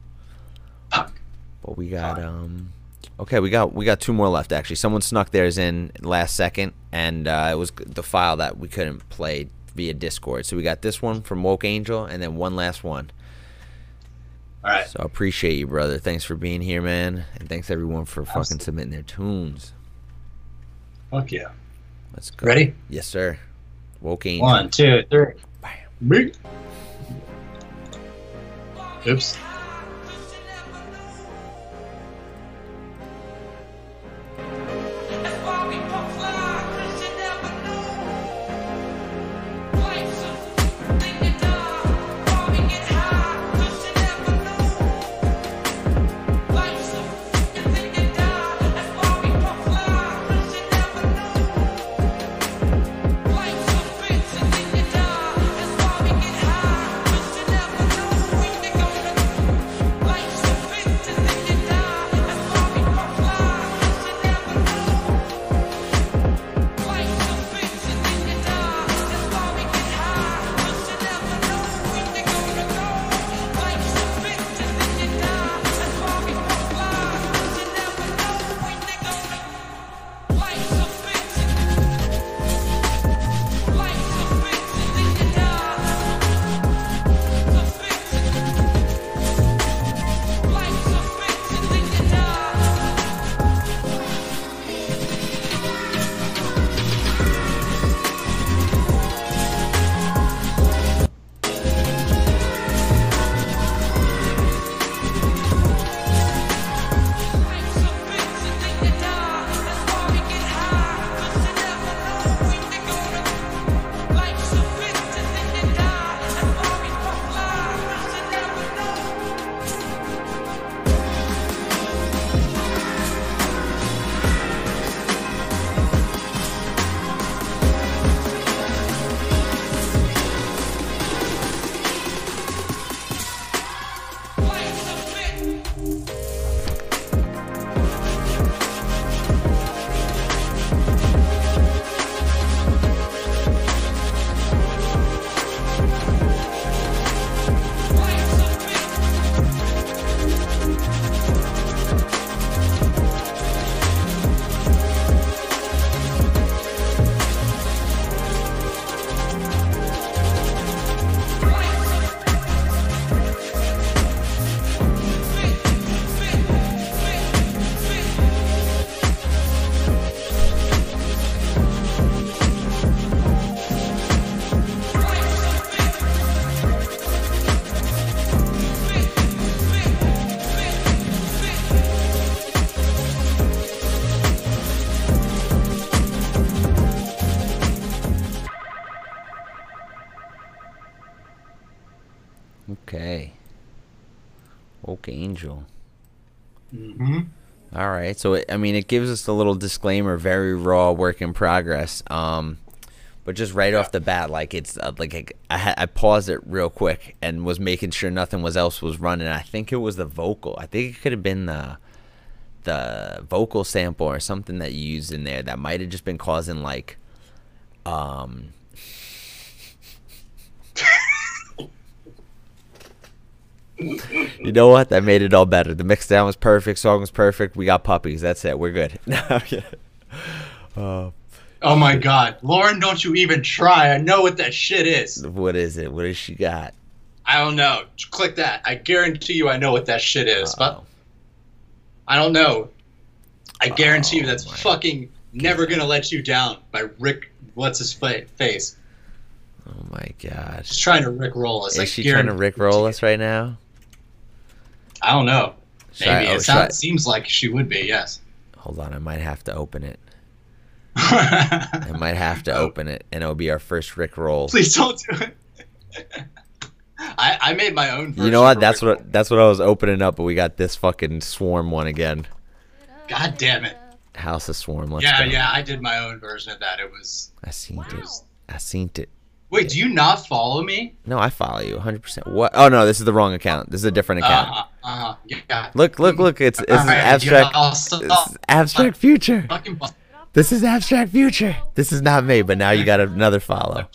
Fuck. But we got um. Okay, we got we got two more left actually. Someone snuck theirs in last second, and uh, it was the file that we couldn't play via Discord. So we got this one from Woke Angel, and then one last one. All right. So I appreciate you, brother. Thanks for being here, man, and thanks everyone for fucking submitting their tunes. Fuck yeah. Let's go. Ready? Yes, sir. Woke Angel. One, two, three. Big. Oops. Right. So it, I mean, it gives us a little disclaimer, very raw, work in progress. Um, but just right off the bat, like it's uh, like I, I paused it real quick and was making sure nothing was else was running. I think it was the vocal. I think it could have been the the vocal sample or something that you used in there that might have just been causing like um You know what? That made it all better. The mix down was perfect. Song was perfect. We got puppies. That's it. We're good. uh, Oh my God, Lauren! Don't you even try. I know what that shit is. what is it? What does she got? I don't know. Click that. I guarantee you, I know what that shit is. But Uh-oh. I don't know. I guarantee you, that's Oh fucking never gonna let you down by Rick. What's his face? Oh my gosh. She's trying to Rick roll us. I Is she trying to Rick roll us right now? I don't know. Should I- Maybe oh, it should I- seems like she would be. Yes. Hold on, I might have to open it. I might have to open it, and it'll be our first Rick roll. Please don't do it. I, I made my own. You know what? That's Rick what that's what I was opening up, but we got this fucking swarm one again. God damn it. House of Swarm. Let's yeah, go. yeah. I did my own version of that. It was. I seen It it. I seen it. Wait, do you not follow me? No, I follow you 100%. What? Oh no, this is the wrong account. This is a different account. Uh, uh, yeah. Look, look, look. It's it's right, abstract. It's abstract future. This is abstract future. This is not me, but now you got another follow.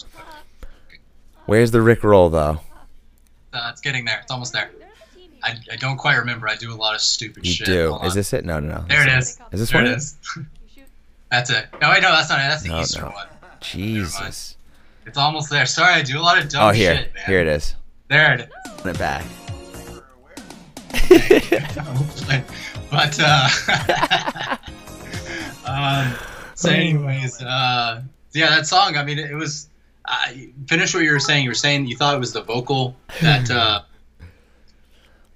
Where's the Rick roll though? Uh, it's getting there. It's almost there. I, I don't quite remember. I do a lot of stupid You shit. You do. Hold Is on. this it? No, no, no. There it is. Is this there one? it is. That's it. No, wait, no, that's not it. That's the No, Eastern no. one. Jesus. It's almost there. Sorry, I do a lot of dumb Oh, here. shit, man. Here it is. There it is. Put it back. but, uh, um, so anyways, uh, yeah, that song, I mean, it was, I finish what you were saying. You were saying you thought it was the vocal that, uh,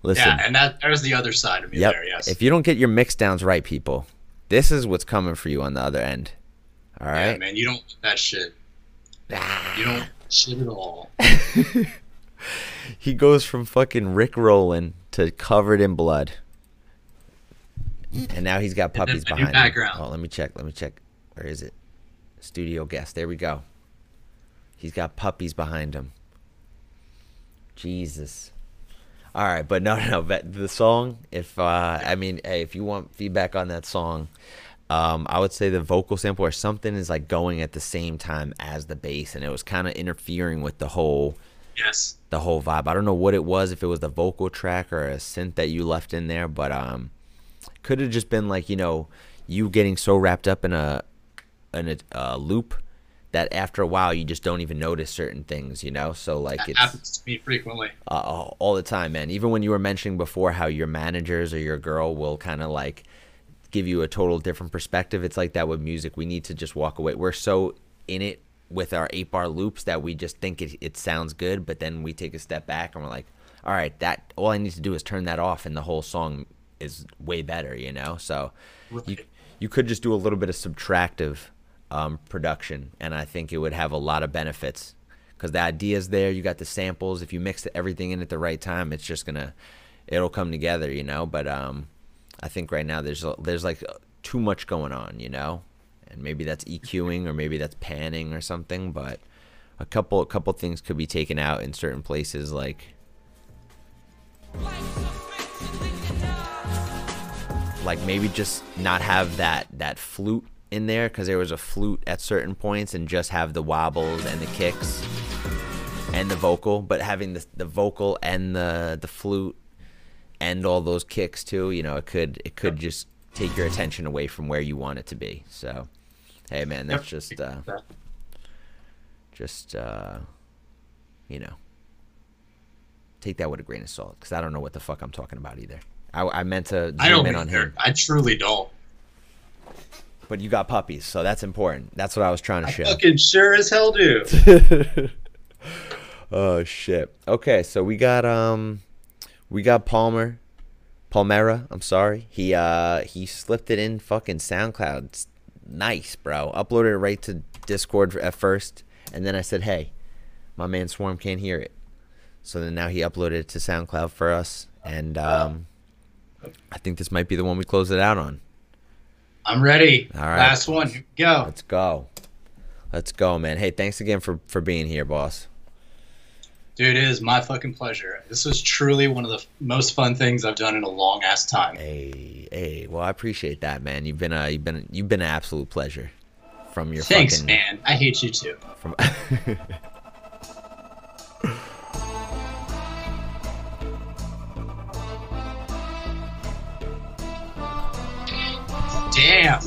Listen. yeah, and that, there's the other side of me Yep. there, yes. If you don't get your mix downs right, people, this is what's coming for you on the other end. All right. Yeah, man, you don't that shit. You don't shit at all. he goes from fucking Rick rolling to covered in blood. And now he's got puppies behind him. background. Oh, let me check. Let me check. Where is it? Studio guest. There we go. He's got puppies behind him. Jesus. All right, but no, no, but the song. If uh, I mean, hey, if you want feedback on that song, um, I would say the vocal sample or something is like going at the same time as the bass, and it was kind of interfering with the whole Yes. the whole vibe. I don't know what it was, if it was the vocal track or a synth that you left in there, but um, could have just been like you know you getting so wrapped up in a in a uh, loop that after a while you just don't even notice certain things, you know. So like it happens to me frequently. uh, all the time, man. Even when you were mentioning before how your managers or your girl will kind of like give you a total different perspective. It's like that with music. We need to just walk away. We're so in it with our eight bar loops that we just think it, it sounds good, but then we take a step back and we're like, all right, that all I need to do is turn that off, and the whole song is way better, you know. So you Right. you could just do a little bit of subtractive um, production, and I think it would have a lot of benefits because the idea's there. You got the samples. If you mix everything in at the right time, it's just gonna it'll come together, you know. But um, I think right now there's there's like too much going on, you know, and maybe that's EQing or maybe that's panning or something. But a couple a couple things could be taken out in certain places, like like maybe just not have that that flute in there because there was a flute at certain points and just have the wobbles and the kicks and the vocal but having the, the vocal and the the flute and all those kicks too you know it could it could just take your attention away from where you want it to be. So hey man that's just uh just uh you know take that with a grain of salt because i don't know what the fuck i'm talking about either. I, I meant to zoom I don't in on either. him. I truly don't. but you got puppies so that's important. That's what i was trying to I show. fucking sure as hell do. oh shit. Okay so we got um we got palmer palmera i'm sorry he uh he slipped it in fucking soundcloud It's nice bro uploaded it right to discord at first and then i said hey my man swarm can't hear it so then now he uploaded it to soundcloud for us and um, I think this might be the one we close it out on. I'm ready. All right. Last one. Go. Let's go. Let's go, man. Hey, thanks again for for being here, boss. Dude, it is my fucking pleasure. This was truly one of the most fun things I've done in a long ass time. Hey, hey. Well, I appreciate that, man. You've been a you've been you've been an absolute pleasure from your Thanks, fucking man. I hate you too. from. Damn,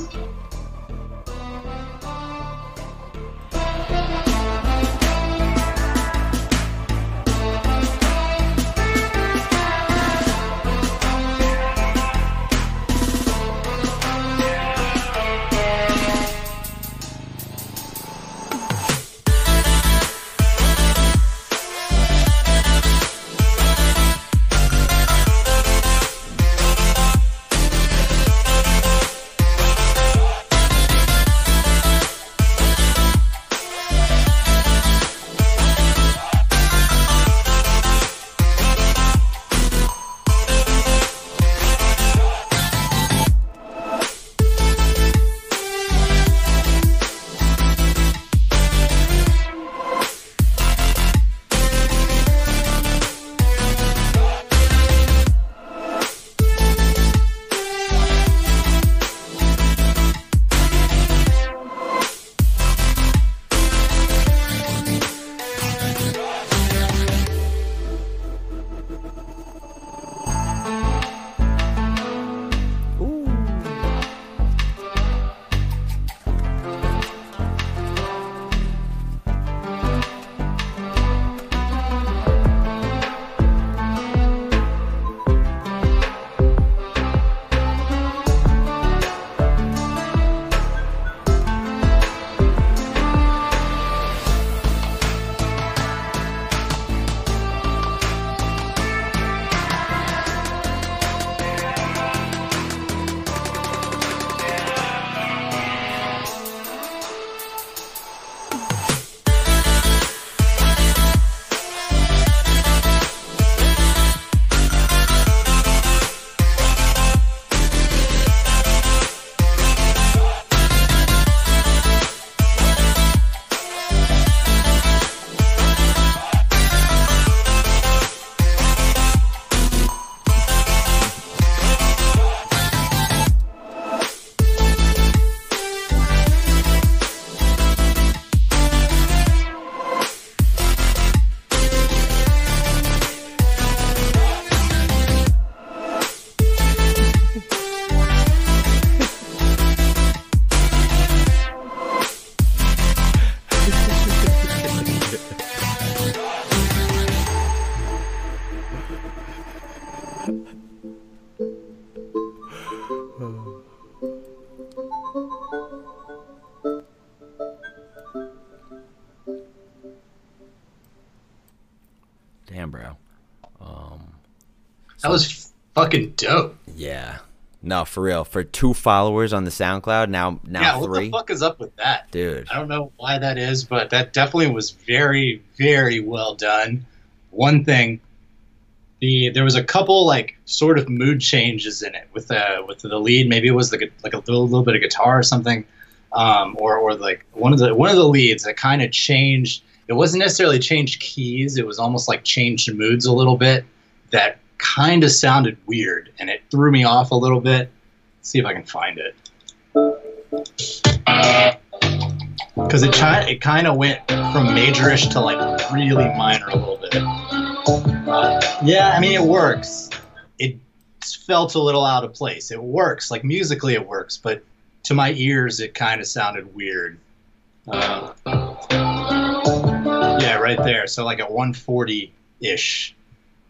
fucking dope. Yeah. No, for real. For two followers on the SoundCloud, now now yeah, what the fuck is up with that? Dude. I don't know why that is, but that definitely was very, very well done. One thing, the there was a couple like sort of mood changes in it with the with the lead. Maybe it was the, like a little, little bit of guitar or something, um, or or like one of the one of the leads that kind of changed. It wasn't necessarily changed keys. It was almost like changed moods a little bit. That kind of sounded weird, and it threw me off a little bit. Let's see if I can find it because it chi- it kind of went from majorish to like really minor a little bit. Uh, yeah, I mean it works. It felt a little out of place. It works, like musically it works, but to my ears it kind of sounded weird. Uh, yeah, right there. So like at 140 ish,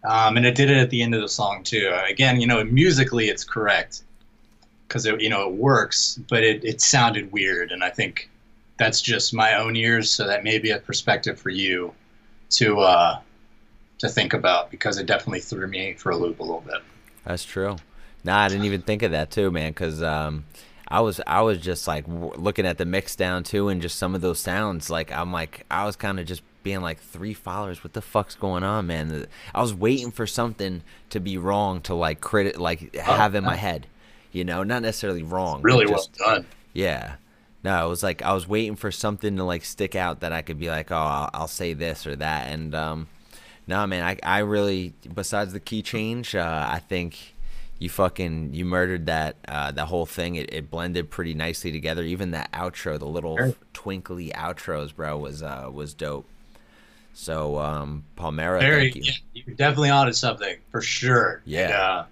um, and it did it at the end of the song too. Uh, again, you know, musically it's correct because it you know it works, but it, it sounded weird, and I think that's just my own ears, so that may be a perspective for you to uh, to think about because it definitely threw me for a loop a little bit. That's true. Nah, I didn't even think of that too, man. Cause um, I was I was just like w- looking at the mix down too, and just some of those sounds. Like I'm like I was kind of just being like three followers. What the fuck's going on, man? I was waiting for something to be wrong to like credit, like have in my head. You know, not necessarily wrong. Really well done. Yeah. No, it was like I was waiting for something to like stick out that I could be like, oh, I'll, I'll say this or that, and um, no, man, I I really besides the key change, uh, I think you fucking you murdered that uh, that whole thing. It, it blended pretty nicely together. Even that outro, the little Sure. twinkly outros, bro, was uh was dope. So um, Palmera, Very, thank you. yeah, you're definitely onto something for sure. Yeah. And, uh,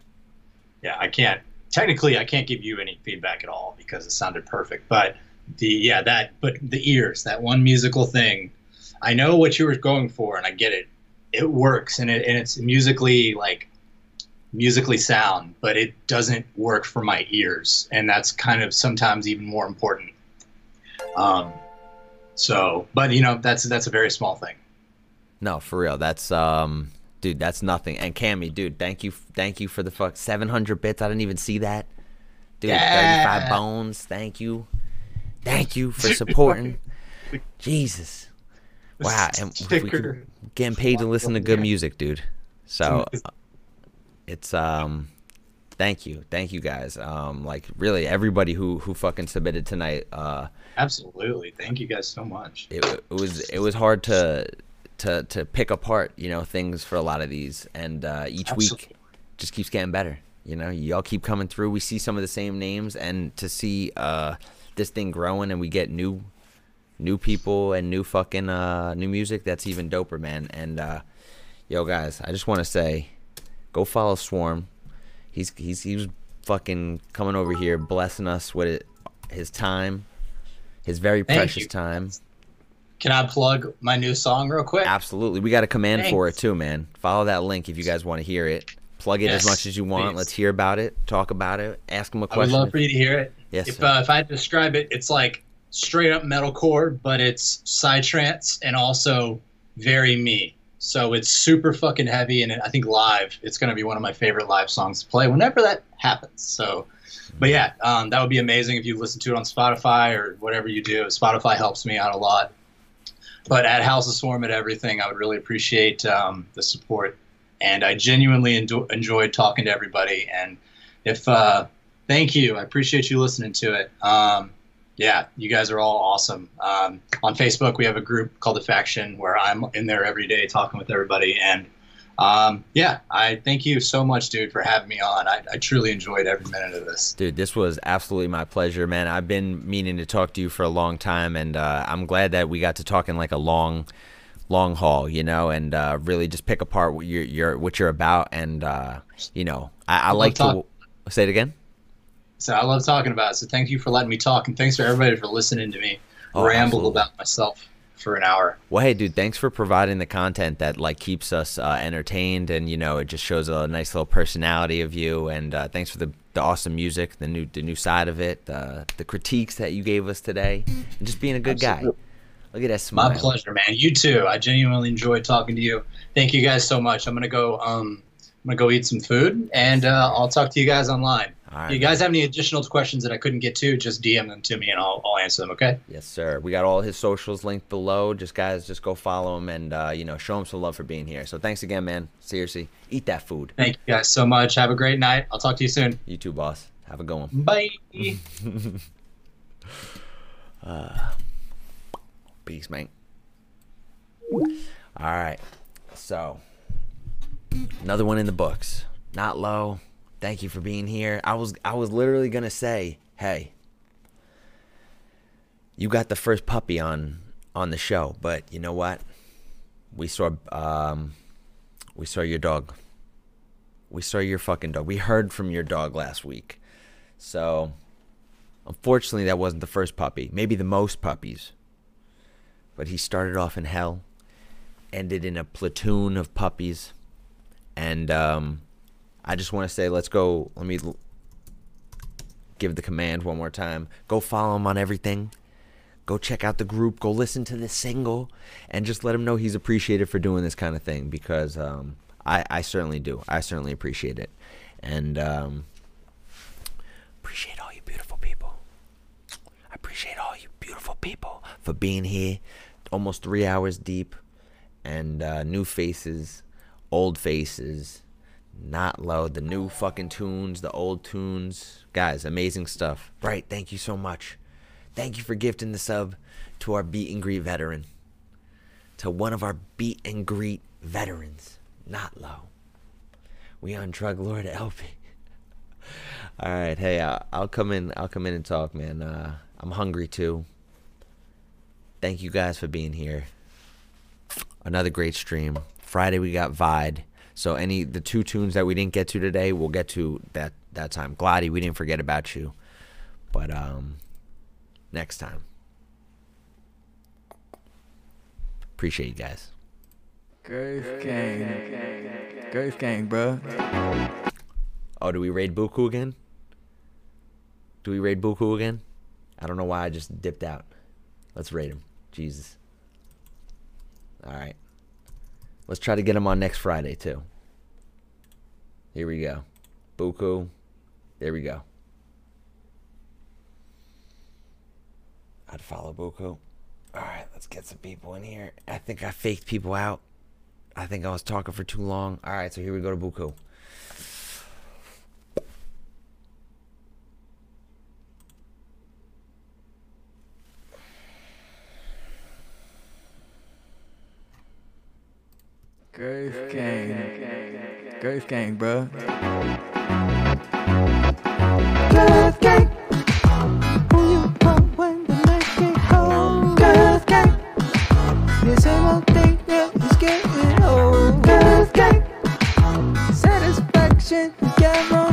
yeah, I can't technically I can't give you any feedback at all because it sounded perfect. But the yeah that but the ears that one musical thing, I know what you were going for and I get it. It works and it and it's musically like musically sound, but it doesn't work for my ears, and that's kind of sometimes even more important. Um, so, but you know that's that's a very small thing. No, for real. That's um dude, that's nothing. And Cammy, dude, thank you thank you for the fuck 700 bits. I didn't even see that. Dude, Yeah. 35 bones. Thank you. Thank you for supporting. Jesus. Wow, and we Sticker. can, getting paid to listen to good music, dude. So uh, it's um thank you. Thank you guys. Um like really everybody who who fucking submitted tonight uh Absolutely. Thank you guys so much. it, it was it was hard to to to pick apart you know things for a lot of these. And uh, each week just keeps getting better you know? Y'all keep coming through. We see some of the same names and to see uh this thing growing and we get new new people and new fucking uh new music that's even doper man. And uh yo guys i just want to say go follow swarm. He's he's he was fucking coming over here blessing us with it, his time his very Thank precious you. time Can I plug my new song real quick? Absolutely. We got a command for it too, man. Follow that link if you guys want to hear it. Plug it as much as you want. please. Let's hear about it. Talk about it. Ask them a question. I would love for you to hear it. Yes, if uh, if I had to describe it, it's like straight up metalcore, but it's psytrance and also very me. So it's super fucking heavy, and I think live, it's gonna be one of my favorite live songs to play whenever that happens. So, but yeah, um, that would be amazing if you listen to it on Spotify or whatever you do. Spotify helps me out a lot. But at House of Swarm at everything, I would really appreciate um, the support, and I genuinely endo- enjoyed talking to everybody. And if uh, thank you, I appreciate you listening to it. Um, yeah, you guys are all awesome. Um, on Facebook, we have a group called the Faction where I'm in there every day talking with everybody. And um, yeah, I thank you so much, dude, for having me on. I, I truly enjoyed every minute of this. Dude, this was absolutely my pleasure, man. I've been meaning to talk to you for a long time, and uh, I'm glad that we got to talk in like a long, long haul, you know, and uh, really just pick apart what you're, you're what you're about, and uh, you know, I, I like to say it again. So I love talking about it. So thank you for letting me talk, and thanks for everybody for listening to me Oh, ramble absolutely. about myself for an hour. Well, hey, dude, thanks for providing the content that like keeps us uh, entertained, and you know, it just shows a nice little personality of you. And uh, thanks for the, the awesome music, the new the new side of it, uh, the critiques that you gave us today, and just being a good guy. Look at that smile. My pleasure, man. You too. I genuinely enjoyed talking to you. Thank you guys so much. I'm gonna go. Um, I'm gonna go eat some food, and uh, I'll talk to you guys online. All right, you guys have any additional questions that I couldn't get to? Just DM them to me, and I'll, I'll answer them. Okay. Yes, sir. We got all his socials linked below. Just guys, just go follow him and uh, you know show him some love for being here. So thanks again, man. Seriously, eat that food. Thank you guys so much. Have a great night. I'll talk to you soon. You too, boss. Have a good one. Bye. Peace, man. All right. So, another one in the books. Not low. Thank you for being here. I was I was literally going to say, "Hey, you got the first puppy on on the show, but you know what? We saw um we saw your dog. We saw your fucking dog. We heard from your dog last week. So, unfortunately that wasn't the first puppy. Maybe the most puppies but he started off in hell, ended in a platoon of puppies, and um, I just want to say, let's go. Let me give the command one more time. Go follow him on everything. Go check out the group. Go listen to the single, and just let him know he's appreciated for doing this kind of thing because um, I, I certainly do. I certainly appreciate it, and um, appreciate all you beautiful people. I appreciate all you beautiful people for being here, almost three hours deep. and uh, new faces, old faces, not low, the new fucking tunes, the old tunes. Guys, amazing stuff. Right, thank you so much. Thank you for gifting the sub to our beat and greet veteran. To one of our beat and greet veterans, not low. We on Drug Lord LP. All right, hey, uh, I'll come in. I'll come in and talk, man. Uh, I'm hungry too. Thank you guys for being here. Another great stream. Friday we got Vide. So any the two tunes that we didn't get to today, we'll get to that that time. Glady, we didn't forget about you, but um, next time. Appreciate you guys. Girth gang. Girth gang, bro. Oh, do we raid Buku again? Do we raid Buku again? I don't know why I just dipped out. Let's raid him. Jesus. All right. Let's try to get him on next Friday too. Here we go. Buku. There we go. I'd follow Buku. All right, let's get some people in here. I think I faked people out. I think I was talking for too long. All right, so here we go to Buku. Girth gang. Girth gang, bro. Girth gang. Who you are when the night get cold? Girth gang. This ain't one thing that is getting old. Girth gang. Satisfaction, we got wrong.